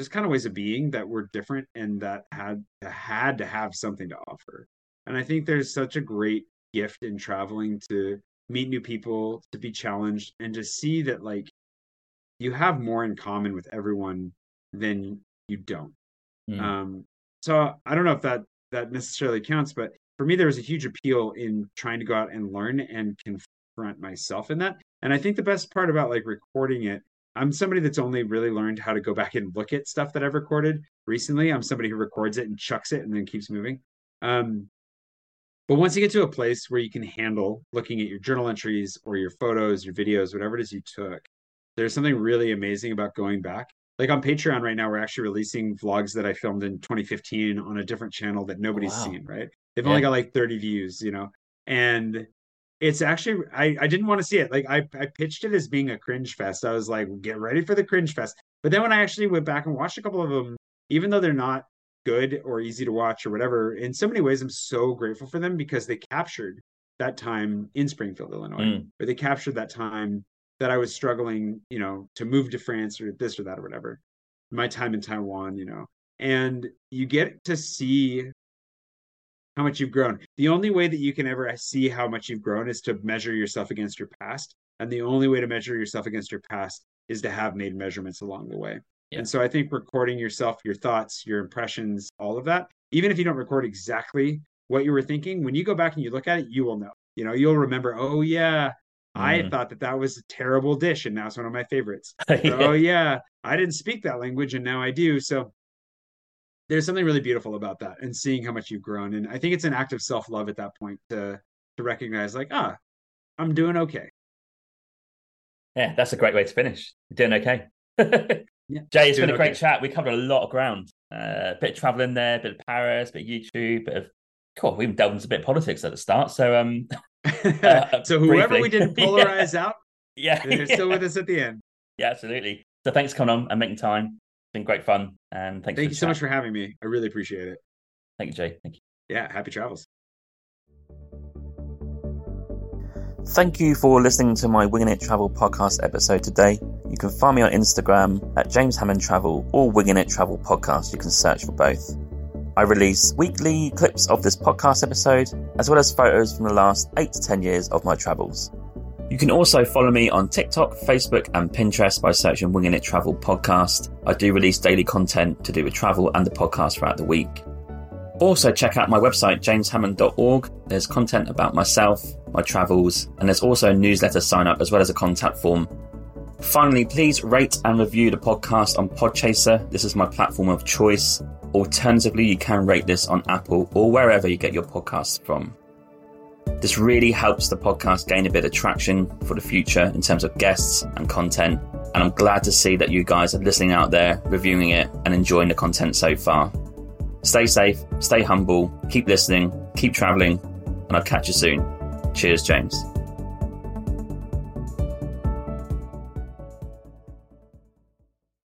just kind of ways of being that were different and that had had to have something to offer. And I think there's such a great gift in traveling to meet new people, to be challenged, and to see that like you have more in common with everyone than you don't. Mm. Um, so I don't know if that that necessarily counts, but for me, there was a huge appeal in trying to go out and learn and confront myself in that. And I think the best part about like recording it, I'm somebody that's only really learned how to go back and look at stuff that I've recorded recently. I'm somebody who records it and chucks it and then keeps moving. Um, but once you get to a place where you can handle looking at your journal entries or your photos, your videos, whatever it is you took, there's something really amazing about going back. Like on Patreon right now, we're actually releasing vlogs that I filmed in 2015 on a different channel that nobody's wow. seen, right? They've only got like 30 views, you know, and it's actually I, I didn't want to see it. Like I, I pitched it as being a cringe fest. I was like, get ready for the cringe fest. But then when I actually went back and watched a couple of them, even though they're not good or easy to watch or whatever, in so many ways, I'm so grateful for them because they captured that time in Springfield, Illinois, Mm. or they captured that time that I was struggling, you know, to move to France or this or that or whatever. My time in Taiwan, you know, and you get to see how much you've grown. The only way that you can ever see how much you've grown is to measure yourself against your past. And the only way to measure yourself against your past is to have made measurements along the way. Yeah. And so I think recording yourself, your thoughts, your impressions, all of that, even if you don't record exactly what you were thinking, when you go back and you look at it, you will know. You know, you'll remember, oh yeah, I Mm. thought that that was a terrible dish, and now it's one of my favorites. Yeah. Oh yeah, I didn't speak that language, and now I do. So there's something really beautiful about that, and seeing how much you've grown. And I think it's an act of self love at that point to to recognize, like, ah, I'm doing okay. Yeah, that's a great way to finish. You're doing okay. Yeah, Jay, it's been a great okay. chat. We covered a lot of ground. Uh, a bit of traveling there, a bit of Paris, a bit of YouTube, bit of cool. We even delved into a bit of politics at the start. So um Uh, so whoever briefly. we didn't Yeah. polarize out, yeah, they're still with us at the end. yeah, absolutely. So thanks for coming on and making time. It's been great fun. And thanks Thank for you the so much for having me. I really appreciate it. Thank you, Jay. Thank you. Yeah, happy travels. Thank you for listening to my Winging It Travel podcast episode today. You can find me on Instagram at James Hammond Travel or Winging It Travel Podcast. You can search for both. I release weekly clips of this podcast episode, as well as photos from the last 8 to 10 years of my travels. You can also follow me on TikTok, Facebook, and Pinterest by searching Winging It Travel Podcast. I do release daily content to do with travel and the podcast throughout the week. Also, check out my website, jameshammond.org. There's content about myself, my travels, and there's also a newsletter sign up as well as a contact form. Finally, please rate and review the podcast on Podchaser. This is my platform of choice. Alternatively, you can rate this on Apple or wherever you get your podcasts from. This really helps the podcast gain a bit of traction for the future in terms of guests and content. And I'm glad to see that you guys are listening out there, reviewing it, and enjoying the content so far. Stay safe, stay humble, keep listening, keep traveling, and I'll catch you soon. Cheers, James.